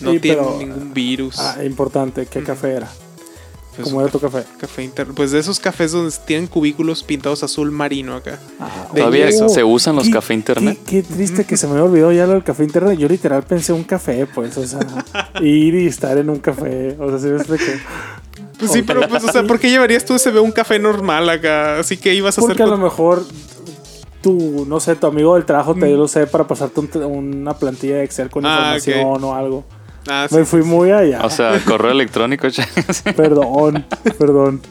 no Sí, tiene pero- ningún virus Ah, importante. ¿Qué café era? Pues, ¿Cómo era tu café? café internet pues de esos cafés donde tienen cubículos pintados azul marino acá Ah, Todavía se usan los qué- café internet. Qué, qué triste que se me olvidó ya lo del café internet. Yo literal pensé un café, pues, o sea, ir y estar en un café. O sea, ¿sí me expliqué? pues sí pero pues o sea ¿por qué llevarías tu USB a un café normal acá así que ibas a hacer Porque a lo mejor tu, no sé, tu amigo del trabajo te dio el USB para pasarte un- una plantilla de Excel con Mm. Ah, información o algo. Ah, sí, Me fui muy allá. O sea, correo electrónico. Perdón, perdón.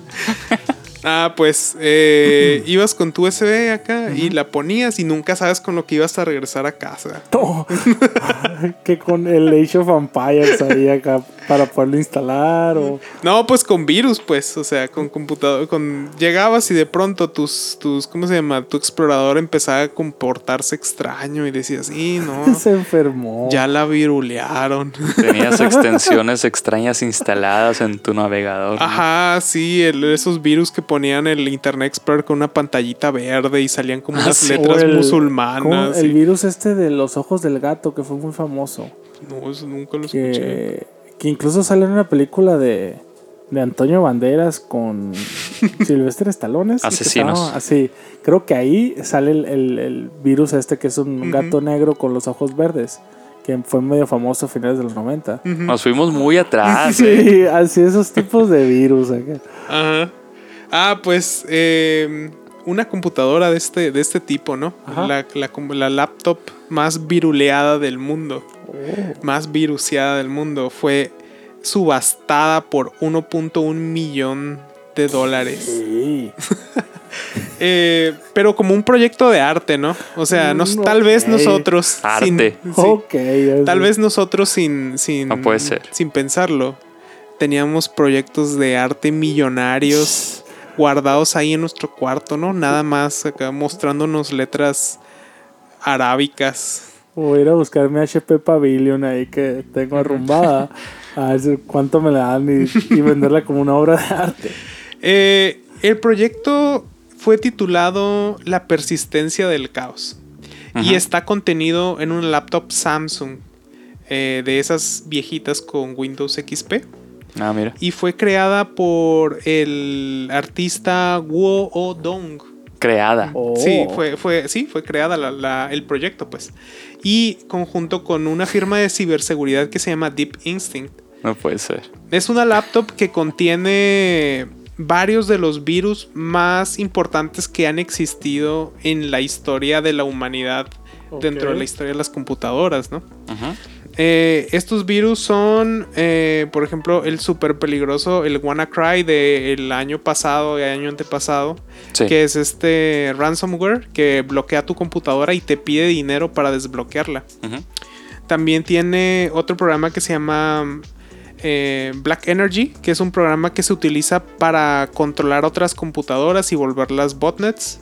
Ah, pues eh, ibas con tu USB acá y la ponías y nunca sabes con lo que ibas a regresar a casa. Que con el Age of Empires ahí acá para poderlo instalar o... No, pues con virus, pues, o sea, con computador, con llegabas y de pronto tus, tus, ¿cómo se llama? Tu explorador empezaba a comportarse extraño y decías, sí, no, Se enfermó. ya la virulearon. Tenías extensiones extrañas instaladas en tu navegador. ¿no? Ajá, sí, el- esos virus que ponían el Internet Explorer con una pantallita verde y salían como unas sí. letras musulmanas. El virus este de los ojos del gato que fue muy famoso. No, eso nunca lo escuché. Que, incluso sale en una película de, de Antonio Banderas con Silvestre. Que Asesinos. estaba- Así, creo que ahí sale el, el- el virus este que es un gato negro con los ojos verdes. Que fue medio famoso a finales de los 90. Ujú. Nos fuimos muy atrás. ¿eh? Sí, así esos tipos de virus. acá. Ajá. Ah, pues eh, una computadora de este, de este tipo, ¿no? La, la laptop más viruleada del mundo, más viruseada del mundo, fue subastada por 1.1 millón de dólares. Sí. Eh, pero como un proyecto de arte, ¿no? O sea, nos, Mm, tal vez nosotros... Arte. sin- sí. Tal vez nosotros sin, sin, No puede ser. sin pensarlo teníamos proyectos de arte millonarios guardados ahí en nuestro cuarto, ¿no? Nada más acá mostrándonos letras arábicas. Voy a ir a buscar mi HP Pavilion ahí que tengo arrumbada. A ver cuánto me la dan y, y venderla como una obra de arte. Eh, el proyecto fue titulado La persistencia del caos y está contenido en un laptop Samsung eh, de esas viejitas con Windows XP. Ah, mira. y fue creada por el artista Guo Odong. Creada. Oh. Sí, fue, fue, sí, fue creada la- la- el proyecto, pues. Y conjunto con una firma de ciberseguridad que se llama Deep Instinct. No puede ser. Es una laptop que contiene varios de los virus más importantes que han existido en la historia de la humanidad dentro de la historia de las computadoras, ¿no? Ajá. Eh, estos virus son, eh, por ejemplo, el súper peligroso, el WannaCry del año pasado y año antepasado, Sí. que es este ransomware que bloquea tu computadora y te pide dinero para desbloquearla. También tiene otro programa que se llama eh, Black Energy, que es un programa que se utiliza para controlar otras computadoras y volverlas botnets.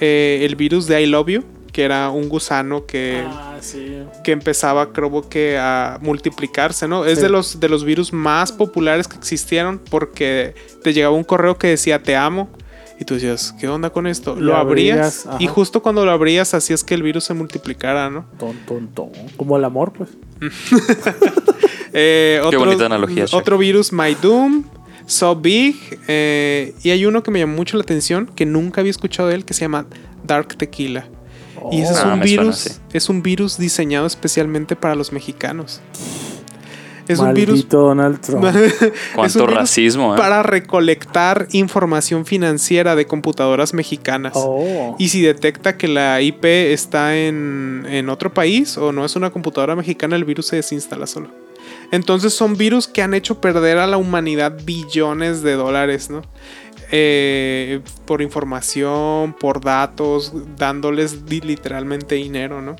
El virus de I Love You, que era un gusano que, Ah, sí. que empezaba, creo que, a multiplicarse, ¿no? Es de los, de los virus más populares que existieron porque te llegaba un correo que decía te amo. Y tú decías, ¿qué onda con esto? Lo abrías, y justo cuando lo abrías hacías que el virus se multiplicara, ¿no? Ton, ton, ton. Como el amor, pues. Eh, Qué bonita analogía. Otro virus, My Doom, So Big. eh, y hay uno que me llamó mucho la atención, que nunca había escuchado de él, que se llama Dark Tequila. Y ese es Ah, un suena, virus, sí. es un virus diseñado especialmente para los mexicanos. Es un virus Maldito Donald Trump. es un Cuánto virus racismo, ¿eh? para recolectar información financiera de computadoras mexicanas. Oh. Y si detecta que la IP está en, en otro país o no es una computadora mexicana, el virus se desinstala solo. Entonces son virus que han hecho perder a la humanidad billones de dólares, ¿no? Eh, por información, por datos, dándoles literalmente dinero, ¿no?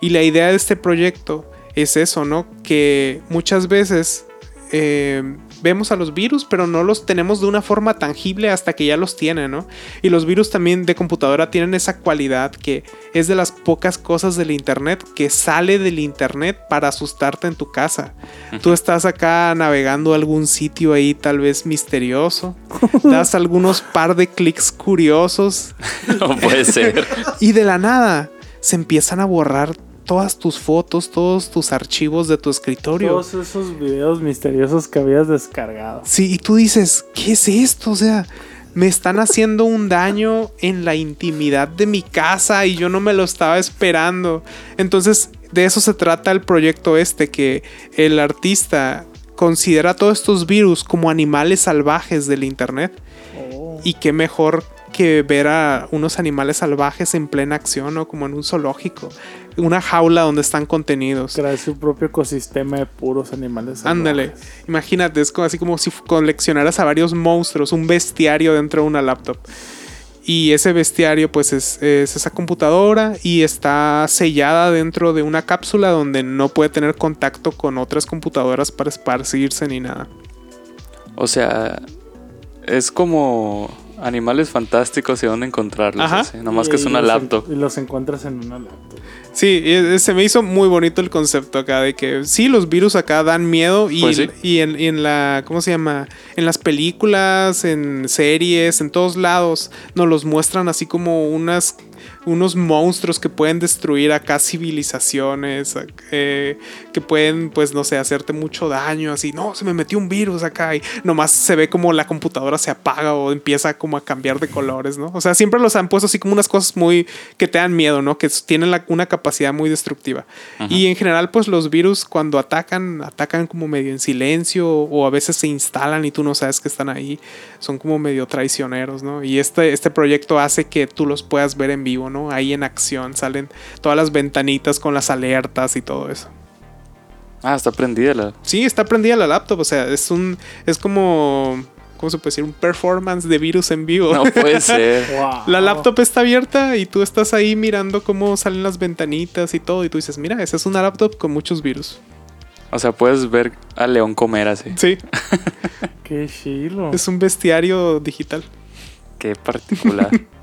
Y la idea de este proyecto es eso, ¿no? Que muchas veces eh, vemos a los virus, pero no los tenemos de una forma tangible hasta que ya los tienen, ¿no? Y los virus también de computadora tienen esa cualidad que es de las pocas cosas del Internet que sale del Internet para asustarte en tu casa. Tú estás acá navegando algún sitio ahí tal vez misterioso, das algunos par de clics curiosos No puede ser. y de la nada se empiezan a borrar todas tus fotos, todos tus archivos de tu escritorio. Todos esos videos misteriosos que habías descargado. Sí, y tú dices, ¿qué es esto? O sea, me están haciendo un daño en la intimidad de mi casa y yo no me lo estaba esperando. Entonces, de eso se trata el proyecto este, que el artista considera todos estos virus como animales salvajes del Internet. Oh. Y qué mejor que ver a unos animales salvajes en plena acción, ¿no? Como en un zoológico. Una jaula donde están contenidos. Crear su propio ecosistema de puros animales. Ándale, imagínate, es como, así como si coleccionaras a varios monstruos, un bestiario dentro de una laptop. Y ese bestiario pues es, es esa computadora y está sellada dentro de una cápsula donde no puede tener contacto con otras computadoras para esparcirse ni nada. O sea, es como animales fantásticos y dónde encontrarlos. Ajá. así, Nomás Y- que es una en- laptop. Y los encuentras en una laptop. Sí, y, eh, se me hizo muy bonito el concepto acá de que sí, los virus acá dan miedo y, Pues sí. y en, y en la, ¿cómo se llama? En las películas, en series, en todos lados, nos los muestran así como unas, unos monstruos que pueden destruir acá civilizaciones, eh, que pueden, pues, no sé, hacerte mucho daño, así, no, se me metió un virus acá y nomás se ve como la computadora se apaga o empieza como a cambiar de colores, ¿no? O sea, siempre los han puesto así como unas cosas muy que te dan miedo, ¿no? Que tienen la- una capacidad muy destructiva. Y en general, pues los virus cuando atacan, atacan como medio en silencio o a veces se instalan y tú no sabes que están ahí. Son como medio traicioneros, ¿no? Y este, este proyecto hace que tú los puedas ver en vivo, ¿no? Ahí en acción salen todas las ventanitas con las alertas y todo eso. Ah, está prendida la. Sí, está prendida la laptop, o sea, es un es como ¿cómo se puede decir? Un performance de virus en vivo. No puede ser. Wow. La laptop está abierta y tú estás ahí mirando cómo salen las ventanitas y todo y tú dices, mira, esa es una laptop con muchos virus. O sea, puedes ver al león comer así. Sí, Qué chilo. es un bestiario digital. Qué particular.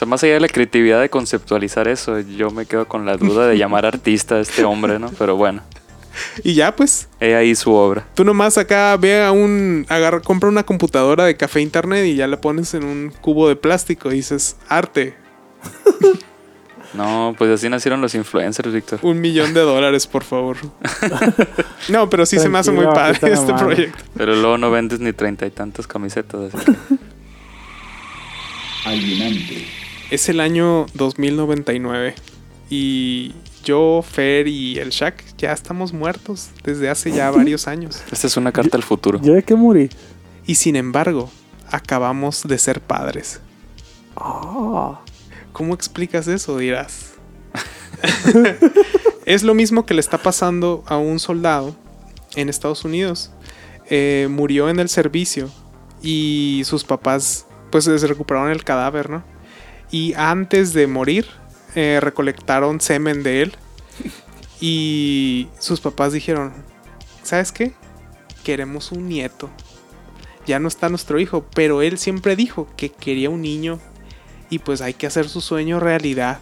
O sea, más allá de la creatividad de conceptualizar eso, yo me quedo con la duda de llamar artista a este hombre, ¿no? Pero bueno, Y ya pues, he ahí su obra. tú nomás acá ve a un agarra, compra una computadora de café internet y ya la pones en un cubo de plástico y dices, arte, No, pues así nacieron los influencers, Víctor. un millón de dólares, por favor. no, pero sí se me hace muy padre este proyecto. Pero luego no vendes ni treinta y tantas camisetas. así que- alienante, Es el año 2099 y yo, Fer y el Shaq ya estamos muertos desde hace ya varios años. Esta es una carta al futuro. ¿Yo de qué morí? Y sin embargo, acabamos de ser padres. Ah. ¿Cómo explicas eso? Dirás. es lo mismo que le está pasando a un soldado en Estados Unidos. Eh, murió en el servicio y sus papás pues se recuperaron el cadáver, ¿no? Y antes de morir eh, recolectaron semen de él y sus papás dijeron, ¿sabes qué? Queremos un nieto. Ya no está nuestro hijo, pero él siempre dijo que quería un niño y pues hay que hacer su sueño realidad.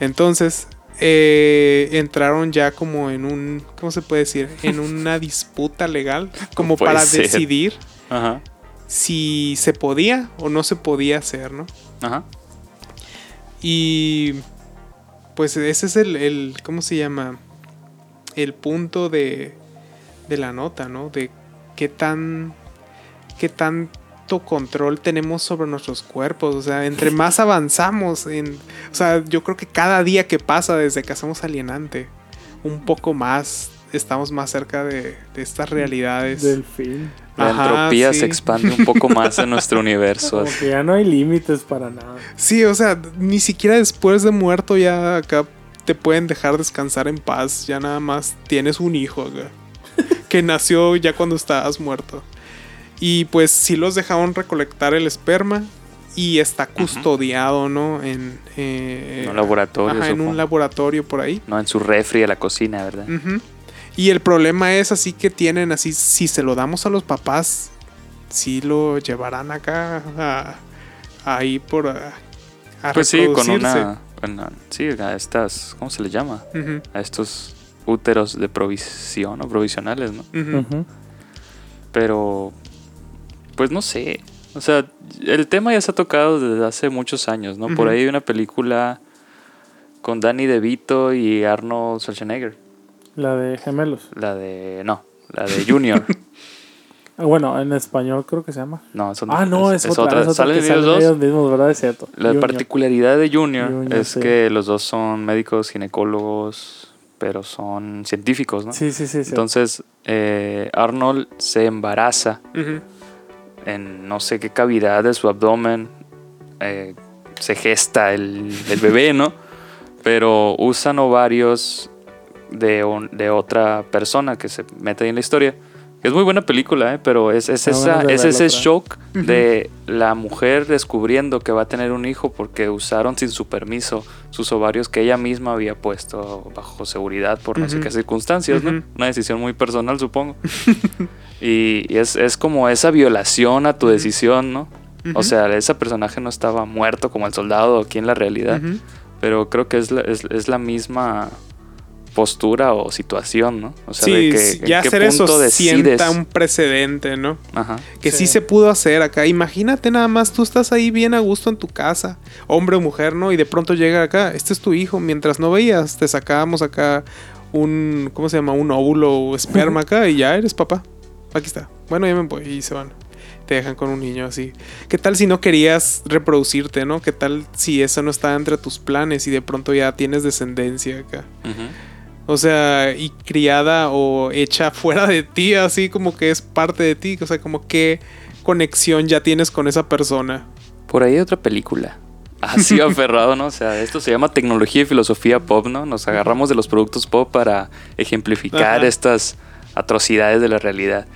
Entonces eh, entraron ya como en un, ¿cómo se puede decir? En una disputa legal, como para ser. decidir Ajá. si se podía o no se podía hacer, ¿no? Ajá. Y pues ese es el, el ¿cómo se llama? El punto de, de la nota, ¿no? De qué tan, qué tanto control tenemos sobre nuestros cuerpos. O sea, entre más avanzamos en... O sea, yo creo que cada día que pasa desde que hacemos alienante, un poco más estamos más cerca de, de estas realidades. Del fin. La Ajá, entropía sí. se expande un poco más en nuestro universo. Como que ya no hay límites para nada. Sí, o sea, ni siquiera después de muerto ya acá te pueden dejar descansar en paz. Ya nada más tienes un hijo acá, que nació ya cuando estabas muerto. Y pues sí los dejaron recolectar el esperma y está custodiado, ¿no? En, eh, En un laboratorio, Ajá, en un laboratorio por ahí. No en su refri de la cocina, ¿verdad? Y el problema es así que tienen así, si se lo damos a los papás, sí lo llevarán acá a, ahí por a, a Pues sí, con una, Sí, a estas. ¿Cómo se les llama? A estos úteros de provisión o provisionales, ¿no? Pero. Pues no sé. O sea, el tema ya se ha tocado desde hace muchos años, ¿no? Por ahí hay una película con Danny DeVito y Arnold Schwarzenegger. La de gemelos. La de. No, la de Junior. Ah, Bueno, en español creo que se llama. No, eso Ah, no, es, otra. Es otra ¿Salen que ellos salen dos? ellos mismos, ¿verdad? Es cierto. La Junior. particularidad de Junior, Junior, es sí. que los dos son médicos ginecólogos, pero son científicos, ¿no? Sí, sí, sí. sí. Entonces, eh, Arnold se embaraza en no sé qué cavidad de su abdomen, eh, se gesta el, el bebé, ¿no? Pero usan ovarios de, un- de otra persona que se mete ahí en la historia. Es muy buena película, ¿eh? pero es, es, esa, es ese shock de la mujer descubriendo que va a tener un hijo porque usaron sin su permiso sus ovarios que ella misma había puesto bajo seguridad por no sé qué circunstancias. ¿no? Una decisión muy personal, supongo. y y es, es como esa violación a tu decisión, ¿no? O sea, ese personaje no estaba muerto como el soldado aquí en la realidad, pero creo que es la, es, es la misma postura o situación, ¿no? O sea, sí, de que ya qué hacer eso punto decides. sienta un precedente, ¿no? Ajá. Que sí. Sí. se pudo hacer acá. Imagínate nada más, tú estás ahí bien a gusto en tu casa, hombre o mujer, ¿no? Y de pronto llega acá, este es tu hijo. Mientras no veías, te sacábamos acá un, ¿cómo se llama? Un óvulo o esperma acá y ya eres papá. Aquí está. Bueno, ya me voy y se van. Te dejan con un niño así. ¿Qué tal si no querías reproducirte, no? ¿Qué tal si eso no está entre tus planes y de pronto ya tienes descendencia acá? Ujú. O sea, y criada o hecha fuera de ti, así como que es parte de ti. O sea, como qué conexión ya tienes con esa persona. Por ahí hay otra película. Así aferrado, ¿no? O sea, esto se llama tecnología y filosofía pop, ¿no? Nos agarramos de los productos pop para ejemplificar Ajá. estas atrocidades de la realidad.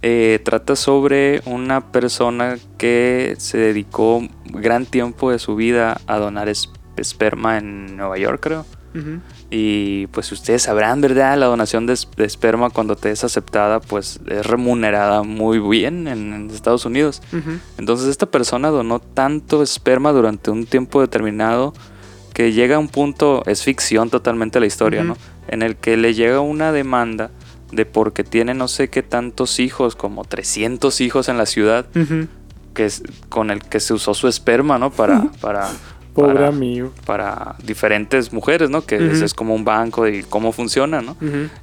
Eh, trata sobre una persona que se dedicó gran tiempo de su vida a donar es- esperma en Nueva York, creo. Ujú. Y pues ustedes sabrán, ¿verdad? La donación de, es- de esperma cuando te es aceptada, pues es remunerada muy bien en, en Estados Unidos. Entonces esta persona donó tanto esperma durante un tiempo determinado que llega a un punto, es ficción totalmente la historia. ¿no? En el que le llega una demanda de porque tiene no sé qué tantos hijos, como 300 hijos en la ciudad, que es, con el que se usó su esperma, ¿no? Para, para, Pobre para, amigo. para diferentes mujeres, ¿no? Que es, como un banco y cómo funciona, ¿no?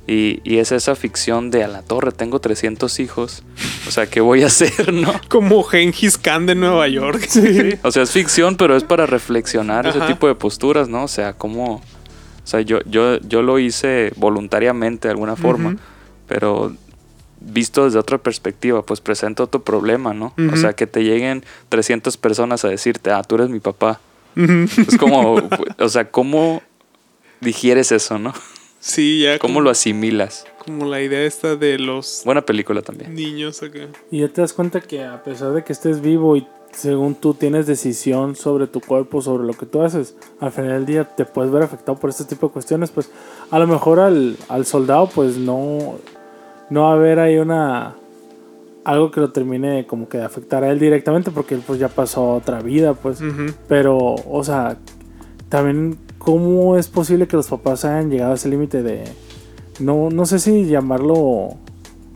Y, y es esa ficción de a la torre, tengo 300 hijos, o sea, ¿qué voy a hacer, no? Como Gengis Khan de Nueva York. Sí, o sea, es ficción, pero es para reflexionar ese tipo de posturas, ¿no? O sea, cómo O sea, yo, yo, yo lo hice voluntariamente de alguna forma, pero visto desde otra perspectiva, pues presenta otro problema, ¿no? O sea, que te lleguen 300 personas a decirte, ah, tú eres mi papá. Es como, o sea, ¿cómo digieres eso, no? Sí, ya. ¿Cómo como, lo asimilas? como la idea esta de los Buena película también. niños acá. Y ya te das cuenta que a pesar de que estés vivo y según tú tienes decisión sobre tu cuerpo, sobre lo que tú haces, al final del día te puedes ver afectado por este tipo de cuestiones, pues a lo mejor al, al soldado pues no, no va a haber ahí una algo que lo termine como que de afectar a él directamente porque él pues ya pasó otra vida pues. Pero o sea también cómo es posible que los papás hayan llegado a ese límite de no no sé si llamarlo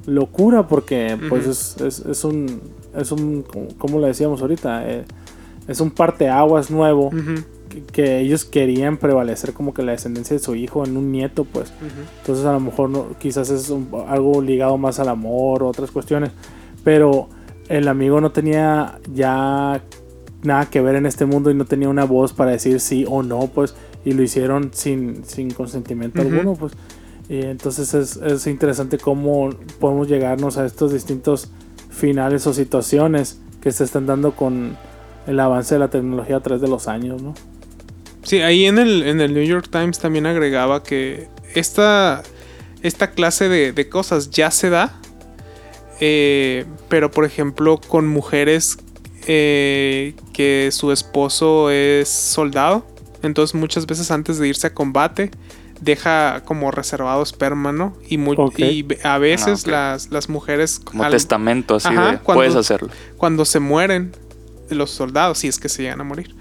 locura porque pues es, es, es un es un como le decíamos ahorita eh, es un parteaguas nuevo Ujú. que, que ellos querían prevalecer como que la descendencia de su hijo en un nieto pues. Entonces a lo mejor no, quizás es un- algo ligado más al amor o otras cuestiones. Pero el amigo no tenía ya nada que ver en este mundo y no tenía una voz para decir sí o no, pues. Y lo hicieron sin, sin consentimiento alguno, pues. Y entonces es, es interesante cómo podemos llegarnos a estos distintos finales o situaciones que se están dando con el avance de la tecnología a través de los años, ¿no? Sí, ahí en el, en el New York Times también agregaba que esta, esta clase de, de cosas ya se da, eh, pero por ejemplo con mujeres eh, que su esposo es soldado, entonces muchas veces antes de irse a combate deja como reservado esperma, ¿no? Y, a veces Ah, las, las mujeres Como al- testamento así Ajá, de, cuando- puedes hacerlo. cuando se mueren los soldados, si es que se llegan a morir,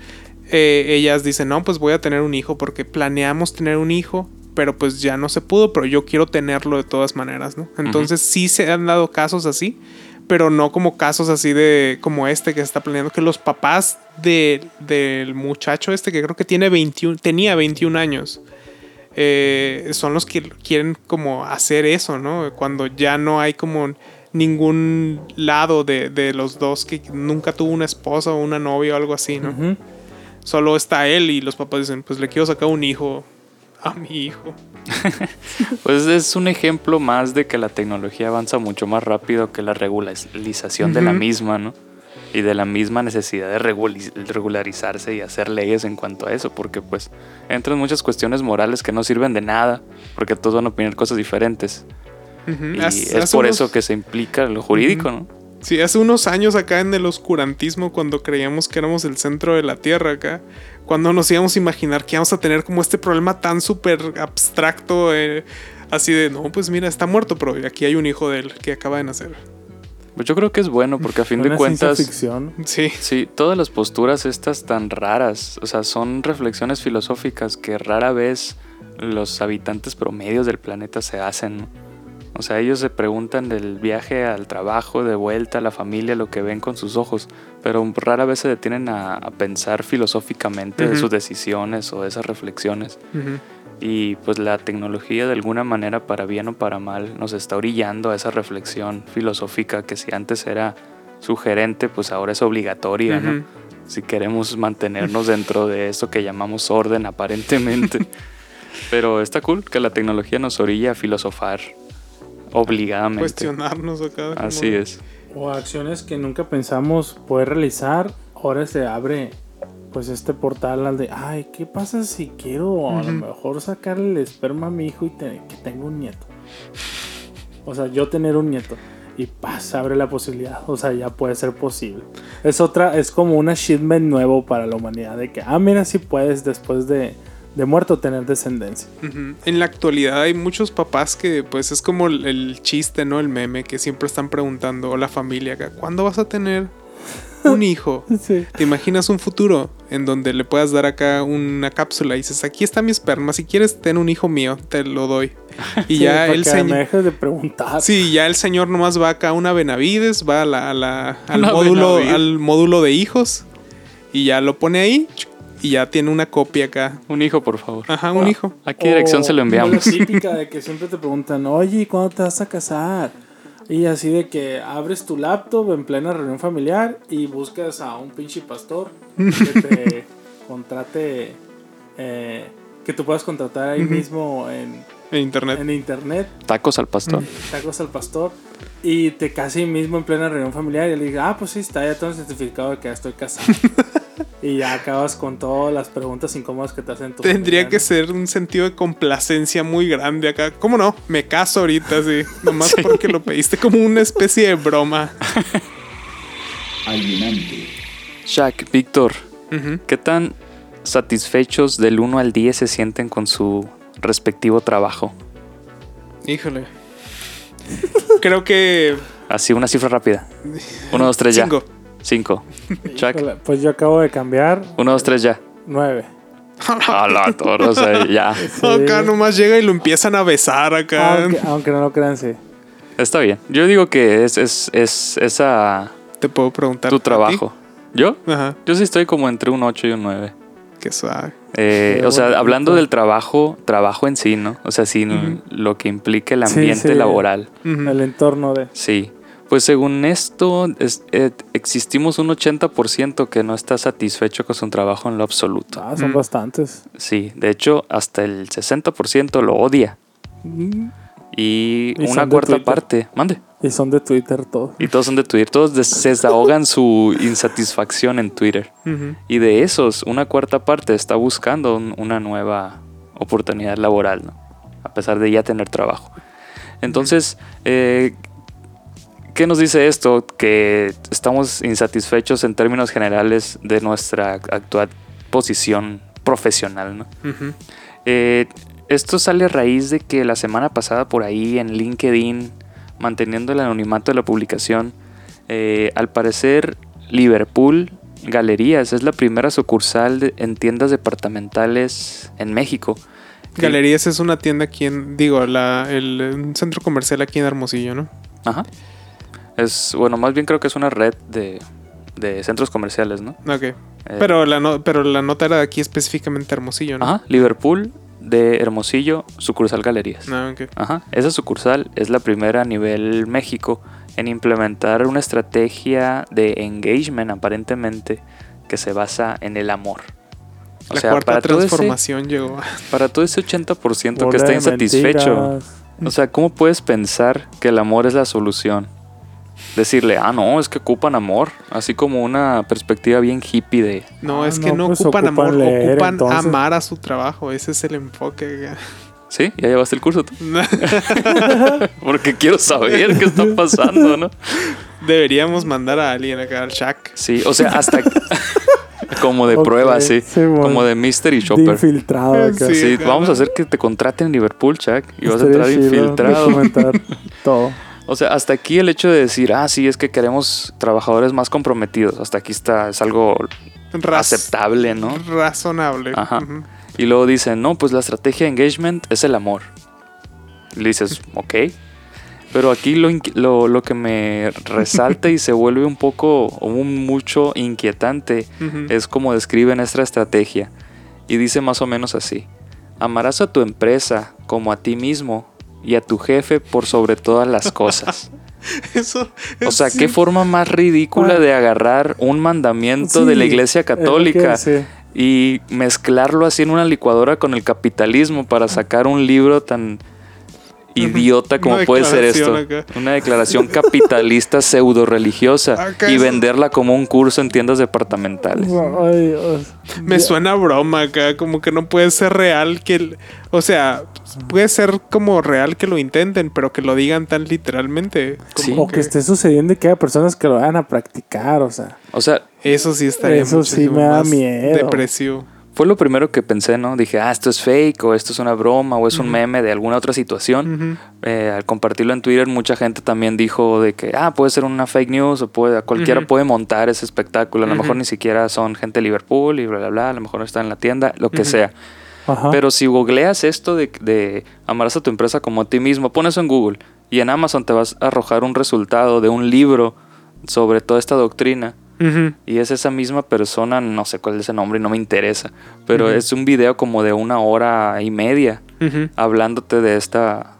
eh, ellas dicen, no, pues voy a tener un hijo porque planeamos tener un hijo, pero pues ya no se pudo, pero yo quiero tenerlo de todas maneras, ¿no? Entonces sí se han dado casos así, pero no como casos así de como este que se está planeando, que los papás de- del muchacho este que creo que tiene 21, tenía 21 años. eh, son los que quieren como hacer eso, ¿no? Cuando ya no hay como ningún lado de, de los dos que nunca tuvo una esposa o una novia o algo así, ¿no? Solo está él y los papás dicen, pues le quiero sacar un hijo a mi hijo. Pues es un ejemplo más de que la tecnología avanza mucho más rápido que la regularización de la misma, ¿no? Y de la misma necesidad de regularizarse y hacer leyes en cuanto a eso, porque pues entran muchas cuestiones morales que no sirven de nada, porque todos van a opinar cosas diferentes. Y es por eso que se implica lo jurídico, ¿no? Sí, hace unos años acá en el oscurantismo, cuando creíamos que éramos el centro de la Tierra acá, cuando nos íbamos a imaginar que íbamos a tener como este problema tan súper abstracto, eh, así de, no, pues mira, está muerto, pero aquí hay un hijo de él que acaba de nacer. Pues yo creo que es bueno, porque a fin de cuentas... ficción. Sí, Sí, todas las posturas estas tan raras, o sea, son reflexiones filosóficas que rara vez los habitantes promedios del planeta se hacen. ¿No? O sea, ellos se preguntan del viaje al trabajo, de vuelta a la familia, lo que ven con sus ojos, pero rara vez se detienen a, a pensar filosóficamente de Ujú. sus decisiones o de esas reflexiones. Ujú. Y pues la tecnología de alguna manera, para bien o para mal, nos está orillando a esa reflexión filosófica que si antes era sugerente, pues ahora es obligatoria, ¿no? Ujú. Si queremos mantenernos dentro de eso que llamamos orden aparentemente. Pero está cool que la tecnología nos orilla a filosofar obligadamente. cuestionarnos acá. Así es. O acciones que nunca pensamos poder realizar, ahora se abre pues este portal al de, ay, ¿qué pasa si quiero a lo mejor sacarle el esperma a mi hijo y te- que tenga un nieto? O sea, yo tener un nieto. Y paz, abre la posibilidad. O sea, ya puede ser posible. Es otra, es como un achievement nuevo para la humanidad. De que, ah, mira, si puedes después de, de muerto tener descendencia. En la actualidad hay muchos papás que pues es como el, el chiste, ¿no? El meme que siempre están preguntando, o la familia acá, ¿cuándo vas a tener un hijo? Sí. ¿Te imaginas un futuro en donde le puedas dar acá una cápsula y dices, aquí está mi esperma, si quieres tener un hijo mío, te lo doy? Y Sí, ya el señor... dejes de preguntar. Sí, ya el señor nomás va acá a una Benavides, va a la, a la- al, Una módulo, Benavides. al módulo de hijos y ya lo pone ahí y ya tiene una copia acá. Un hijo, por favor. Ajá, un hijo. ¿A qué dirección O se lo enviamos? La típica de que siempre te preguntan, oye, ¿y ¿cuándo te vas a casar? Y así de que abres tu laptop en plena reunión familiar y buscas a un pinche pastor que te contrate, eh, que tú puedas contratar ahí mismo en, En internet. en internet, Tacos al pastor. tacos al pastor, y te casi mismo en plena reunión familiar y le digas, ah, pues sí, está ya todo el certificado de que ya estoy casado. y ya acabas con todas las preguntas incómodas que te hacen tu Tendría familia, que ¿no? ser un sentido de complacencia muy grande acá. ¿Cómo no? Me caso ahorita, sí. Nomás porque lo pediste como una especie de broma. alienante, Shaq, Víctor. ¿qué tan satisfechos del 1 al 10 se sienten con su respectivo trabajo? Híjole. Creo que. Así, una cifra rápida. 1, 2, 3 ya. Cinco. 5. Shaq, Híjole, Pues yo acabo de cambiar 1, 2, 3 ya. nueve. A la torre, o sea, ya. Sí. Acá nomás llega y lo empiezan a besar acá. Aunque, aunque no lo crean, sí. Está bien. Yo digo que es, es, es esa Te puedo preguntar. tu trabajo. ¿Yo? Ajá. Yo sí estoy como entre un 8 y un 9. Qué suave. Eh, Qué o sea, bonito. hablando del trabajo, trabajo en sí, ¿no? O sea, sin lo que implica el ambiente sí. laboral. El entorno de... Sí. Pues según esto, es- eh, existimos un 80% que no está satisfecho con su trabajo en lo absoluto. Ah, son Mm. bastantes. Sí, de hecho, hasta el 60% lo odia. Y, Y una cuarta parte, mande. Y son de Twitter todos. Y todos son de Twitter, todos des- se desahogan su insatisfacción en Twitter. Y de esos, una cuarta parte está buscando un- una nueva oportunidad laboral, ¿no? A pesar de ya tener trabajo. Entonces, eh, ¿qué nos dice esto? Que estamos insatisfechos en términos generales de nuestra actual posición profesional, ¿no? Eh, esto sale a raíz de que la semana pasada por ahí en LinkedIn, manteniendo el anonimato de la publicación, eh, al parecer Liverpool Galerías es la primera sucursal de- en tiendas departamentales en México. Galerías es una tienda aquí en. Digo, la, el, un centro comercial aquí en Hermosillo, ¿no? Ajá. Es, bueno, más bien creo que es una red de, de centros comerciales, ¿no? Ok. Eh, Pero, la no- pero la nota era de aquí específicamente Hermosillo, ¿no? Ajá, Liverpool de Hermosillo, sucursal Galerías. No, ok. Ajá, esa sucursal es la primera a nivel México en implementar una estrategia de engagement aparentemente que se basa en el amor. O la sea, cuarta para todo, ese, transformación llegó. para todo ese 80% que está insatisfecho, mentiras. o sea, ¿cómo puedes pensar que el amor es la solución? Decirle, ah, no, es que ocupan amor, así como una perspectiva bien hippie de, No, Ah, es que no, no pues ocupan ocupan amor, leer, ocupan entonces. amar a su trabajo. Ese es el enfoque. ¿sí? ¿Ya llevaste el curso tú? Porque quiero saber qué está pasando, ¿no? Deberíamos mandar a alguien acá al Shaq. Sí, o sea, hasta como de prueba, sí. sí, bueno. como de Mystery De Shopper. infiltrado acá. Sí. Vamos a hacer que te contraten en Liverpool, Chuck, y vas a entrar infiltrado. todo. O sea, hasta aquí el hecho de decir, ah, sí, es que queremos trabajadores más comprometidos. Hasta aquí está, es algo Raz- aceptable, ¿no? Razonable. Ajá. Y luego dicen, no, pues la estrategia de engagement es el amor. Y le dices, ok. Pero aquí lo, lo, lo que me resalta y se vuelve un poco, un mucho inquietante, es como describen esta estrategia. Y dice más o menos así. Amarás a tu empresa como a ti mismo y a tu jefe por sobre todas las cosas. Eso. O sea, sí. qué forma más ridícula de agarrar un mandamiento de la Iglesia que- Católica sí. y mezclarlo así en una licuadora con el capitalismo para sacar un libro tan idiota como puede ser esto. acá. Una declaración capitalista pseudo religiosa y venderla como un curso en tiendas departamentales. Ay, Dios. Me suena a broma acá, como que no puede ser real que... el- o sea, puede ser como real que lo intenten, pero que lo digan tan literalmente. como Sí. O que esté sucediendo y que haya personas que lo vayan a practicar, o sea. O sea, Eso sí estaría Eso sí me da más miedo. Depresivo. Fue lo primero que pensé, ¿no? Dije, ah, esto es fake o esto es una broma o es un meme de alguna otra situación. Eh, al compartirlo en Twitter, mucha gente también dijo de que, ah, puede ser una fake news o puede, cualquiera puede montar ese espectáculo. A lo mejor ni siquiera son gente de Liverpool y bla, bla, bla. A lo mejor está en la tienda, lo que sea. Ajá. Pero si googleas esto de, de amarás a tu empresa como a ti mismo, pones en Google y en Amazon te vas a arrojar un resultado de un libro sobre toda esta doctrina. Y es esa misma persona, no sé cuál es el nombre y no me interesa, pero es un video como de una hora y media hablándote de esta,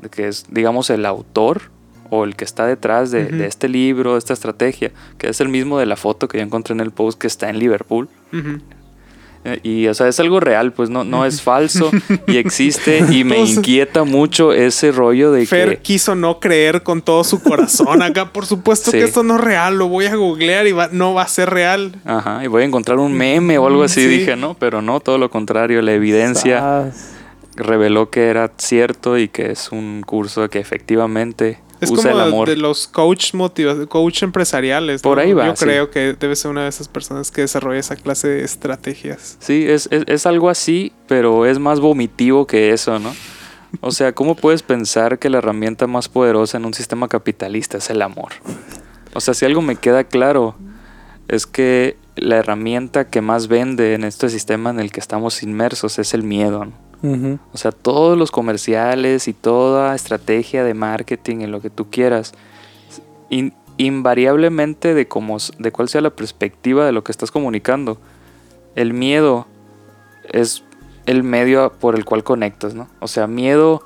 de que es, digamos, el autor o el que está detrás de, de este libro, de esta estrategia, que es el mismo de la foto que yo encontré en el post que está en Liverpool. Eh, Y, o sea, es algo real, pues no, no es falso y existe y me inquieta mucho ese rollo de Fer que... quiso no creer con todo su corazón acá. Por supuesto Sí. que esto no es real. Lo voy a googlear y va- no va a ser real. Ajá, y voy a encontrar un meme o algo así, Sí. dije, no, pero no, todo lo contrario, la evidencia Sas. reveló que era cierto y que es un curso que efectivamente Es usa como el amor. de los coach motiva coach empresariales. Por ahí va, Yo sí. creo que debe ser una de esas personas que desarrolla esa clase de estrategias. Sí, es, es, es algo así, pero es más vomitivo que eso, ¿no? O sea, ¿cómo puedes pensar que la herramienta más poderosa en un sistema capitalista es el amor? O sea, si algo me queda claro, es que la herramienta que más vende en este sistema en el que estamos inmersos es el miedo, ¿no? O sea, todos los comerciales y toda estrategia de marketing en lo que tú quieras, in- invariablemente de, cómo, de cuál sea la perspectiva de lo que estás comunicando, el miedo es el medio por el cual conectas, ¿no? O sea, miedo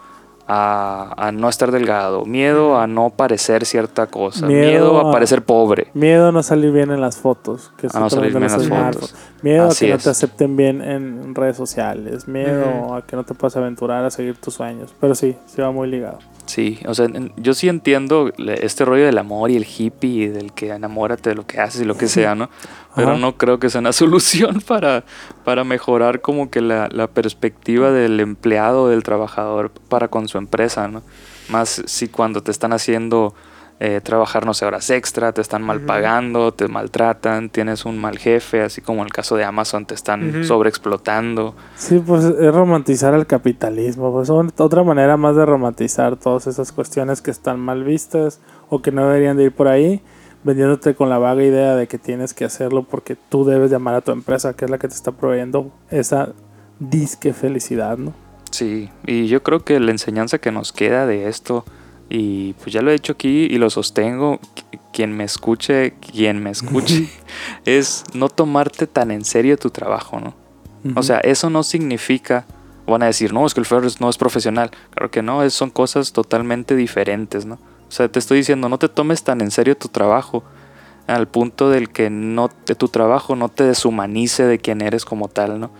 a, a no estar delgado, miedo a no parecer cierta cosa, Miedo miedo, a a- parecer pobre. Miedo a no salir bien en las fotos. Que A no salir bien en las fotos. Miedo Así a que no te acepten bien en redes sociales. Miedo a que no te puedas aventurar a seguir tus sueños. Pero sí, sí va muy ligado. Sí, o sea, yo sí entiendo este rollo del amor y el hippie y del que enamórate de lo que haces y lo que sea, ¿no? Pero Ajá. no creo que sea una solución para, para mejorar como que la, la perspectiva del empleado, del trabajador para con su empresa, ¿no? Más si cuando te están haciendo eh, trabajar, no sé, horas extra, te están mal pagando, te maltratan, tienes un mal jefe, así como en el caso de Amazon, te están sobreexplotando. Sí, pues es romantizar el capitalismo. Pues otra manera más de romantizar todas esas cuestiones que están mal vistas o que no deberían de ir por ahí, vendiéndote con la vaga idea de que tienes que hacerlo porque tú debes llamar a tu empresa, que es la que te está proveyendo esa disque felicidad, ¿no? Sí, y yo creo que la enseñanza que nos queda de esto, y pues ya lo he dicho aquí y lo sostengo, qui- quien me escuche, quien me escuche, es no tomarte tan en serio tu trabajo, ¿no? O sea, eso no significa, van a decir, no, es que el Ferris no es profesional. Claro que no, es- son cosas totalmente diferentes, ¿no? O sea, te estoy diciendo, no te tomes tan en serio tu trabajo, al punto del que no de tu trabajo no te deshumanice de quién eres como tal, ¿no?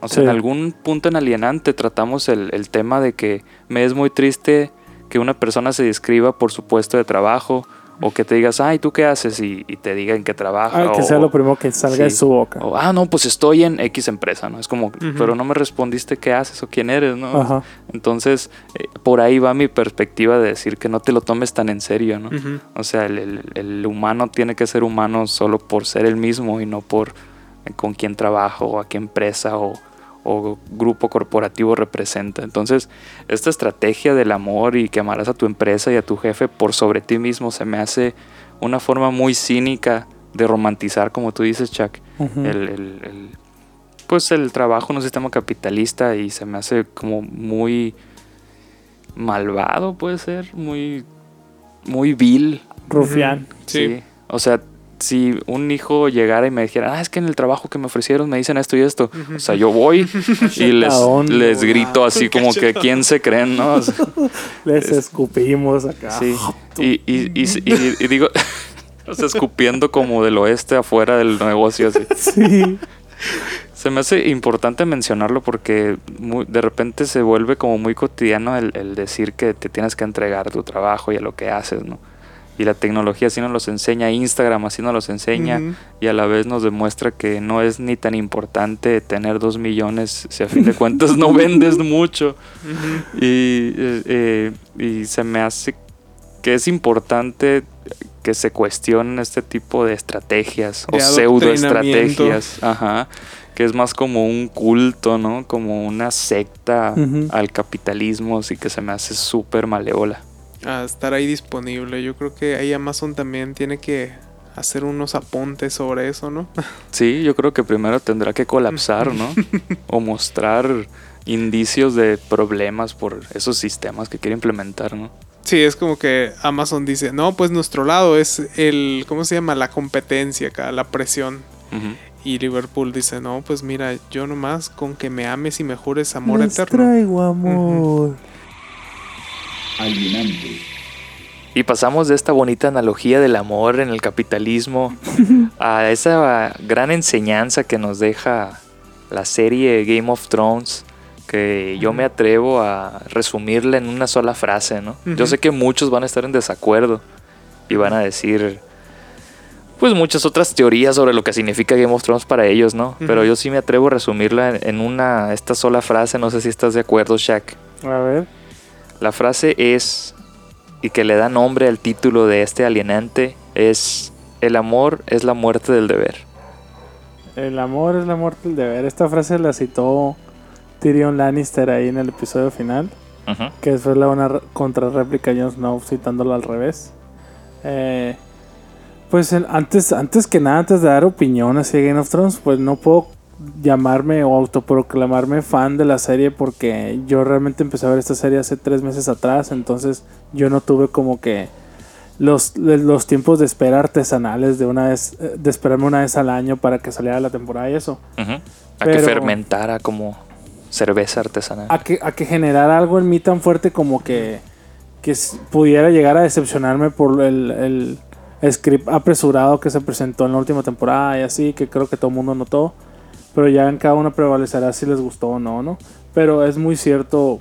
O sea, Sí. en algún punto en Alienante tratamos el, el tema de que me es muy triste que una persona se describa por su puesto de trabajo o que te digas, ay, ¿tú qué haces? Y, y te diga en qué trabaja. Ah, que o- sea lo primero que salga de su boca. o, ah, no, pues estoy en X empresa, ¿no? Es como, pero no me respondiste qué haces o quién eres, ¿no? Entonces, eh, por ahí va mi perspectiva de decir que no te lo tomes tan en serio, ¿no? O sea, el, el- el humano tiene que ser humano solo por ser el mismo y no por eh, con quién trabaja o a qué empresa o, o grupo corporativo representa. Entonces, esta estrategia del amor y que amarás a tu empresa y a tu jefe por sobre ti mismo se me hace una forma muy cínica de romantizar, como tú dices, Chuck, el, el- el- pues el trabajo en un sistema capitalista y se me hace como muy malvado, puede ser, muy, muy vil. Rufián. Sí. Sí. O sea, si un hijo llegara y me dijera, ah, es que en el trabajo que me ofrecieron me dicen esto y esto. O sea, yo voy y les, les grito así como que quién se creen, ¿no? O sea, Les escupimos acá. sí. Y, y, y, y- y digo, o sea, escupiendo como del oeste afuera del negocio así. Sí. Se me hace importante mencionarlo porque muy- de repente se vuelve como muy cotidiano el, el decir que te tienes que entregar tu trabajo y a lo que haces, ¿no? Y la tecnología así nos los enseña, Instagram así nos los enseña y a la vez nos demuestra que no es ni tan importante tener dos millones si a fin de cuentas no vendes mucho. Y, eh, eh, y se me hace que es importante que se cuestionen este tipo de estrategias o De pseudo adoctrinamiento. estrategias, ajá, que es más como un culto, ¿no? Como una secta al capitalismo, así que se me hace súper malévola. A estar ahí disponible. Yo creo que ahí Amazon también tiene que hacer unos apuntes sobre eso, ¿no? Sí, yo creo que primero tendrá que colapsar, ¿no? o mostrar indicios de problemas por esos sistemas que quiere implementar, ¿no? Sí, es como que Amazon dice, no, pues nuestro lado es el, ¿cómo se llama? La competencia acá, la presión. Y Liverpool dice, no, pues mira, yo nomás con que me ames y me jures amor Les eterno. traigo amor. Alienante, Y pasamos de esta bonita analogía del amor en el capitalismo a esa gran enseñanza que nos deja la serie Game of Thrones, que yo me atrevo a resumirla en una sola frase, ¿no? Yo sé que muchos van a estar en desacuerdo y van a decir, pues muchas otras teorías sobre lo que significa Game of Thrones para ellos, ¿no? Pero yo sí me atrevo a resumirla en- en una, esta sola frase, no sé si estás de acuerdo, Shaq. A ver. La frase es, y que le da nombre al título de este alienante, es, el amor es la muerte del deber. El amor es la muerte del deber. Esta frase la citó Tyrion Lannister ahí en el episodio final. Que fue la una contrarréplica Jon Snow citándolo al revés. Eh, pues el- antes, antes que nada, antes de dar opinión hacia Game of Thrones, pues no puedo llamarme o autoproclamarme fan de la serie porque yo realmente empecé a ver esta serie hace tres meses atrás, entonces yo no tuve como que los, los tiempos de espera artesanales de una vez, eh, de esperarme una vez al año para que saliera la temporada y eso. A Pero- que fermentara como cerveza artesanal. a que, a que generara algo en mí tan fuerte como que, que pudiera llegar a decepcionarme por el, el script apresurado que se presentó en la última temporada y así, que creo que todo el mundo notó. Pero ya en cada uno prevalecerá si les gustó o no, ¿no? Pero es muy cierto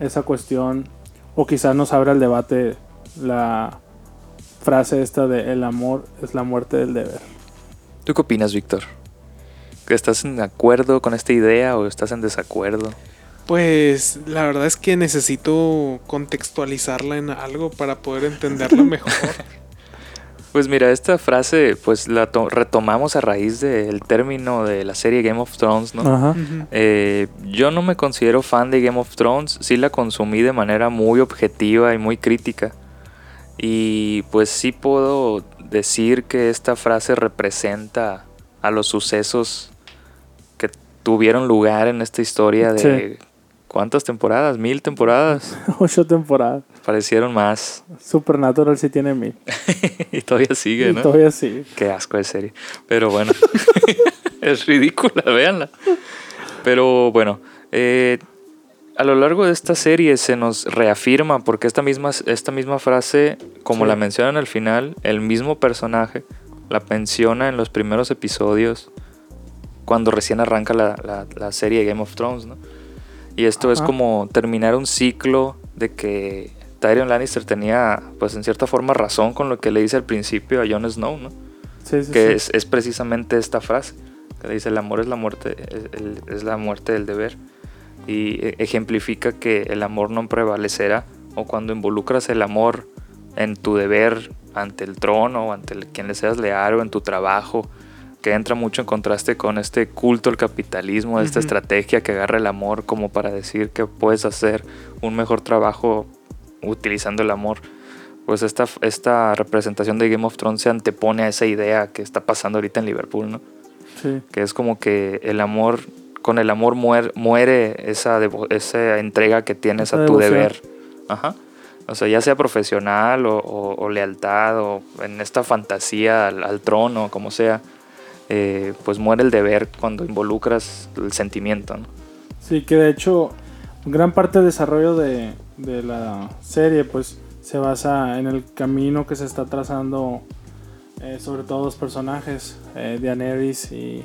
esa cuestión, o quizás nos abra el debate la frase esta de el amor es la muerte del deber. ¿Tú qué opinas, Víctor? ¿Que ¿Estás en acuerdo con esta idea o estás en desacuerdo? Pues la verdad es que necesito contextualizarla en algo para poder entenderla mejor. Pues mira, esta frase pues la to- retomamos a raíz del término de la serie Game of Thrones, ¿no? Ajá. Eh, yo no me considero fan de Game of Thrones, sí la consumí de manera muy objetiva y muy crítica. Y pues sí puedo decir que esta frase representa a los sucesos que tuvieron lugar en esta historia de... ¿Cuántas temporadas? ¿Mil temporadas? Ocho temporadas. Parecieron más. Supernatural sí tiene mil. y todavía sigue, Y ¿no? todavía sí. Qué asco de serie. Pero bueno, es ridícula, véanla. Pero bueno, eh, a lo largo de esta serie se nos reafirma, porque esta misma, esta misma frase, como Sí. la mencionan al final, el mismo personaje la menciona en los primeros episodios, cuando recién arranca la, la- la serie Game of Thrones, ¿no? Y esto es como terminar un ciclo de que Tyrion Lannister tenía, pues en cierta forma, razón con lo que le dice al principio a Jon Snow, ¿no? Sí, sí, que sí. es, es precisamente esta frase que le dice el amor es la muerte es, el- es la muerte del deber y e- ejemplifica que el amor no prevalecerá o cuando involucras el amor en tu deber ante el trono o ante el- quien le seas leal o en tu trabajo que entra mucho en contraste con este culto al capitalismo, esta estrategia que agarra el amor como para decir que puedes hacer un mejor trabajo utilizando el amor pues esta, esta representación de Game of Thrones se antepone a esa idea que está pasando ahorita en Liverpool, ¿no? Sí. Que es como que el amor, con el amor muere, muere esa, devo- esa entrega que tienes Esa a tu devoción. deber. Ajá. O sea, ya sea profesional o, o- o lealtad o en esta fantasía al, al trono, como sea, eh, pues muere el deber cuando involucras el sentimiento, ¿no? Sí, que de hecho gran parte del desarrollo de, de la serie pues se basa en el camino que se está trazando eh, sobre todo dos personajes, eh, Daenerys y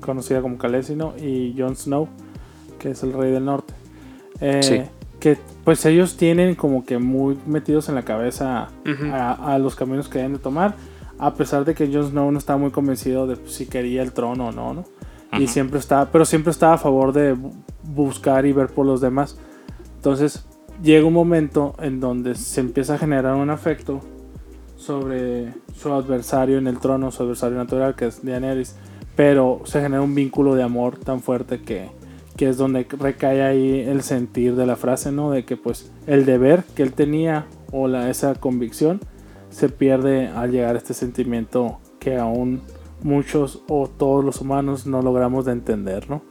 conocida como Khaleesi, ¿no? y Jon Snow, que es el rey del norte. Eh, Sí. Que pues ellos tienen como que muy metidos en la cabeza a, a los caminos que deben de tomar, a pesar de que Jon Snow no estaba muy convencido de si quería el trono o no, ¿no? Y siempre estaba, pero siempre estaba a favor de bu- buscar y ver por los demás. Entonces llega un momento en donde se empieza a generar un afecto sobre su adversario en el trono, su adversario natural, que es Daenerys. Pero se genera un vínculo de amor tan fuerte que, que es donde recae ahí el sentir de la frase, ¿no? De que pues el deber que él tenía o la, esa convicción se pierde al llegar a este sentimiento que aún muchos o todos los humanos no logramos de entender, ¿no?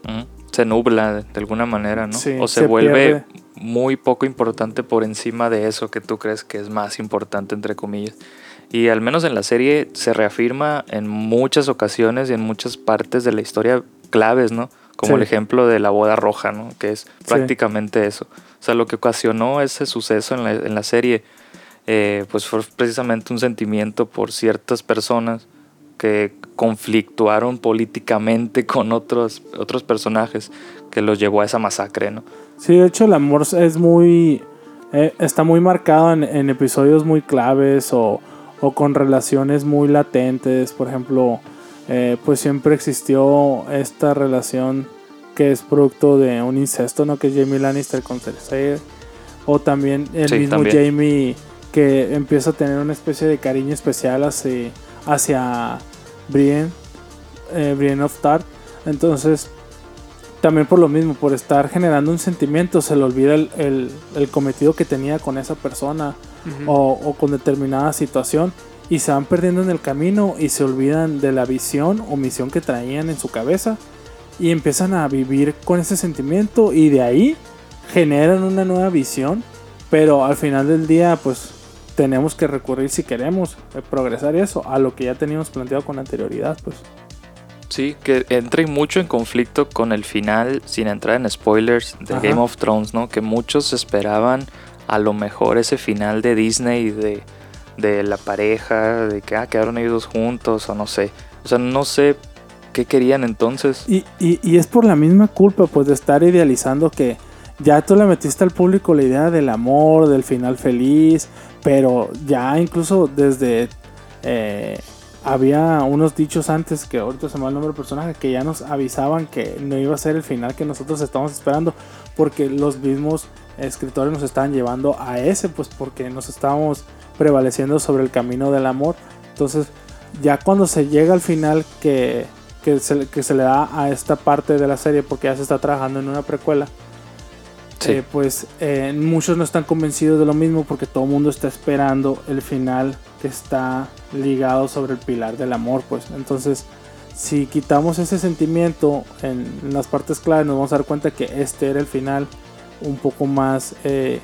Se nubla de, de alguna manera, ¿no? Sí, o se, se vuelve pierde. muy poco importante por encima de eso que tú crees que es más importante, entre comillas. Y al menos en la serie se reafirma en muchas ocasiones y en muchas partes de la historia claves, ¿no? Como Sí. el ejemplo de la boda roja, ¿no? Que es prácticamente eso. O sea, lo que ocasionó ese suceso en la, en la serie, eh, pues fue precisamente un sentimiento por ciertas personas que conflictuaron políticamente con otros, otros personajes que los llevó a esa masacre, ¿no? Sí, de hecho el amor es muy... eh, está muy marcado en, en episodios muy claves o, o con relaciones muy latentes. Por ejemplo, eh, pues siempre existió esta relación que es producto de un incesto, ¿no? Que es Jamie Lannister con Cersei. O también el Sí, mismo también. Jamie que empieza a tener una especie de cariño especial hacia, hacia Brienne, eh, Brienne of Tart. Entonces, también por lo mismo, por estar generando un sentimiento, se le olvida el, el- el cometido que tenía con esa persona o, o con determinada situación y se van perdiendo en el camino y se olvidan de la visión o misión que traían en su cabeza y empiezan a vivir con ese sentimiento y de ahí generan una nueva visión, pero al final del día pues tenemos que recurrir si queremos eh, progresar eso a lo que ya teníamos planteado con anterioridad, pues. Sí, que entra y mucho en conflicto con el final, sin entrar en spoilers, de Ajá. Game of Thrones, ¿no? Que muchos esperaban a lo mejor ese final de Disney de, de la pareja, de que ah, quedaron ellos dos juntos o no sé. O sea, no sé qué querían entonces. Y, y- y es por la misma culpa, pues, de estar idealizando que ya tú le metiste al público la idea del amor, del final feliz, pero ya incluso desde... eh, había unos dichos antes, que ahorita se me va el nombre del personaje, que ya nos avisaban que no iba a ser el final que nosotros estábamos esperando, porque los mismos escritores nos estaban llevando a ese, pues porque nos estábamos prevaleciendo sobre el camino del amor. Entonces, ya cuando se llega al final que, que, se, que se le da a esta parte de la serie, porque ya se está trabajando en una precuela, Eh, pues eh, muchos no están convencidos de lo mismo porque todo el mundo está esperando el final que está ligado sobre el pilar del amor, pues entonces si quitamos ese sentimiento en, las partes claves nos vamos a dar cuenta que este era el final un poco más eh,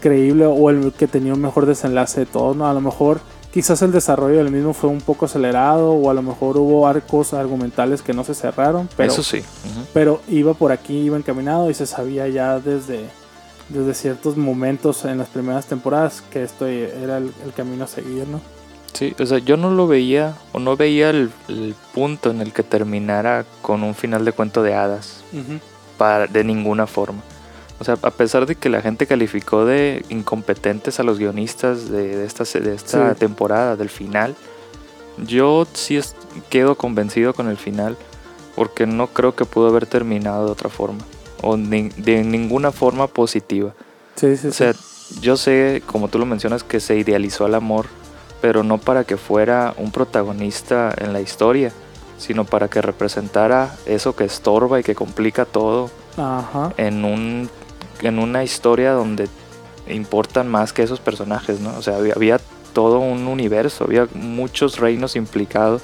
creíble o el que tenía un mejor desenlace de todos, ¿no? A lo mejor quizás el desarrollo del mismo fue un poco acelerado o a lo mejor hubo arcos argumentales que no se cerraron, pero Eso sí. pero iba por aquí, iba encaminado y se sabía ya desde, desde ciertos momentos en las primeras temporadas que esto era el, el camino a seguir, ¿no? Sí, o sea, yo no lo veía o no veía el, el punto en el que terminara con un final de cuento de hadas. para, de ninguna forma. O sea, a pesar de que la gente calificó de incompetentes a los guionistas de, de esta, de esta Sí. temporada, del final, yo sí es- quedo convencido con el final porque no creo que pudo haber terminado de otra forma o ni- de ninguna forma positiva. Sí, sí, O sea, yo sé, como tú lo mencionas, que se idealizó al amor, pero no para que fuera un protagonista en la historia, sino para que representara eso que estorba y que complica todo Ajá. en un en una historia donde importan más que esos personajes, ¿no? O sea, había, había todo un universo, había muchos reinos implicados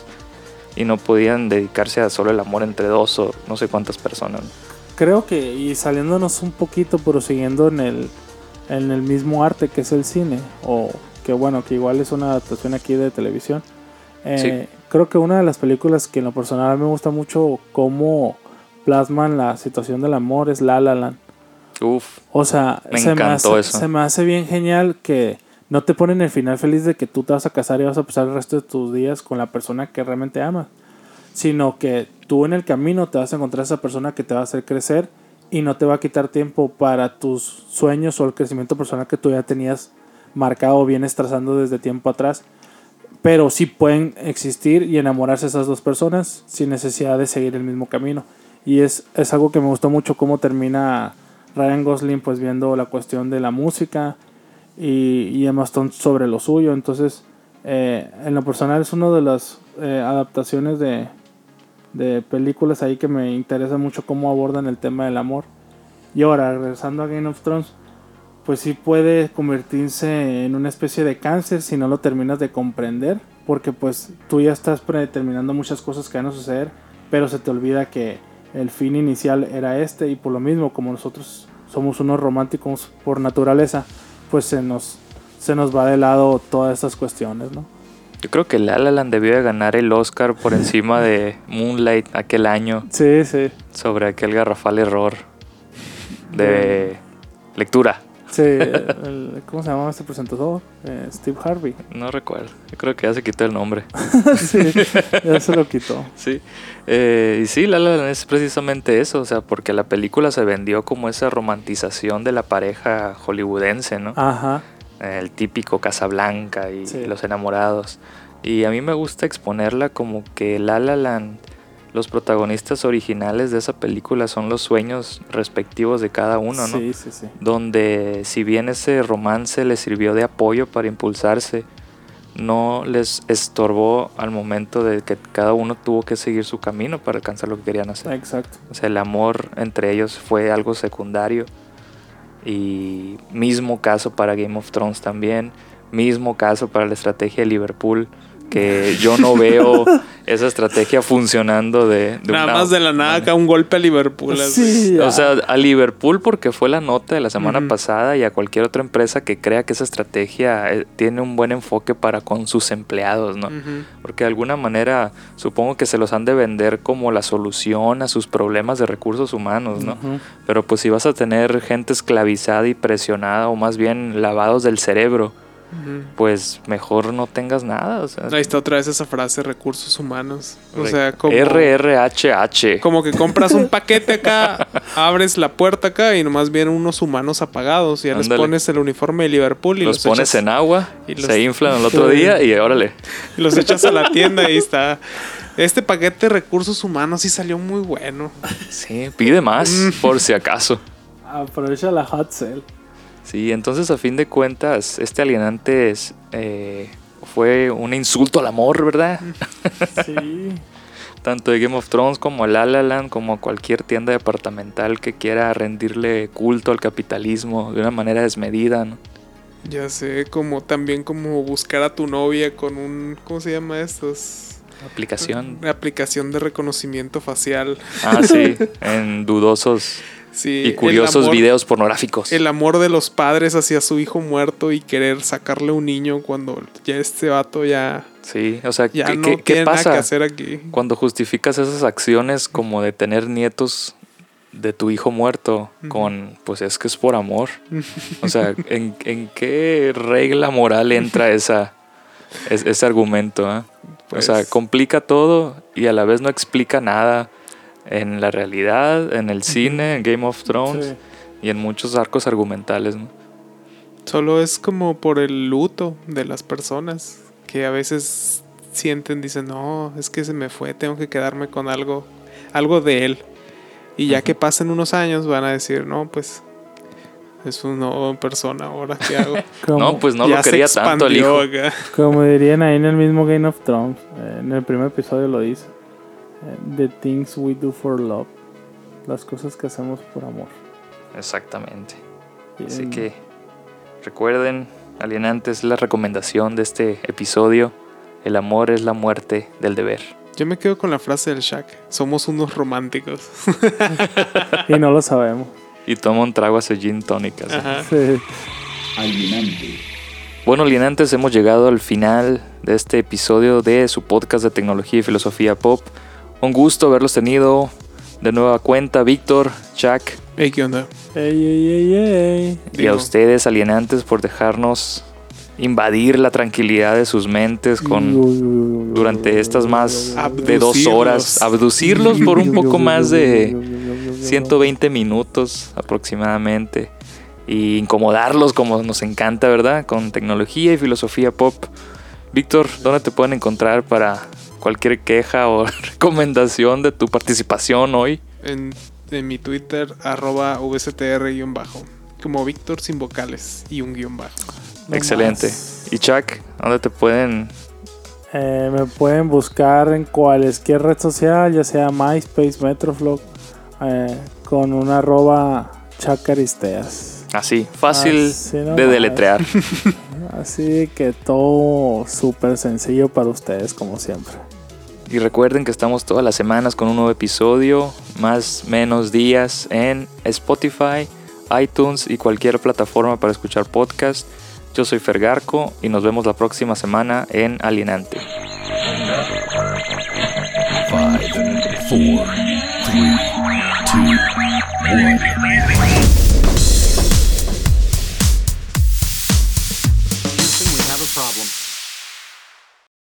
y no podían dedicarse a solo el amor entre dos o no sé cuántas personas. ¿no? Creo que, y saliéndonos un poquito, pero siguiendo en el, en el mismo arte que es el cine, o que bueno, que igual es una adaptación aquí de televisión, eh, creo que una de las películas que en lo personal me gusta mucho cómo plasman la situación del amor es La La Land. Uf, O sea, Me se, me encantó hace, eso. se me hace bien genial que no te ponen el final feliz de que tú te vas a casar y vas a pasar el resto de tus días con la persona que realmente amas, sino que tú en el camino te vas a encontrar a esa persona que te va a hacer crecer y no te va a quitar tiempo para tus sueños o el crecimiento personal que tú ya tenías marcado o vienes trazando desde tiempo atrás. Pero sí pueden existir y enamorarse esas dos personas sin necesidad de seguir el mismo camino. Y es, es algo que me gustó mucho cómo termina Ryan Gosling pues viendo la cuestión de la música y, y Emma Stone sobre lo suyo. Entonces, eh, en lo personal es una de las eh, adaptaciones de, de películas ahí que me interesa mucho cómo abordan el tema del amor. Y ahora, regresando a Game of Thrones, pues sí puede convertirse en una especie de cáncer si no lo terminas de comprender, porque pues tú ya estás predeterminando muchas cosas que van a suceder, pero se te olvida que el fin inicial era este y por lo mismo como nosotros somos unos románticos por naturaleza, pues se nos se nos va de lado todas estas cuestiones, ¿no? yo creo que La La Land debió de ganar el Oscar por encima de Moonlight aquel año Sí, sí. sobre aquel garrafal error de lectura. Sí, el- ¿cómo se llama este presentador? Eh, Steve Harvey. No recuerdo. Yo creo que ya se quitó el nombre. sí, ya se lo quitó. Sí. Eh, y sí, La La Land es precisamente eso. O sea, porque la película se vendió como esa romantización de la pareja hollywoodense, ¿no? Ajá. el típico Casablanca y Sí. los enamorados. Y a mí me gusta exponerla como que La La Land, los protagonistas originales de esa película son los sueños respectivos de cada uno, ¿no? Sí, sí, sí. Donde si bien ese romance les sirvió de apoyo para impulsarse, no les estorbó al momento de que cada uno tuvo que seguir su camino para alcanzar lo que querían hacer. Exacto. O sea, el amor entre ellos fue algo secundario. Y mismo caso para Game of Thrones también. Mismo caso para la estrategia de Liverpool. Que yo no veo esa estrategia funcionando de, de Nada una más de la nada acá un golpe a Liverpool. Sí, O sea, a Liverpool porque fue la nota de la semana pasada y a cualquier otra empresa que crea que esa estrategia eh, tiene un buen enfoque para con sus empleados, ¿no? Porque de alguna manera supongo que se los han de vender como la solución a sus problemas de recursos humanos, ¿no? Pero pues si vas a tener gente esclavizada y presionada o más bien lavados del cerebro, Pues mejor no tengas nada. O sea, Ahí está otra vez esa frase, recursos humanos. O re- sea, como, RRHH. como que compras un paquete acá, abres la puerta acá y nomás vienen unos humanos apagados. Y ya les pones el uniforme de Liverpool y los, los, pones echas, en agua, y los- se inflan el otro día y órale. y los echas a la tienda y ahí está. Este paquete de recursos humanos sí salió muy bueno. Sí, pide más Mm. por si acaso. Aprovecha la hot sale. Sí, entonces a fin de cuentas, este alienante es, eh, fue un insulto al amor, ¿verdad? Sí. Tanto de Game of Thrones como a La La Land, como a cualquier tienda departamental que quiera rendirle culto al capitalismo de una manera desmedida, ¿no? Ya sé, como también como buscar a tu novia con un, ¿cómo se llama estos? Aplicación. Una aplicación de reconocimiento facial. Ah, sí, en dudosos Sí, y curiosos amor- videos pornográficos. El amor de los padres hacia su hijo muerto y querer sacarle un niño cuando ya este vato ya, Sí, o sea, ya ¿qué, no qué- qué tiene nada que pasa hacer aquí. cuando justificas esas acciones como de tener nietos de tu hijo muerto con, pues es que es por amor? O sea, ¿en, en qué regla moral entra esa, es- ese argumento? Pues- O sea, complica todo y a la vez no explica nada en la realidad, en el cine, en Game of Thrones Sí. y en muchos arcos argumentales. ¿no? Solo es como por el luto de las personas que a veces sienten, dicen, no, es que se me fue, tengo que quedarme con algo, algo de él. Y ya que pasen unos años van a decir, no, pues es una nueva persona ahora, ¿qué hago? Como, No, pues no Ya lo quería tanto el hijo. acá. como dirían ahí en el mismo Game of Thrones, eh, en el primer episodio lo dice. The things we do for love. Las cosas que hacemos por amor. Exactamente. Así que recuerden, alienantes, la recomendación de este episodio. El amor es la muerte del deber. Yo me quedo con la frase del Shaq, somos unos románticos. Y no lo sabemos. Y toma un trago a su gin tonic. Sí. alienante, Bueno, alienantes, hemos llegado al final de este episodio de su podcast de tecnología y filosofía pop. Un gusto haberlos tenido de nueva cuenta, Víctor, Chuck, Hey, ¿qué onda? Ey, ey, ey, ey. y a ustedes, alienantes, por dejarnos invadir la tranquilidad de sus mentes con durante estas más de dos horas, abducirlos por un poco más de 120 minutos aproximadamente y incomodarlos como nos encanta, ¿verdad? Con tecnología y filosofía pop. Víctor, ¿dónde te pueden encontrar para cualquier queja o recomendación de tu participación hoy? En, en mi Twitter, arroba vstr-bajo. Como Víctor sin vocales y un guion bajo. No Excelente. más. Y Chuck, ¿dónde te pueden? Eh, me pueden buscar en cualquier red social, ya sea MySpace, Metroflog, eh, con una arroba chacaristeas. Así, fácil Así de deletrear. Así que todo súper sencillo para ustedes, como siempre. Y recuerden que estamos todas las semanas con un nuevo episodio, más menos días en Spotify, iTunes y cualquier plataforma para escuchar podcast. Yo soy Fergarco y nos vemos la próxima semana en Alienante.